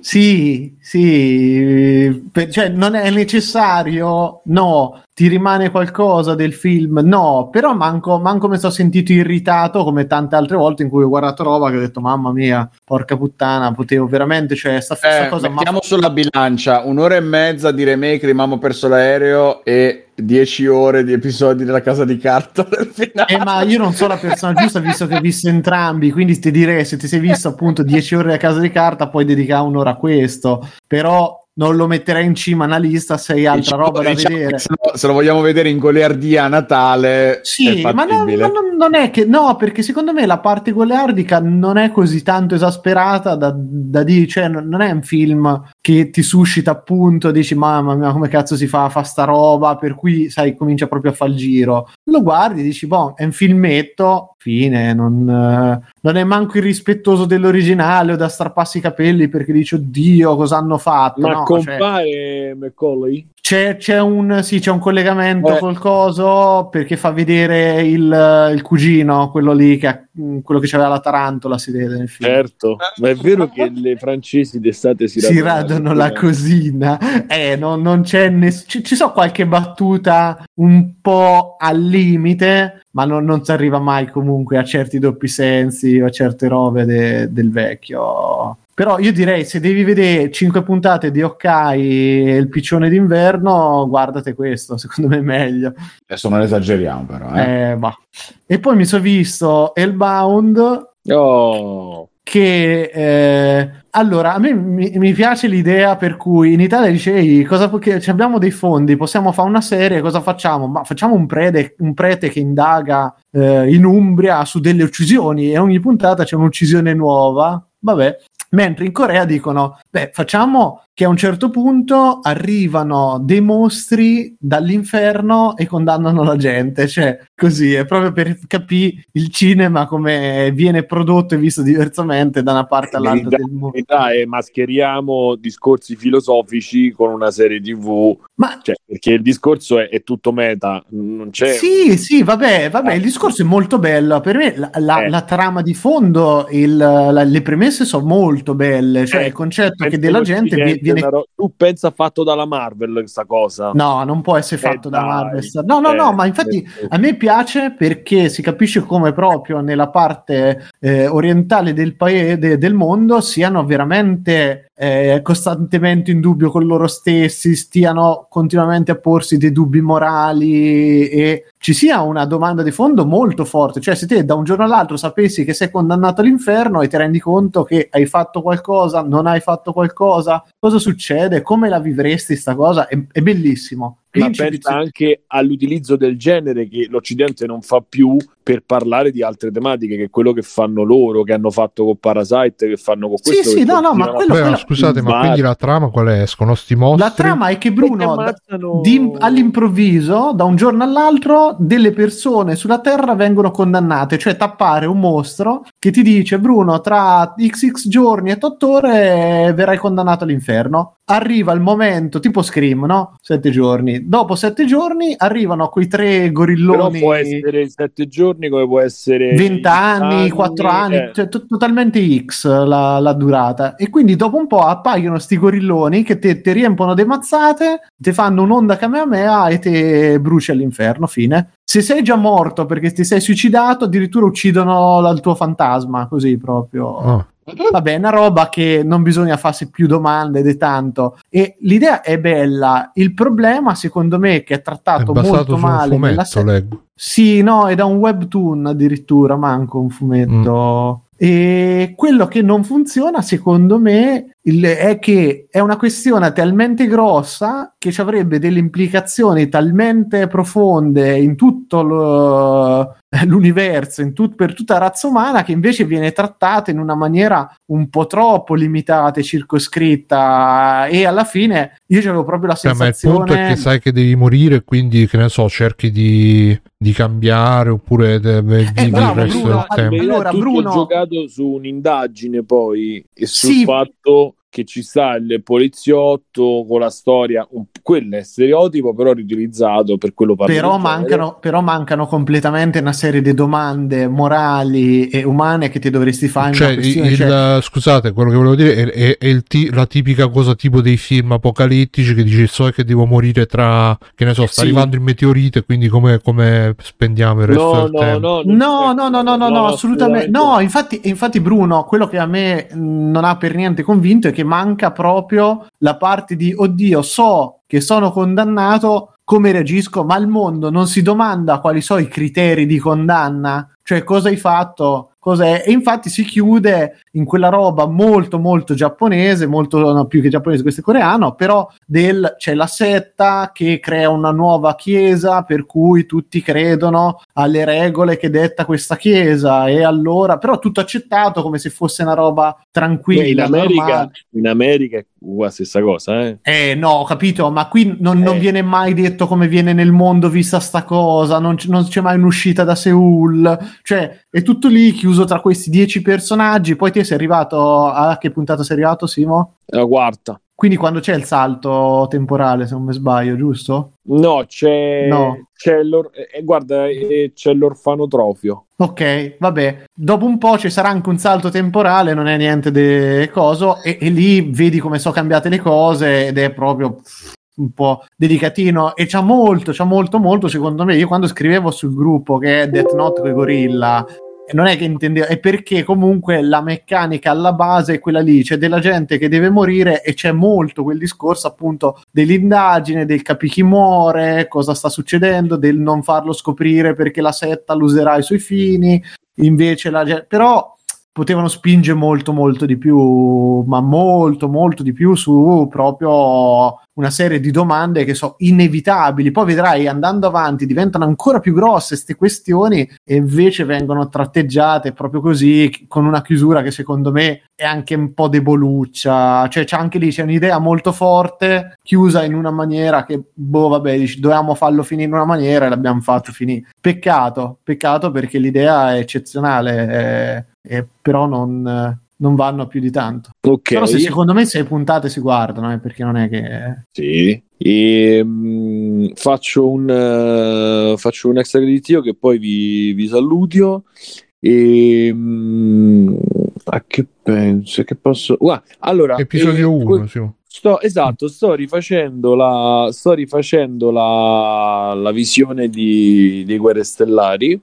sì, sì, per- cioè non è necessario, no, ti rimane qualcosa del film, no, però manco, manco mi sono sentito irritato come tante altre volte in cui ho guardato roba che ho detto mamma mia, porca puttana, potevo veramente, cioè sta, sta Eh, cosa ma mettiamo sulla bilancia un'ora e mezza di remake ho perso l'aereo e 10 ore di episodi della casa di carta del finale. Eh, ma io non sono la persona giusta visto che ho visto entrambi, quindi ti direi se ti sei visto appunto 10 ore a casa di carta puoi dedicare un'ora a questo, però non lo metterei in cima alla lista se hai altra Diciamo- roba da diciamo vedere. Se, lo, se lo vogliamo vedere in goliardia a Natale, Sì, ma, non, fattibile. ma non- non è che no, perché secondo me la parte goliardica non è così tanto esasperata da, da dire, cioè non non è un film che ti suscita appunto, dici mamma mia come cazzo si fa a fa sta roba, per cui sai comincia proprio a fare il giro. Lo guardi, dici boh, è un filmetto, fine, non, eh, non è manco irrispettoso dell'originale o da strapparsi i capelli perché dici oddio cosa hanno fatto. Ma no, cioè- compare Macaulay? C'è, c'è un, sì, c'è un collegamento Eh. col coso perché fa vedere il, il cugino, quello lì che ha- quello che c'aveva la tarantola, si vede nel film. Certo, ma è vero che le francesi d'estate si, si radono la cosina, eh, non, non c'è ness- ci, ci so qualche battuta un po' al limite, ma non, non si arriva mai comunque a certi doppi sensi o a certe robe de- del vecchio. Però io direi se devi vedere 5 puntate di Hawkeye e il piccione d'inverno, guardate questo, secondo me è meglio. Adesso non esageriamo però. Eh. Eh, bah. E poi mi sono visto Hellbound Oh, che eh, allora a me mi, mi piace l'idea per cui in Italia dice "Ehi, cosa, che ci abbiamo dei fondi possiamo fare una serie cosa facciamo ma facciamo un prete, un prete che indaga eh, in Umbria su delle uccisioni e ogni puntata c'è un'uccisione nuova vabbè Mentre in Corea dicono: Beh, facciamo che a un certo punto arrivano dei mostri dall'inferno e condannano la gente. Cioè, così è proprio per capire il cinema come viene prodotto e visto diversamente da una parte all'altra del mondo. è mascheriamo discorsi filosofici con una serie tv Ma cioè, perché il discorso è, è tutto meta non c'è Sì, sì, vabbè, vabbè, il discorso è molto bello. Per me la, la- Eh. la trama di fondo, il- la- le premesse sono molto belle. Cioè, Eh, il concetto che Penso della che gente vi- viene. ro- tu pensa fatto dalla Marvel questa cosa No, non può essere fatto Eh, da dai. Marvel. No, no, no, Eh, ma infatti eh, a me piace perché si capisce come proprio nella parte eh, orientale del paese del mondo siano veramente eh, costantemente in dubbio con loro stessi, stiano continuamente a porsi dei dubbi morali e ci sia una domanda di fondo molto forte. Cioè, se te da un giorno all'altro sapessi che sei condannato all'inferno e ti rendi conto che hai fatto qualcosa, non hai fatto qualcosa, cosa succede? Come la vivresti sta cosa? È, è bellissimo. ma pensa anche all'utilizzo del genere che l'Occidente non fa più per parlare di altre tematiche, che è quello che fanno loro, che hanno fatto con Parasite, che fanno con Sì, questo. sì, che no, no, ma quello- Beh, quello- scusate, ma quindi la trama qual è? Escono sti mostri? La trama è che Bruno, ammazzano- di- all'improvviso, da un giorno all'altro, delle persone sulla Terra vengono condannate, cioè tappare un mostro che ti dice Bruno, tra XX giorni e 8 ore verrai condannato all'inferno. Arriva il momento, tipo Scream, no? Sette giorni. Dopo sette giorni arrivano quei tre Però gorilloni. può essere sette giorni, come può essere 20 anni, 4 anni, eh. cioè to- totalmente X la, la durata. E quindi dopo un po' appaiono sti gorilloni che te, te riempono di mazzate, ti fanno un'onda Kamehameha e te bruci all'inferno, fine. Se sei già morto perché ti sei suicidato, addirittura uccidono il tuo fantasma, così proprio. Ah. Vabbè, è una roba che non bisogna farsi più domande è tanto. E l'idea è bella. Il problema, secondo me, è che è È trattato basato molto male nella fumetto, serie. leggo. Sì, no, è da un webtoon addirittura, manco un fumetto. E quello che non funziona, secondo me, il- è che è una questione talmente grossa che ci avrebbe delle implicazioni talmente profonde in tutto lo- *laughs* l'universo, in tut- per tutta la razza umana, che invece viene trattata in una maniera un po' troppo limitata e circoscritta. E alla fine io avevo proprio la Cioè, ma il sensazione. punto è che sai che devi morire, quindi che ne so, cerchi di, di cambiare oppure de- di, Eh, di bravo, resto Bruno, del tempo. Allora, Bruno- giocato su un'indagine poi e sul Sì. fatto che ci sta il poliziotto con la storia, un- quello è stereotipo però riutilizzato per quello Però mancano, però mancano completamente una serie di domande morali e umane che ti dovresti fare Cioè, questione. il- cioè- scusate, quello che volevo dire è, è- è il ti- la tipica cosa tipo dei film apocalittici che dici so che devo morire tra, che ne so, sta Sì. arrivando il meteorite, quindi come, come spendiamo il resto No, del no, tempo? no, No, no, no, no, no, no, assolutamente. No, infatti, infatti, Bruno, quello che a me mh, non ha per niente convinto è che manca proprio la parte di oddio, so che sono condannato, come reagisco, ma il mondo non si domanda quali sono i criteri di condanna, cioè cosa hai fatto, cos'è, e infatti si chiude in quella roba molto molto giapponese, molto no, più che giapponese, questo è coreano, però del, c'è la setta che crea una nuova chiesa per cui tutti credono alle regole che detta questa chiesa e allora però tutto accettato come se fosse una roba Beh, tranquilla in, America, in America è la stessa cosa, eh. Eh no, ho capito, ma qui non, non Eh. viene mai detto come viene nel mondo vista sta cosa, non, c- non c'è mai un'uscita da Seoul, cioè è tutto lì chiuso tra questi dieci personaggi, poi ti sei arrivato a che puntata sei arrivato Simo? La quarta. Quindi quando c'è il salto temporale, se non mi sbaglio, giusto? No, c'è, No. c'è l'or- eh, guarda, eh, c'è l'orfanotrofio. Ok, vabbè. Dopo un po' ci sarà anche un salto temporale, non è niente di coso, e, e lì vedi come sono cambiate le cose ed è proprio un po' dedicatino e c'ha molto, c'ha molto, molto, secondo me. Io quando scrivevo sul gruppo che è Death Note con i gorilla, non è che intendevo, è perché comunque la meccanica alla base è quella lì, c'è della gente che deve morire e c'è molto quel discorso appunto dell'indagine, del capi chi muore, cosa sta succedendo, del non farlo scoprire perché la setta lo userà ai suoi fini, invece la gente... però potevano spingere molto molto di più, ma molto molto di più su proprio una serie di domande che sono inevitabili. Poi vedrai andando avanti diventano ancora più grosse queste questioni e invece vengono tratteggiate proprio così con una chiusura che secondo me è anche un po' deboluccia. Cioè c'è anche lì c'è un'idea molto forte chiusa in una maniera che boh vabbè dici, dovevamo farlo finire in una maniera e l'abbiamo fatto finire. Peccato, peccato perché l'idea è eccezionale, eh, eh, però non non vanno più di tanto. Ok. Però se secondo me sei puntate si guardano, eh, perché non è che... Sì. E, mm, faccio, un, eh, faccio un extra creditio che poi vi, vi salutio. E mm, a che penso? Che posso. Guarda, allora, Episodio eh, 1, sì. Sto, esatto, sto rifacendo la, sto rifacendo la, la visione di, di Guerre Stellari.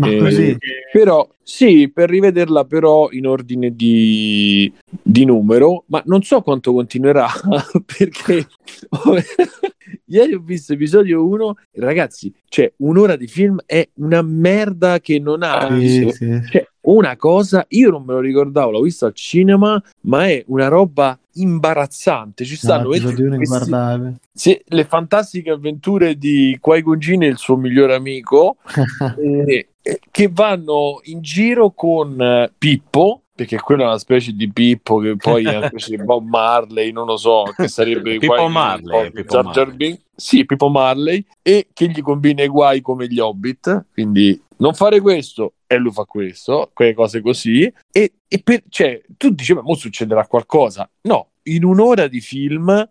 Eh? Però, sì, per rivederla però in ordine di, di numero, ma non so quanto continuerà *laughs* perché *laughs* ieri ho visto episodio 1 e ragazzi, cioè un'ora di film è una merda che non ha Sì, sì. cioè, una cosa, io non me lo ricordavo, l'ho visto al cinema, ma è una roba imbarazzante. Ci stanno No, è questi- inguardabile. sì, le fantastiche avventure di Qui-Gon Jinn e il suo migliore amico *laughs* eh, che vanno in giro con eh, Pippo perché quella è una specie di Pippo che poi è una specie di Bob Marley, non lo so, che sarebbe Pippo Marley, Pippo Jar Jar Marley. Sì, Pippo Marley e che gli combina i guai come gli Hobbit, quindi non fare questo e lui fa questo, quelle cose così e, e per, cioè, tu dici ma succederà qualcosa. No, in un'ora di film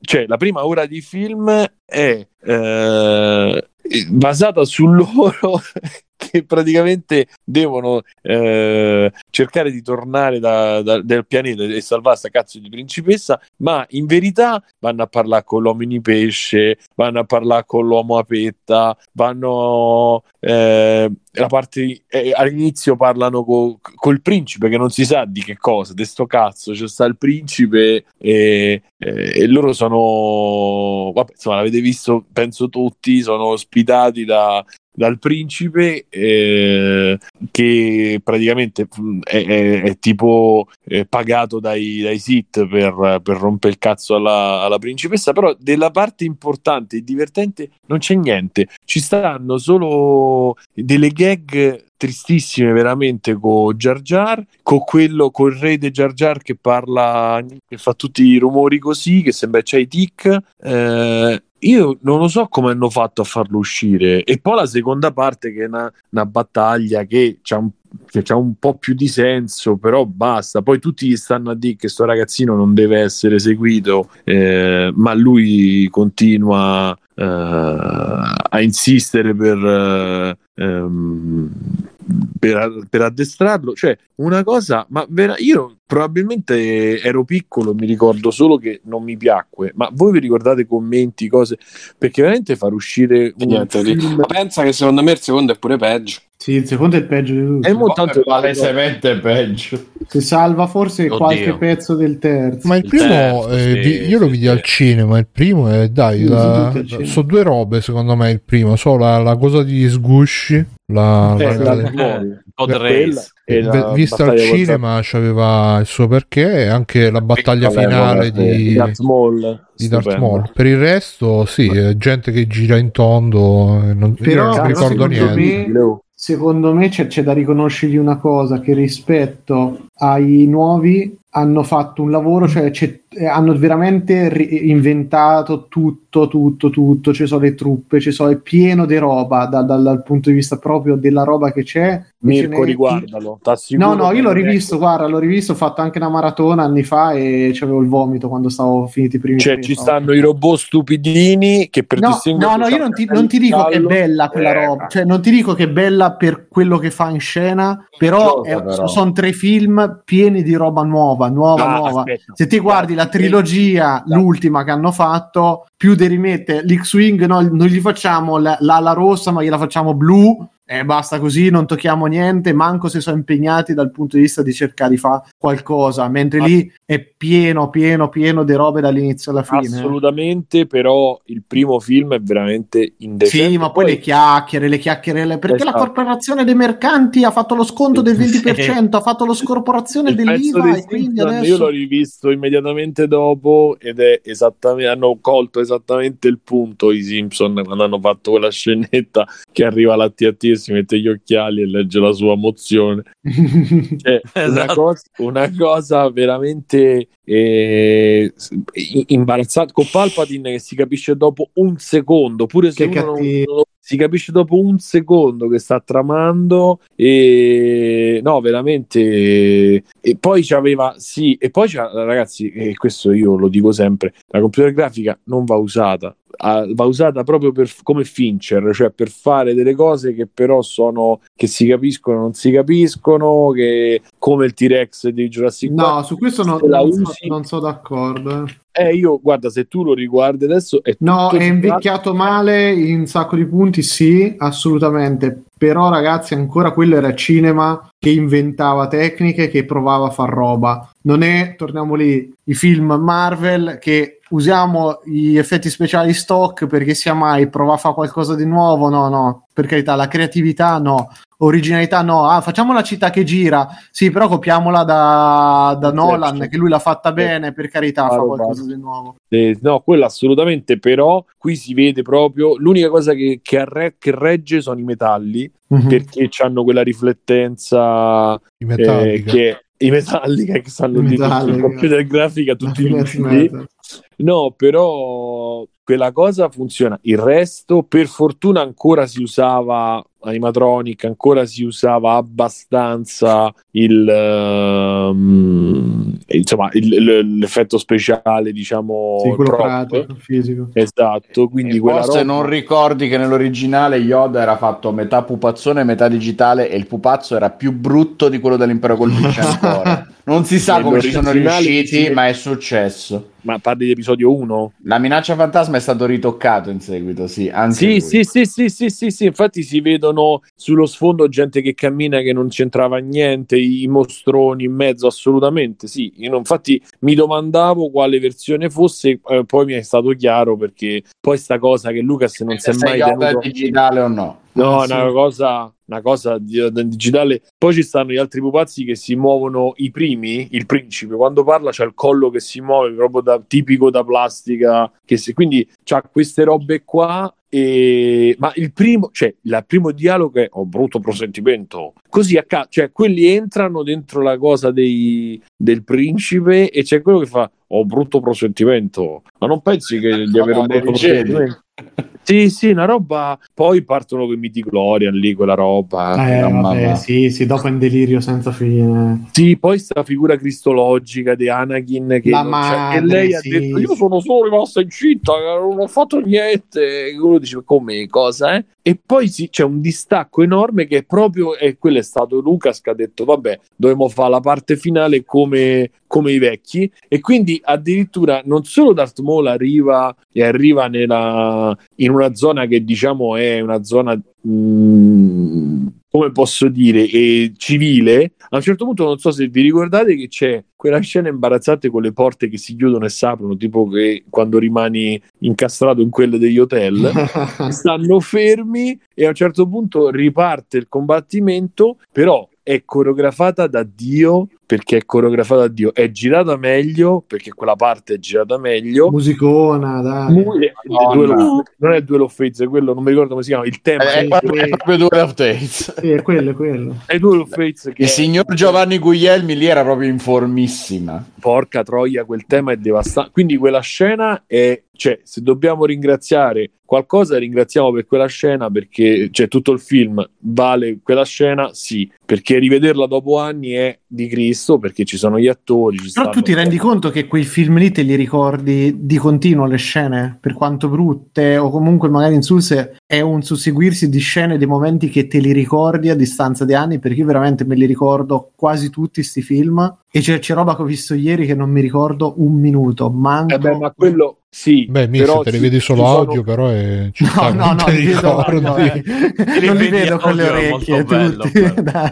cioè la prima ora di film è eh, basata su loro che praticamente devono eh, cercare di tornare da, da- dal pianeta e salvare sta cazzo di principessa, ma in verità vanno a parlare con l'uomo in pesce, vanno a parlare con l'uomo a petta, vanno eh, la parte eh, all'inizio parlano co- col principe che non si sa di che cosa, di sto cazzo, c'è sta il principe e, e- e loro sono vabbè, insomma l'avete visto penso tutti, sono ospitati da dal principe eh, che praticamente mh, è, è- è tipo eh, pagato dai, dai Sith per, per rompere il cazzo alla, alla principessa però della parte importante e divertente non c'è niente. Ci stanno solo delle gag tristissime veramente con Jar Jar con quello col re di Jar Jar che parla che fa tutti i rumori così che sembra c'hai tic eh, io non lo so come hanno fatto a farlo uscire e poi la seconda parte che è una, una battaglia che c'ha un che c'ha un po' più di senso, però basta. Poi tutti stanno a dire che sto ragazzino non deve essere seguito, eh, ma lui continua eh, a insistere per, eh, ehm, per, per addestrarlo. Cioè, una cosa, ma vera- io probabilmente ero piccolo, mi ricordo solo che non mi piacque, ma voi vi ricordate commenti, cose? Perché veramente far uscire un Niente film Ma pensa che secondo me il secondo è pure peggio. Sì, il secondo è il peggio di tutti. è molto tanto È palesemente peggio. Si salva forse Oddio. qualche pezzo del terzo. Ma il Il primo, terzo, eh, sì, vi- io lo vidi sì. al cinema. Il primo è dai, la- sono due robe secondo me. Il primo, so la, la cosa di sgusci, la, Eh, la- la- Eh, Pod quella Race. e la ve- vista al cinema c'aveva il suo perché e anche la battaglia finale di, di Darth Maul, di Darth. Maul. Per il resto, sì, è gente che gira in tondo. e Non, Però- non ricordo niente. me- Secondo me c'è, c'è da riconoscergli una cosa che rispetto ai nuovi hanno fatto un lavoro, cioè c'è- hanno veramente ri- inventato tutto, tutto, tutto, ci sono le truppe, ci sono, è pieno di roba da- dal, dal punto di vista proprio della roba che c'è. Mirko, n'è- riguardalo. No, no, io l'ho rivisto, guarda, l'ho rivisto, ho fatto anche una maratona anni fa e c'avevo il vomito quando stavo finiti i primi Cioè, tre, ci stavo- stanno i robot stupidini che per No, no, no, io non ti, non ti dico che è bella quella Eh, roba, cioè non ti dico che è bella per quello che fa in scena, però, però. sono tre film pieni di roba nuova, nuova, Ah, nuova. aspetta. Se ti guardi la trilogia, l'ultima che hanno fatto, più di rimette l'X-Wing, no, non gli facciamo la- l'ala rossa, ma gliela facciamo blu eh, basta così, non tocchiamo niente, manco se sono impegnati dal punto di vista di cercare di fare qualcosa, mentre lì è pieno, pieno, pieno di robe dall'inizio alla fine. Assolutamente, però il primo film è veramente indecente. Sì, ma poi, le chiacchiere, le chiacchiere, le- perché la Esatto. corporazione dei mercanti ha fatto lo sconto del *laughs* 20%, ha fatto lo scorporazione dell'IVA e quindi adesso... io l'ho rivisto immediatamente dopo ed è esattamente hanno colto esattamente il punto i Simpson quando hanno fatto quella scenetta che arriva la TAT e si mette gli occhiali e legge la sua mozione *laughs* Cioè, una, Esatto. cosa, una cosa veramente eh, imbarazzante con Palpatine che si capisce dopo un secondo pure se Che uno non- cattivo. non- si capisce dopo un secondo che sta tramando e no veramente e poi c'aveva sì e poi c'ha, ragazzi e questo io lo dico sempre la computer grafica non va usata va usata proprio per, come Fincher, cioè per fare delle cose che però sono che si capiscono, non si capiscono, che come il T-Rex di Jurassic No, Park. su questo non, non so, non so d'accordo. Eh. Io guarda, se tu lo riguardi adesso è No, è invecchiato male in un sacco di punti, sì, assolutamente. Però, ragazzi, ancora quello era cinema che inventava tecniche, che provava a far roba. Non è, torniamo lì, i film Marvel che usiamo gli effetti speciali stock perché sia mai prova a fare qualcosa di nuovo. No, no, per carità, la creatività no, originalità no. Ah, facciamo la città che gira, sì, però copiamola da, da Nolan, che lui l'ha fatta bene, per carità, Ah, fa qualcosa di nuovo. Eh, no, quello assolutamente, però qui si vede proprio l'unica cosa che, che, arre- che regge sono i metalli Mhm. perché hanno quella riflettenza I eh, che i metallica che stanno I Metallica. in computer grafica tutti lucidi. metal. No, però quella cosa funziona. Il resto, per fortuna, ancora si usava animatronic, ancora si usava abbastanza il ehm, insomma il- il- l'effetto speciale, diciamo Sì, quello prop. pratico, fisico. Esatto, quindi E quella forse roba- non ricordi che nell'originale Yoda era fatto metà pupazzone e metà digitale e il pupazzo era più brutto di quello dell'impero colpisce ancora. *laughs* Non si sa come ci sono riusciti, sì. ma è successo. Ma parli di episodio 1? La minaccia fantasma è stato ritoccato in seguito, sì. Anche Sì, sì, sì, sì, sì, sì, sì, infatti si vedono sullo sfondo gente che cammina che non c'entrava niente, i mostroni in mezzo, assolutamente, sì. Io infatti mi domandavo quale versione fosse, eh, poi mi è stato chiaro perché poi sta cosa che Lucas non si è Se mai è tenuto... digitale o no. No, Ah, sì. una cosa, una cosa di, di- digitale. Poi ci stanno gli altri pupazzi che si muovono, i primi, il principe, quando parla c'ha il collo che si muove proprio da, tipico da plastica, che si- quindi c'ha queste robe qua. E... Ma il primo, cioè, il primo dialogo è ho brutto prosentimento. Così a ca- cioè, quelli entrano dentro la cosa dei- del principe e c'è quello che fa ho brutto prosentimento. Ma non pensi che di avere un dei brutto Jedi. *laughs* Sì, sì, una roba. Poi partono con i miti Glorian lì, quella roba. Eh, vabbè, sì, sì, dopo è un delirio senza fine. Sì, poi sta figura cristologica di Anakin che, madre, che lei ha sì. detto io sono solo rimasta incinta, non ho fatto niente. E uno dice come cosa, eh? E poi sì, c'è un distacco enorme che è proprio, e quello è stato Lucas che ha detto vabbè, dovremmo fare la parte finale come, come i vecchi. E quindi addirittura non solo Darth Maul arriva e arriva nella, in una zona che diciamo è una zona mm, come posso dire eh, civile a un certo punto non so se vi ricordate che c'è quella scena imbarazzante con le porte che si chiudono e si aprono tipo che quando rimani incastrato in quelle degli hotel *laughs* stanno fermi e a un certo punto riparte il combattimento però è coreografata da Dio perché è coreografata da Dio è girata meglio perché quella parte è girata meglio Musicona, dai. Mu- eh, Madonna. Duel of- non è Duel of Fates, è quello, non mi ricordo come si chiama, il tema È, è, proprio, è proprio Duel of Days. Sì, è quello, è quello. è Duel of Fates che Il signor Giovanni Guglielmi lì era proprio in formissima. porca troia, quel tema è devastante. Quindi quella scena è, cioè, se dobbiamo ringraziare qualcosa, ringraziamo per quella scena perché, cioè, tutto il film vale quella scena, sì, perché rivederla dopo anni è di Cristo, perché ci sono gli attori. Però tu ti rendi conto che quei film lì te li ricordi di continuo le scene, per quanto brutte o comunque magari insulse, è un susseguirsi di scene, di momenti che te li ricordi a distanza di anni, perché io veramente me li ricordo quasi tutti sti film. E c'è, c'è roba che ho visto ieri che non mi ricordo un minuto, manco... Eh beh, ma quello, sì, Beh, mi però te li vedi solo ci sono- audio, però è... ci No, no, non no, ricordi. no, eh. *laughs* non li vedo con le è orecchie molto bello.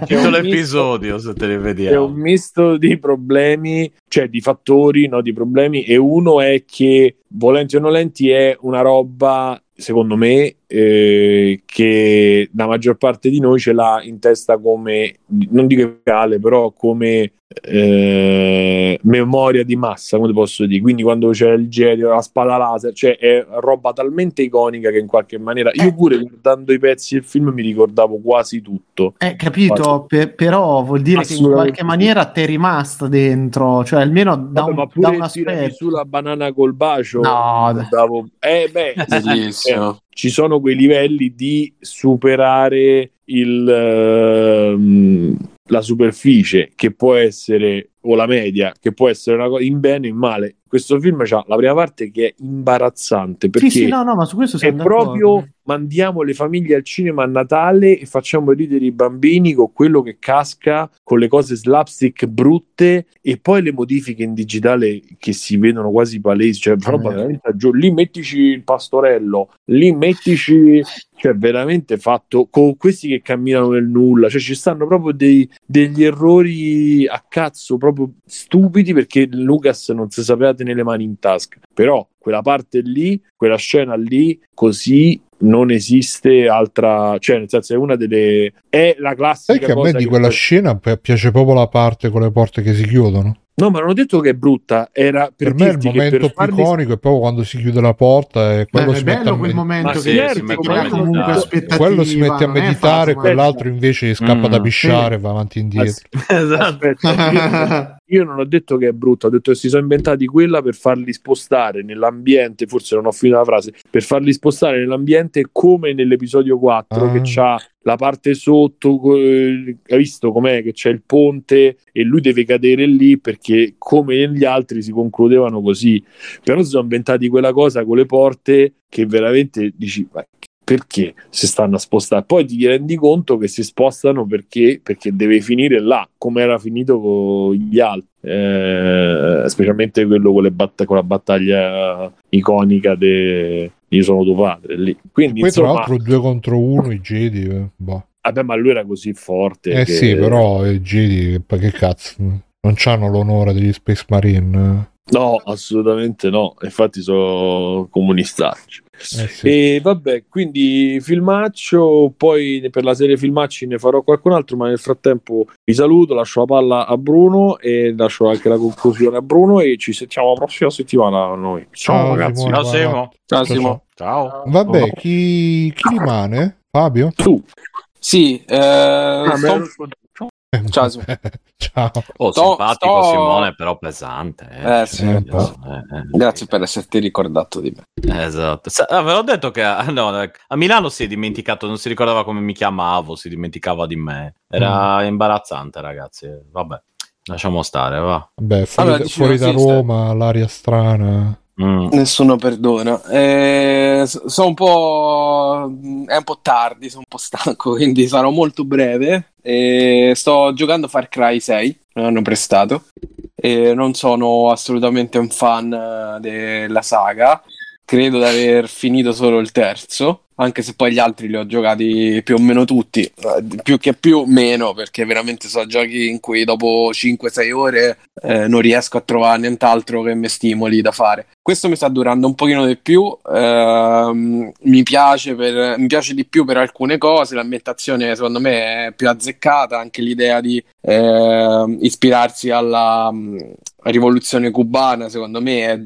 Tutto un l'episodio se te li È un vediamo. misto di problemi, cioè di fattori, no, di problemi, e uno è che, volenti o nolenti, è una roba, secondo me, eh, che la maggior parte di noi ce l'ha in testa come, non dico reale, però come eh, memoria di massa, come posso dire. Quindi quando c'è il Jedi, la spada laser, cioè è roba talmente iconica che in qualche maniera... Io Eh. pure guardando i pezzi del film mi ricordavo quasi tutto. Eh, capito, pe- però vuol dire che in qualche maniera ti è rimasta dentro, cioè almeno da Vabbè, un, ma da pure un il aspetto. tiramisù la banana col bacio No, ricordavo- eh beh *laughs* Bellissimo. Eh, ci sono quei livelli di superare il ehm, la superficie che può essere o la media che può essere una cosa in bene o in male questo film ha la prima parte che è imbarazzante perché Sì, sì, no, no, ma su questo è d'accordo. proprio mandiamo le famiglie al cinema a Natale e facciamo ridere i bambini con quello che casca, con le cose slapstick brutte e poi le modifiche in digitale che si vedono quasi palesi, cioè roba Eh. veramente a giù. Lì mettici il pastorello, lì mettici cioè veramente fatto con questi che camminano nel nulla, cioè ci stanno proprio dei- degli errori a cazzo proprio stupidi perché Lucas non si sapeva tenere le mani in tasca, però quella parte lì, quella scena lì, così non esiste altra, cioè nel senso è una delle è la Sai classica che a me di quella poi- scena pi- piace proprio la parte con le porte che si chiudono. No, ma non ho detto che è brutta, era per, Per, me il momento più farli- iconico è proprio quando si chiude la porta e Eh, quello, è si mette, bello a quel med- momento Ma che sì, certo, si mette meditare. quello si mette a è meditare, quell'altro invece scappa Mm. da pisciare e va avanti e indietro. *laughs* Esatto. *laughs* Io, non ho detto che è brutta, ho detto che si sono inventati quella per farli spostare nell'ambiente, forse non ho finito la frase, per farli spostare nell'ambiente come nell'episodio 4 Ah. che c'ha la parte sotto, eh, hai visto com'è che c'è il ponte e lui deve cadere lì perché come negli altri si concludevano così, però si sono inventati quella cosa con le porte che veramente dici "Ma perché si stanno a spostare? Poi ti rendi conto che si spostano perché, perché deve finire là, come era finito con gli altri, Eh, specialmente quello con, le batt- con la battaglia iconica de Io sono tuo padre lì. Quindi, Poi tra insomma, l'altro due contro uno i Jedi, eh, boh. vabbè, ma lui era così forte. Eh che- sì, però i Jedi, che cazzo, non hanno l'onore degli Space Marine. No, assolutamente no. Infatti sono comunistacci. Eh sì. E vabbè, quindi filmaccio, poi per la serie filmacci ne farò qualcun altro, ma nel frattempo vi saluto, lascio la palla a Bruno e lascio anche la conclusione a Bruno e ci sentiamo la prossima settimana noi. Ciao, Ciao, ragazzi. Simone, Ciao Simo. Ciao, Ciao, Simo. Ciao. Vabbè, chi, chi rimane? Fabio? Tu. Sì, eh, Ah, sto- Ciao, Simo. *laughs* Ciao. Oh, Sto- simpatico sto- Simone, però pesante. Eh, Eh, sì, Eh, po'. eh, eh. Grazie per esserti ricordato di me. Esatto. Sa- Avevo detto che ah, no, eh, a Milano si è dimenticato, non si ricordava come mi chiamavo, si dimenticava di me. Era Mm. imbarazzante, ragazzi. Vabbè, lasciamo stare, va. Vabbè, fuori, Allora, da- fuori da Roma, l'aria strana. Mm. Nessuno perdona. Eh, so- sono un po'. È un po' tardi, sono un po' stanco, *laughs* quindi sarò molto breve. Eh, sto giocando Far Cry 6, me l'hanno prestato. E non sono assolutamente un fan eh, della saga. Credo di aver finito solo il terzo, anche se poi gli altri li ho giocati più o meno tutti, eh, più che più meno, perché veramente sono giochi in cui dopo 5-6 ore eh, non riesco a trovare nient'altro che mi stimoli da fare. Questo mi sta durando un pochino di più, ehm, mi, piace per- mi piace di più per alcune cose, l'ambientazione secondo me è più azzeccata, anche l'idea di ehm, ispirarsi alla mm, rivoluzione cubana secondo me è,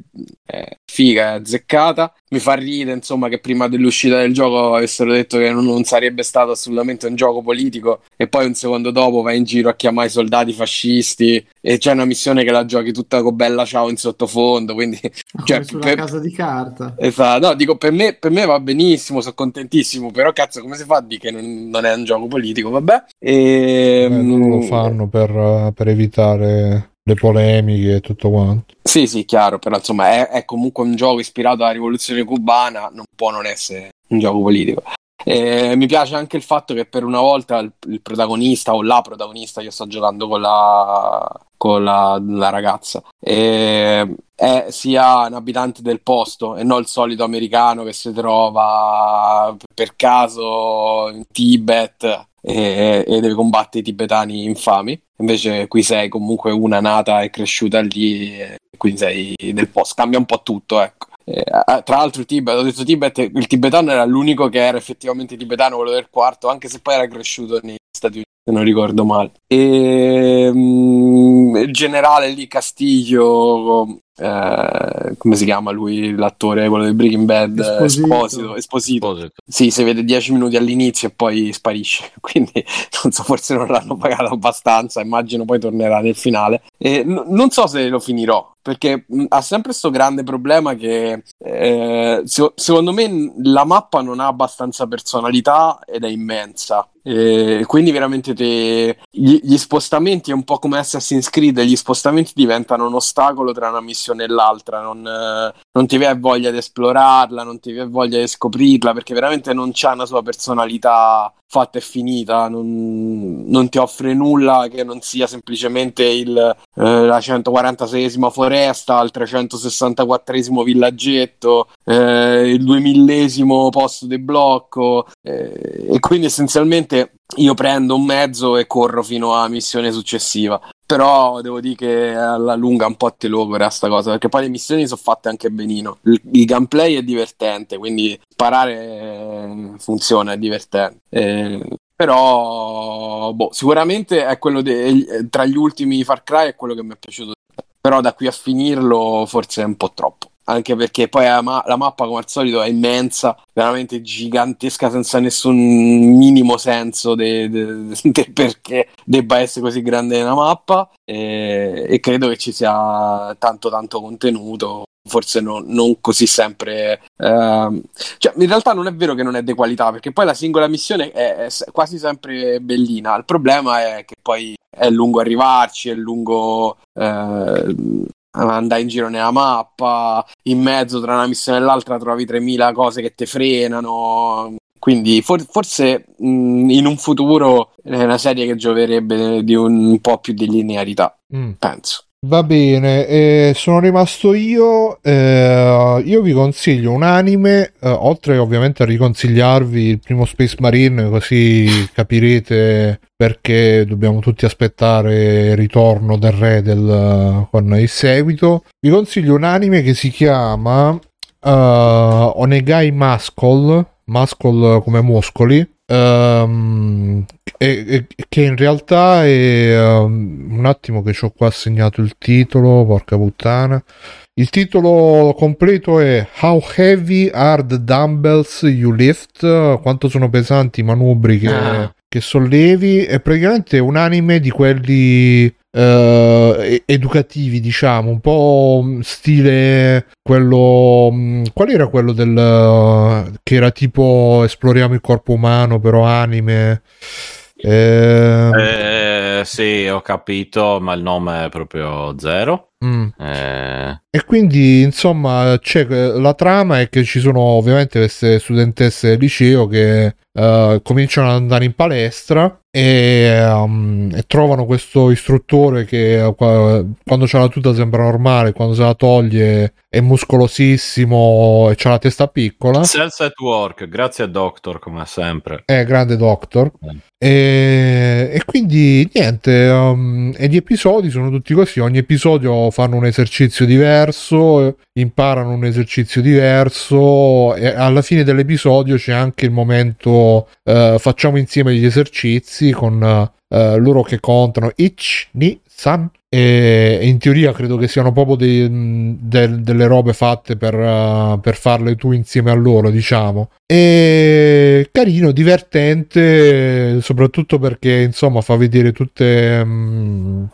è figa, è azzeccata. Mi fa ridere insomma che prima dell'uscita del gioco avessero detto che non, non sarebbe stato assolutamente un gioco politico e poi un secondo dopo vai in giro a chiamare i soldati fascisti e c'è una missione che la giochi tutta con bella ciao in sottofondo, quindi *laughs* cioè, Come sulla per- casa di carta. Esatto, no, dico per me, per me va benissimo, sono contentissimo, però cazzo come si fa a dire che non, non è un gioco politico, vabbè. E, Beh, loro lo fanno per, eh, per evitare le polemiche e tutto quanto. Sì, sì, chiaro, però insomma è, è comunque un gioco ispirato alla rivoluzione cubana, non può non essere un gioco politico. E mi piace anche il fatto che per una volta il, il protagonista o la protagonista, io sto giocando con la, con la, la ragazza, e è sia un abitante del posto e non il solito americano che si trova per caso in Tibet e, e deve combattere i tibetani infami. Invece qui sei comunque una nata e cresciuta lì, quindi sei del posto. Cambia un po' tutto, ecco. Eh, tra l'altro, il Tibet, ho detto Tibet, il tibetano era l'unico che era effettivamente tibetano, quello del quarto, anche se poi era cresciuto negli Stati Uniti, se non ricordo male. E mm, il generale lì, Castiglio, eh, come si chiama lui, l'attore, quello di Breaking Bad, Esposito. Esposito, Esposito. Sì, si vede 10 minuti all'inizio e poi sparisce. *laughs* Quindi non so, forse non l'hanno pagato abbastanza. Immagino poi tornerà nel finale. E n- non so se lo finirò perché mh, ha sempre questo grande problema che eh, se- secondo me la mappa non ha abbastanza personalità ed è immensa. E quindi veramente te- gli-, gli spostamenti è un po' come Assassin's Creed, gli spostamenti diventano un ostacolo tra una missione e l'altra, non, eh, non ti viene voglia di esplorarla, non ti viene voglia di scoprirla, perché veramente non c'ha una sua personalità fatta e finita, non, non ti offre nulla che non sia semplicemente il, eh, la 146esima foresta, il 364esimo villaggetto, eh, il 2000esimo posto di blocco eh, e quindi essenzialmente io prendo un mezzo e corro fino alla missione successiva. Però devo dire che alla lunga un po' te logora sta cosa, perché poi le missioni sono fatte anche benino. Il, il gameplay è divertente, quindi sparare funziona, è divertente. Eh, però boh, sicuramente è quello de- tra gli ultimi Far Cry è quello che mi è piaciuto. Però da qui a finirlo forse è un po' troppo anche perché poi la, ma- la mappa come al solito è immensa, veramente gigantesca senza nessun minimo senso de- de- del perché debba essere così grande una mappa e-, e credo che ci sia tanto tanto contenuto forse no- non così sempre ehm, cioè in realtà non è vero che non è di qualità perché poi la singola missione è, è quasi sempre bellina il problema è che poi è lungo arrivarci è lungo eh, andare in giro nella mappa, in mezzo tra una missione e l'altra trovi 3000 cose che ti frenano. Quindi for- forse mh, in un futuro è una serie che gioverebbe di un, un po' più di linearità, Mm. penso. Va bene, eh, sono rimasto io. eh, io vi consiglio un anime, eh, oltre ovviamente a riconsigliarvi il primo Space Marine, così capirete perché dobbiamo tutti aspettare il ritorno del re del, con il seguito. Vi consiglio un anime che si chiama eh, Onegai Muscle, Muscle come muscoli. Ehm, e- e- che in realtà è ehm, un attimo che ho qua segnato il titolo, porca puttana. Il titolo completo è How Heavy Are the Dumbbells You Lift? Quanto sono pesanti i manubri che, Ah. che sollevi? È praticamente un anime di quelli eh, educativi, diciamo, un po' stile quello. mh, Qual era quello del che era tipo esploriamo il corpo umano, però anime? Eh, Eh, sì, ho capito, ma il nome è proprio zero. Mm. Eh, E quindi, insomma, c'è, la trama è che ci sono ovviamente queste studentesse del liceo che eh, cominciano ad andare in palestra e, um, e trovano questo istruttore che eh, qua- quando c'ha la tuta sembra normale, quando se la toglie è muscolosissimo e c'ha la testa piccola. Cells at Work, grazie a Doctor come sempre. È grande Doctor. Eh. E, e quindi niente, um, e gli episodi sono tutti così. Ogni episodio fanno un esercizio diverso, imparano un esercizio diverso. E alla fine dell'episodio c'è anche il momento eh, facciamo insieme gli esercizi con eh, loro che contano Ich, Ni, San. E in teoria credo che siano proprio dei- del- delle robe fatte per, eh, per farle tu insieme a loro, diciamo. E carino, divertente, soprattutto perché insomma fa vedere tutte, mm,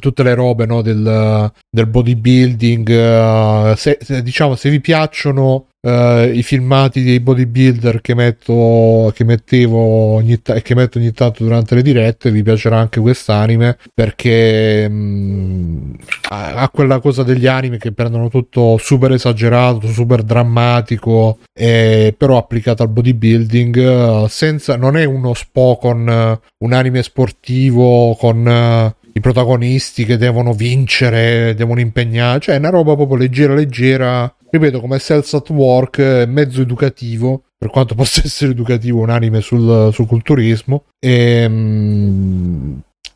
tutte le robe no, del, del bodybuilding. eh, se, se- diciamo, se vi piacciono eh, i filmati dei bodybuilder che metto che mettevo ogni ta- e che metto ogni tanto durante le dirette vi piacerà anche quest'anime perché mm, a, a quella cosa degli anime che prendono tutto super esagerato, super drammatico, eh, però applicato al bodybuilding, eh, senza, non è uno spo con un anime sportivo, con i protagonisti che devono vincere, devono impegnare, cioè è una roba proprio leggera, leggera, ripeto, come Cells at Work, eh, mezzo educativo, per quanto *laughs* possa essere educativo un anime sul, sul culturismo, e,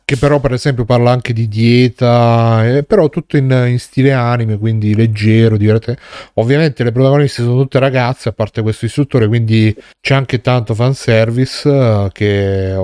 che però per esempio parla anche di dieta, eh, però tutto in, in, stile anime, quindi leggero, divertente. Ovviamente le protagoniste sono tutte ragazze, a parte questo istruttore, quindi c'è anche tanto fanservice eh, che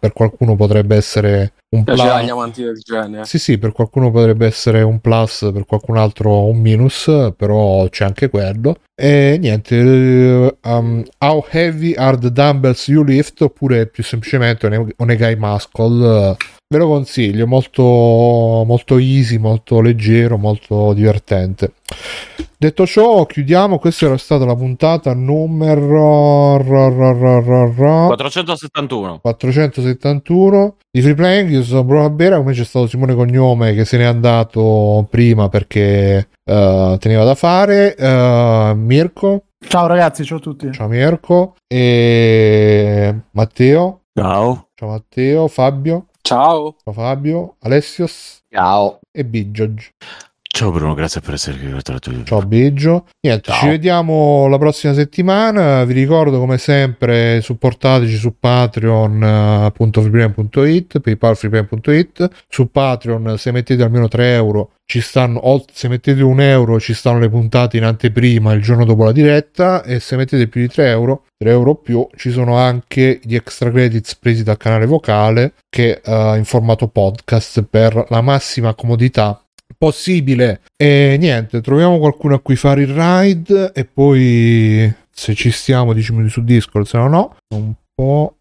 per qualcuno potrebbe essere un plus. gli amanti del genere. Sì, sì, per qualcuno potrebbe essere un plus, per qualcun altro un minus, però c'è anche quello. E niente, um, how heavy are the dumbbells you lift? Oppure più semplicemente Onegai Muscle ve lo consiglio, molto, molto easy, molto leggero, molto divertente. Detto ciò, chiudiamo. Questa era stata la puntata numero 471. 471 di Free Playing. Io sono Bruno Bera. Come c'è stato Simone Cognome che se n'è andato prima perché uh, teneva da fare. Uh, Mirko. Ciao ragazzi, ciao a tutti. Ciao Mirko. E Matteo. Ciao. Ciao Matteo. Fabio. Ciao. Ciao Fabio, Alessios Ciao. e Biggio. Ciao Bruno, grazie per essere qui. Ciao Biggio. Niente, Ciao. ci vediamo la prossima settimana. Vi ricordo come sempre supportateci su patreon.freeplane.it, paypalfreeplane.it. Su Patreon se mettete almeno 3 euro ci stanno, o se mettete un euro ci stanno le puntate in anteprima il giorno dopo la diretta e se mettete più di 3 euro 3 euro più ci sono anche gli extra credits presi dal canale vocale che eh, in formato podcast per la massima comodità possibile e niente troviamo qualcuno a cui fare il ride e poi se ci stiamo 10 minuti su discord se no no un po'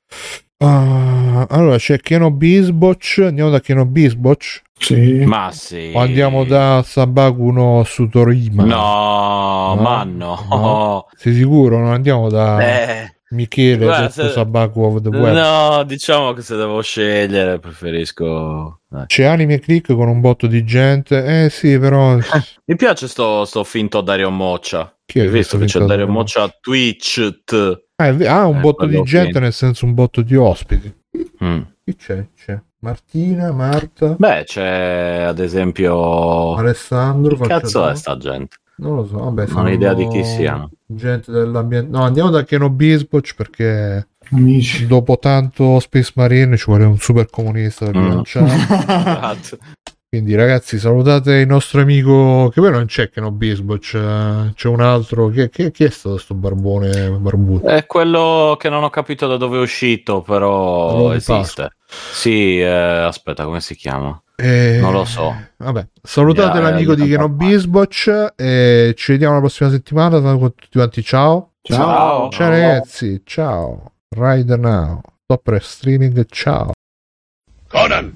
Ah, allora c'è Keno Bisboch andiamo da Keno Bisboch Sì. Ma sì. o andiamo da Sabaku no Sutorima No, ma no. No. sei sicuro non andiamo da Eh, Michele Guarda, se- of the Web no, diciamo che se devo scegliere preferisco... eh. c'è anime click con un botto di gente eh sì però Mi piace sto, sto finto Dario Moccia. Chi è Hai visto che c'è finto Dario Moccia Twitch. t- ah, ah, un Eh, botto di gente che- nel senso un botto di ospiti Mm. chi c'è? c'è Martina Marta Beh, c'è ad esempio... Alessandro Che cazzo è sta gente? Non lo so vabbè Non ho idea di chi siano. gente dell'ambiente no andiamo da Keno Bisboch perché Amici. dopo tanto Space Marine ci vuole un super comunista da Mm. *laughs* Esatto. quindi ragazzi salutate il nostro amico che poi non c'è Keno Bisboch c'è, c'è un altro chi, chi- chi è stato sto barbone barbuto È quello che non ho capito da dove è uscito, però di esiste. Sì, eh, aspetta, come si chiama? Eh, Non lo so. Vabbè, salutate Eh, l'amico di Keno Bisboch e ci vediamo la prossima settimana. Con tutti quanti, ciao. Ciao. Ciao ragazzi, ciao. Ride now. Sopra streaming, ciao. Conan,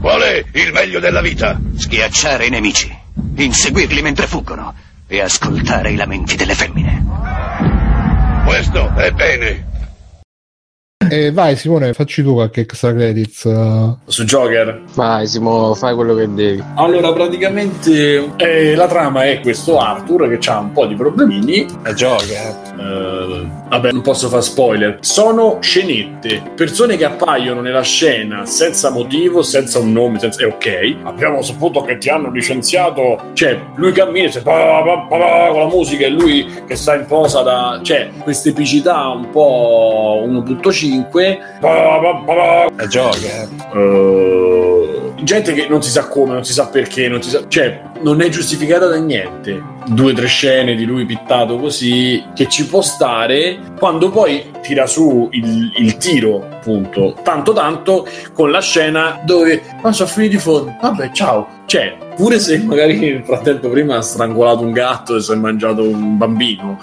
qual è il meglio della vita? Schiacciare i nemici, inseguirli mentre fuggono e ascoltare i lamenti delle femmine. Questo è bene. E vai Simone, facci tu qualche extra credits. eh. Su Joker. Vai, Simo, fai quello che devi. Allora, praticamente eh, la trama è questo Arthur che ha un po' di problemini. La Joker. Eh, vabbè, non posso fare spoiler. Sono scenette, persone che appaiono nella scena senza motivo, senza un nome, senza... è ok. Abbiamo saputo che ti hanno licenziato. Cioè, lui cammina e dice, "Pa, pa, pa, pa", con la musica e lui che sta in posa da. Cioè, questa epicità un po' 1.5. Pa, pa, pa, pa. La Joker. Eh, gente che non si sa come, non si sa perché, non si sa, cioè non è giustificata da niente. Due o tre scene di lui pittato così che ci può stare quando poi tira su il, il tiro, appunto, tanto tanto con la scena dove ma sono finiti i fondi. Vabbè, ciao. Cioè, pure se magari nel frattempo prima ha strangolato un gatto e si è mangiato un bambino,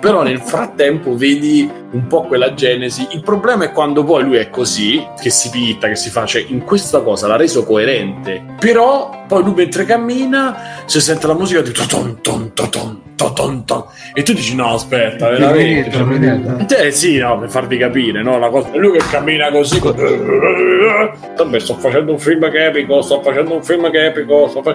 però nel frattempo vedi un po' quella genesi. Il problema è quando poi lui è così, che si pitta, che si fa, cioè in questa cosa l'ha reso coerente. Però poi lui mentre cammina si sente la musica di toton ton toton toton ton e tu dici no aspetta, veramente. Eh sì, no, per farvi capire, no? La cosa... È lui che cammina così. con- Vabbè, sto facendo un film che è epico, sto facendo un film che è epico. sto fa-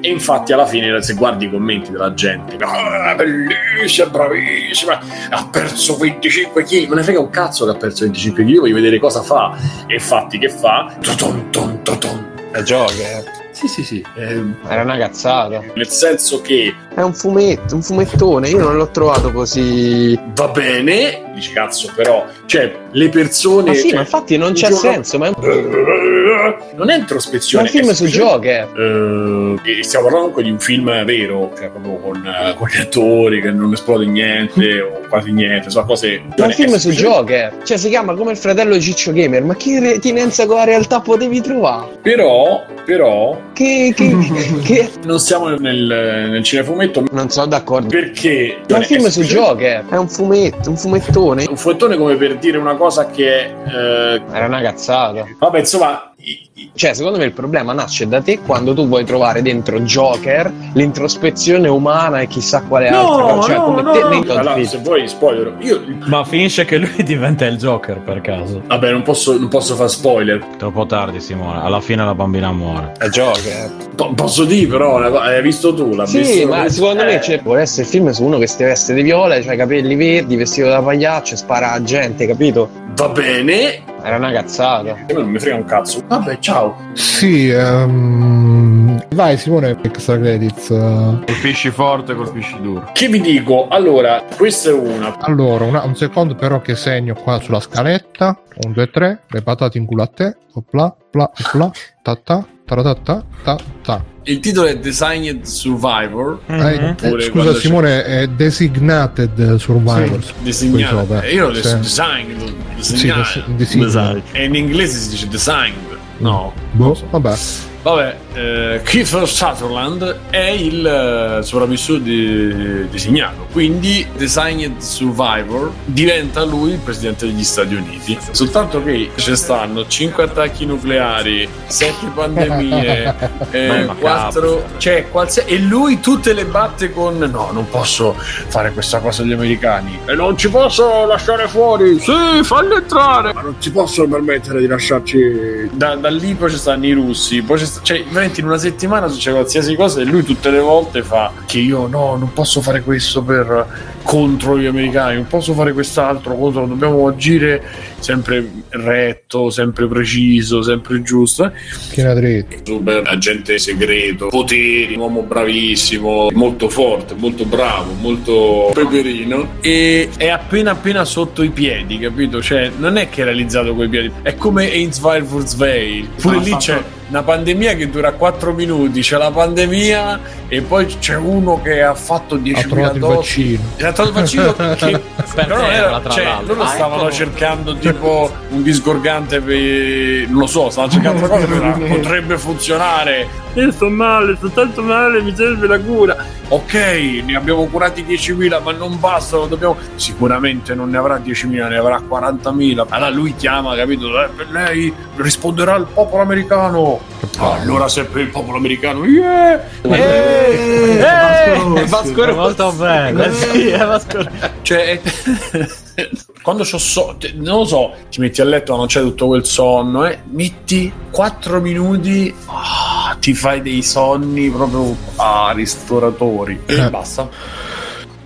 E infatti alla fine se guardi i commenti della gente, "Ah, bellissima, bravissima, ha perso 25 kg, me ne frega un cazzo che ha perso 25 kg, voglio vedere cosa fa. E infatti che fa? Toton, ton, toton. È Joker. Sì, sì, sì. eh, Era una cazzata. nel senso che È un fumetto, un fumettone. Io non l'ho trovato così. va bene, dici cazzo, però, cioè, le persone. Ma sì, cioè, ma infatti non c'è giorno- senso. Ma è un, Non è ma è introspezione. un film è su Joker. Eh, e stiamo parlando comunque di un film vero, cioè proprio con, eh, con gli attori che non esplode niente *laughs* o quasi niente, sono cose. Ma è un film su Joker. Cioè, si chiama come il fratello di Ciccio Gamer. Ma che retinenza con la realtà potevi trovare? Però, però, Che. che, *laughs* che... non siamo nel, nel cinefumetto Non sono d'accordo. perché. È un film su Joker. È un fumetto, un fumettone. Un fumettone come per dire una cosa che. eh, Era una cazzata. vabbè, insomma. Cioè, secondo me il problema nasce da te quando tu vuoi trovare dentro Joker l'introspezione umana e chissà quale altra cosa. Cioè, come te nei tuoi Allora, se vuoi spoiler, io. Ma finisce che lui *laughs* diventa il Joker per caso. Vabbè, non posso, non posso fare spoiler. Troppo tardi, Simone. Alla fine la bambina muore. È Joker. Po- posso dire, però, hai visto tu? L'ha Sì, visto- ma secondo me Eh, cioè, può essere il film su uno che si veste di viola, i capelli verdi, vestito da pagliaccio, e spara a gente, capito? Va bene. Era una cazzata. Non mi frega un cazzo. Vabbè, ciao. Sì, ehm, vai Simone, extra credits. Colpisci forte, colpisci duro. Che vi dico? Allora, questa è una. Allora, una- un secondo però che segno qua sulla scaletta. 1, 2, 3, le patate in culo a te. Opla, pla, opla, ta ta, ta ta ta. Il titolo è Designed Survivor. Eh, Oppure scusa quando c'è- Simone, è Designated Survivors. Disegnato. Qui sopra. Eh, Io l'ho Sì. detto designed. Sì, disegnato. des- design. Design. E in inglese si dice designed. No. Boh, vabbè. Vabbè, eh, Kiefer Sutherland è il eh, sopravvissuto di- designato, quindi Designed Survivor diventa lui il presidente degli Stati Uniti. Soltanto che ci stanno 5 attacchi nucleari, 7 pandemie, *laughs* eh, Ma 4, cioè, qualsia- e lui tutte le batte con no, non posso fare questa cosa agli americani e non ci posso lasciare fuori. Sì, falli entrare, ma non ci possono permettere di lasciarci. Da, da lì poi ci stanno i russi, poi sta- cioè, veramente in una settimana succede qualsiasi cosa e lui tutte le volte fa che io no, non posso fare questo per contro gli americani, non posso fare quest'altro contro, dobbiamo agire sempre retto, sempre preciso, sempre giusto. Schiena dritta. Super agente segreto, poteri, un uomo bravissimo, molto forte, molto bravo, molto peperino e è appena appena sotto i piedi, capito? Cioè, non è che è realizzato coi piedi, è come Ainsville Furzweil. Pure Ha lì fatto- c'è una pandemia che dura 4 minuti, c'è la pandemia e poi c'è uno che ha fatto Ha 10.000 trovato il dosi. vaccino. Ha trovato il vaccino *laughs* che però non era, terra, tra cioè, loro Ah, stavano ecco. cercando tipo un disgorgante per non lo so, stavano cercando una cosa che potrebbe funzionare. Io sto male, sto tanto male, mi serve la cura. Ok, ne abbiamo curati 10.000, ma non bastano, dobbiamo... Sicuramente non ne avrà 10.000, ne avrà 40.000. Allora lui chiama, capito? Eh, lei risponderà il popolo americano. Allora se per il popolo americano, yeah! Eh, eh, Vasco Rossi. Molto bene. Sì, è Vasco Cioè, *laughs* quando c'ho so- te- non lo so, ti metti a letto, non c'è tutto quel sonno, eh, metti 4 minuti, ah, ti fai dei sonni proprio a ristoratori e Eh. basta.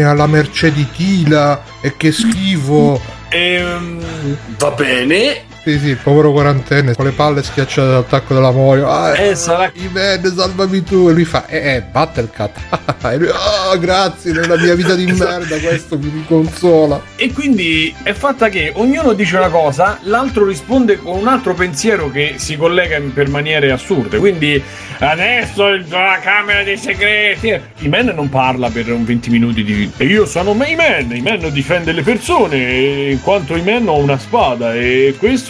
è alla mercé di Tila. E che schifo. ehm, va bene. Sì, sì, il povero quarantenne con le palle schiacciate dall'attacco della moglie. Ah, Eh, sarà I men, salvami tu. E lui fa, eh, eh, Battlecat. *laughs* e lui, ah, grazie, nella mia vita di merda questo mi consola. E quindi è fatta che ognuno dice una cosa, l'altro risponde con un altro pensiero che si collega in- per maniere assurde. Quindi adesso la camera dei segreti. I man non parla per un 20 minuti di. E io sono i man, i man difende le persone, e in quanto i man ho una spada e questo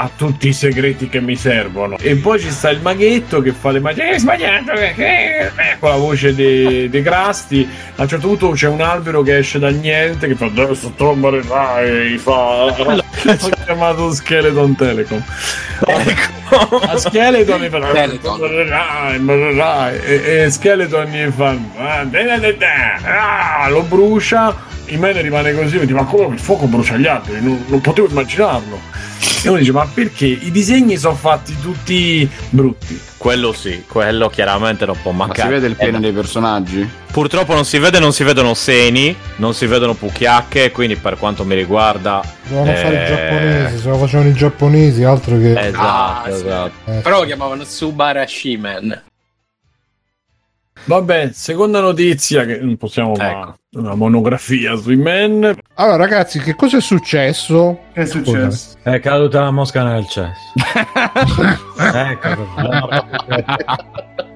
ha tutti i segreti che mi servono. E poi ci sta il maghetto che fa le magie. Eh, sbagliato! eh, eh", eh, con la voce dei, dei grasti. A un certo punto c'è un albero che esce dal niente che fa adesso tu morirai. Fa. Ho chiamato Skeleton Telecom. A Skeleton mi fa. E, e Skeleton gli fa "Ah, da, da, da, da". Ah, lo brucia. In me ne rimane così, mi dice, ma come il fuoco brucia gli alberi? Non, non potevo immaginarlo. E uno dice, ma perché? I disegni sono fatti tutti brutti. Quello sì, quello chiaramente non può Ma mancare. si vede il Eh, pene dei personaggi? Purtroppo non si vede, non si vedono seni, non si vedono pucchiacche, quindi per quanto mi riguarda... Dovevano fare i eh, giapponesi, se lo facevano i giapponesi, altro che... Esatto, Ah, sì. esatto. Eh, Però lo chiamavano Subarashi-man. Vabbè, seconda notizia che non possiamo fare Ecco. una monografia sui men. Allora, ragazzi, che cosa è successo? Che è successo? È caduta la mosca nel cesso. *laughs* ecco. *laughs*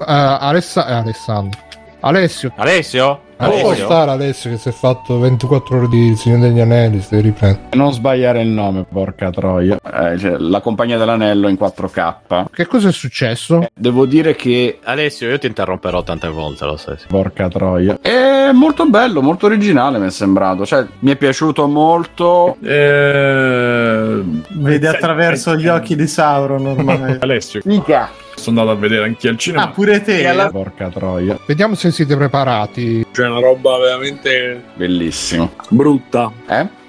Eh, Alessa- eh, Alessandro. Alessio. Alessio? Non può Alessio? stare Alessio che si è fatto 24 ore di Signore degli Anelli, si riprende. Non sbagliare il nome, porca troia. Eh, cioè, la compagnia dell'anello in 4K. Che cosa è successo? Devo dire che Alessio, io ti interromperò tante volte, lo sai. Porca troia. È molto bello, molto originale mi è sembrato. Cioè, mi è piaciuto molto. Eh... Vede attraverso gli occhi di Sauron ormai. *laughs* Alessio, Mica. Sono andato a vedere anche al cinema. ah, pure te? Alla- Porca troia. Vediamo se siete preparati. C'è una roba veramente Bellissimo. brutta. Eh?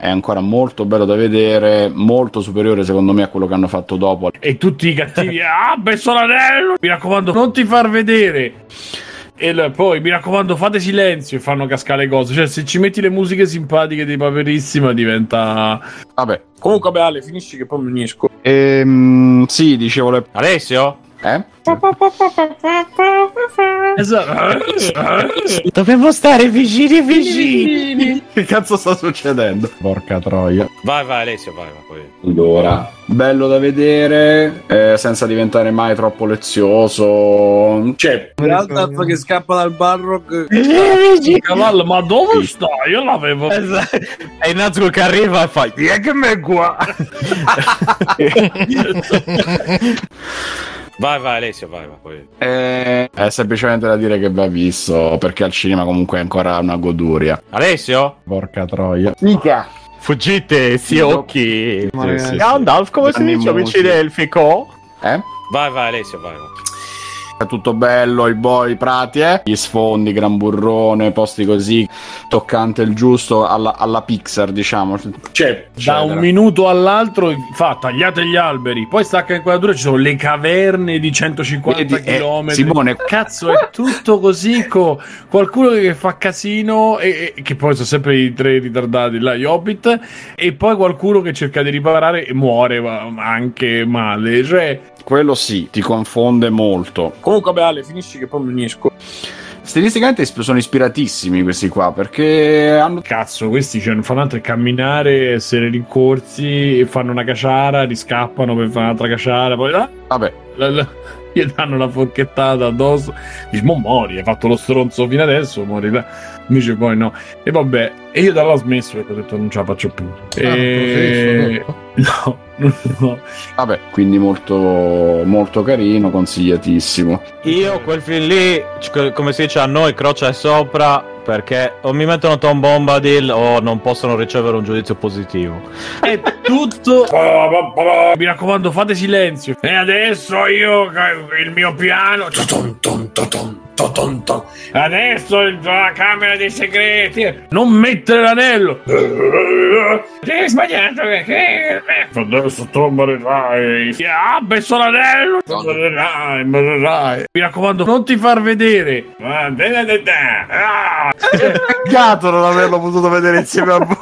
È ancora molto bello da vedere. Molto superiore, secondo me, a quello che hanno fatto dopo. E tutti i cattivi, *laughs* ah, messo l'anello! Mi raccomando, non ti far vedere! E poi, mi raccomando, fate silenzio e fanno cascare le cose. Cioè, se ci metti le musiche simpatiche di Paperissima, diventa... Vabbè. Comunque, beh, Ale, finisci che poi mi unisco. Ehm, sì, dicevo le... Alessio? Eh? Esatto. Dobbiamo stare vicini vicini. Che cazzo sta succedendo? Porca troia. Vai, vai, Alessio, vai, vai. Allora, bello da vedere, eh, senza diventare mai troppo lezioso. Cioè, Gandalf che scappa dal Barrock. Cavallo, ma dove sta? Io l'avevo. Esatto. E Nazgul che arriva e fa che me qua. *laughs* *laughs* *laughs* vai, vai, Alessio, vai, vai. Poi. eh, è semplicemente da dire che va visto, perché al cinema comunque è ancora una goduria. Alessio? Porca troia. Mica. Fuggite, si Sì, occhi. Sì, Gandalf, come si dice amici musi. elfico? Eh? Vai, vai, Alessio, vai, vai. È tutto bello, i boy, i prati, eh? Gli sfondi, gran burrone, posti così, toccante il giusto alla, alla Pixar, diciamo. Cioè, da un minuto all'altro fa tagliate gli alberi, poi stacca inquadratura, ci sono le caverne di 150 Vedi, eh, km. Simone, Cazzo, è tutto così. co- qualcuno che fa casino, e, e- che poi sono sempre i tre ritardati là, gli hobbit, e poi qualcuno che cerca di riparare e muore ma anche male. Cioè, quello sì, ti confonde molto. Comunque, beh, Ale, finisci che poi mi unisco. Stilisticamente sono ispiratissimi questi qua, perché hanno... cazzo, questi cioè, non fanno altro che camminare, essere rincorsi, fanno una caciara, riscappano per fare un'altra caciara, poi ah, Vabbè, la- la- gli danno una forchettata addosso. Dici, mo muori, hai fatto lo stronzo fino adesso, muori là. Invece poi no. E vabbè, e io da là ho smesso perché ho detto non ce la faccio più. E... No, *laughs* no, no. vabbè, quindi molto, molto carino, consigliatissimo. Io quel film lì, come si dice a noi, croce è sopra perché o mi mettono Tom Bombadil o non possono ricevere un giudizio positivo. E tutto. *laughs* Mi raccomando, fate silenzio. E adesso io il mio piano. Adesso il- la camera dei segreti. Non mettere l'anello. Hai sbagliato. eh, Adesso tu morirai. Ha messo l'anello. Morirai, morirai. Mi raccomando, non ti far vedere. Ah. *laughs* Ah. Peccato non averlo potuto vedere insieme a voi.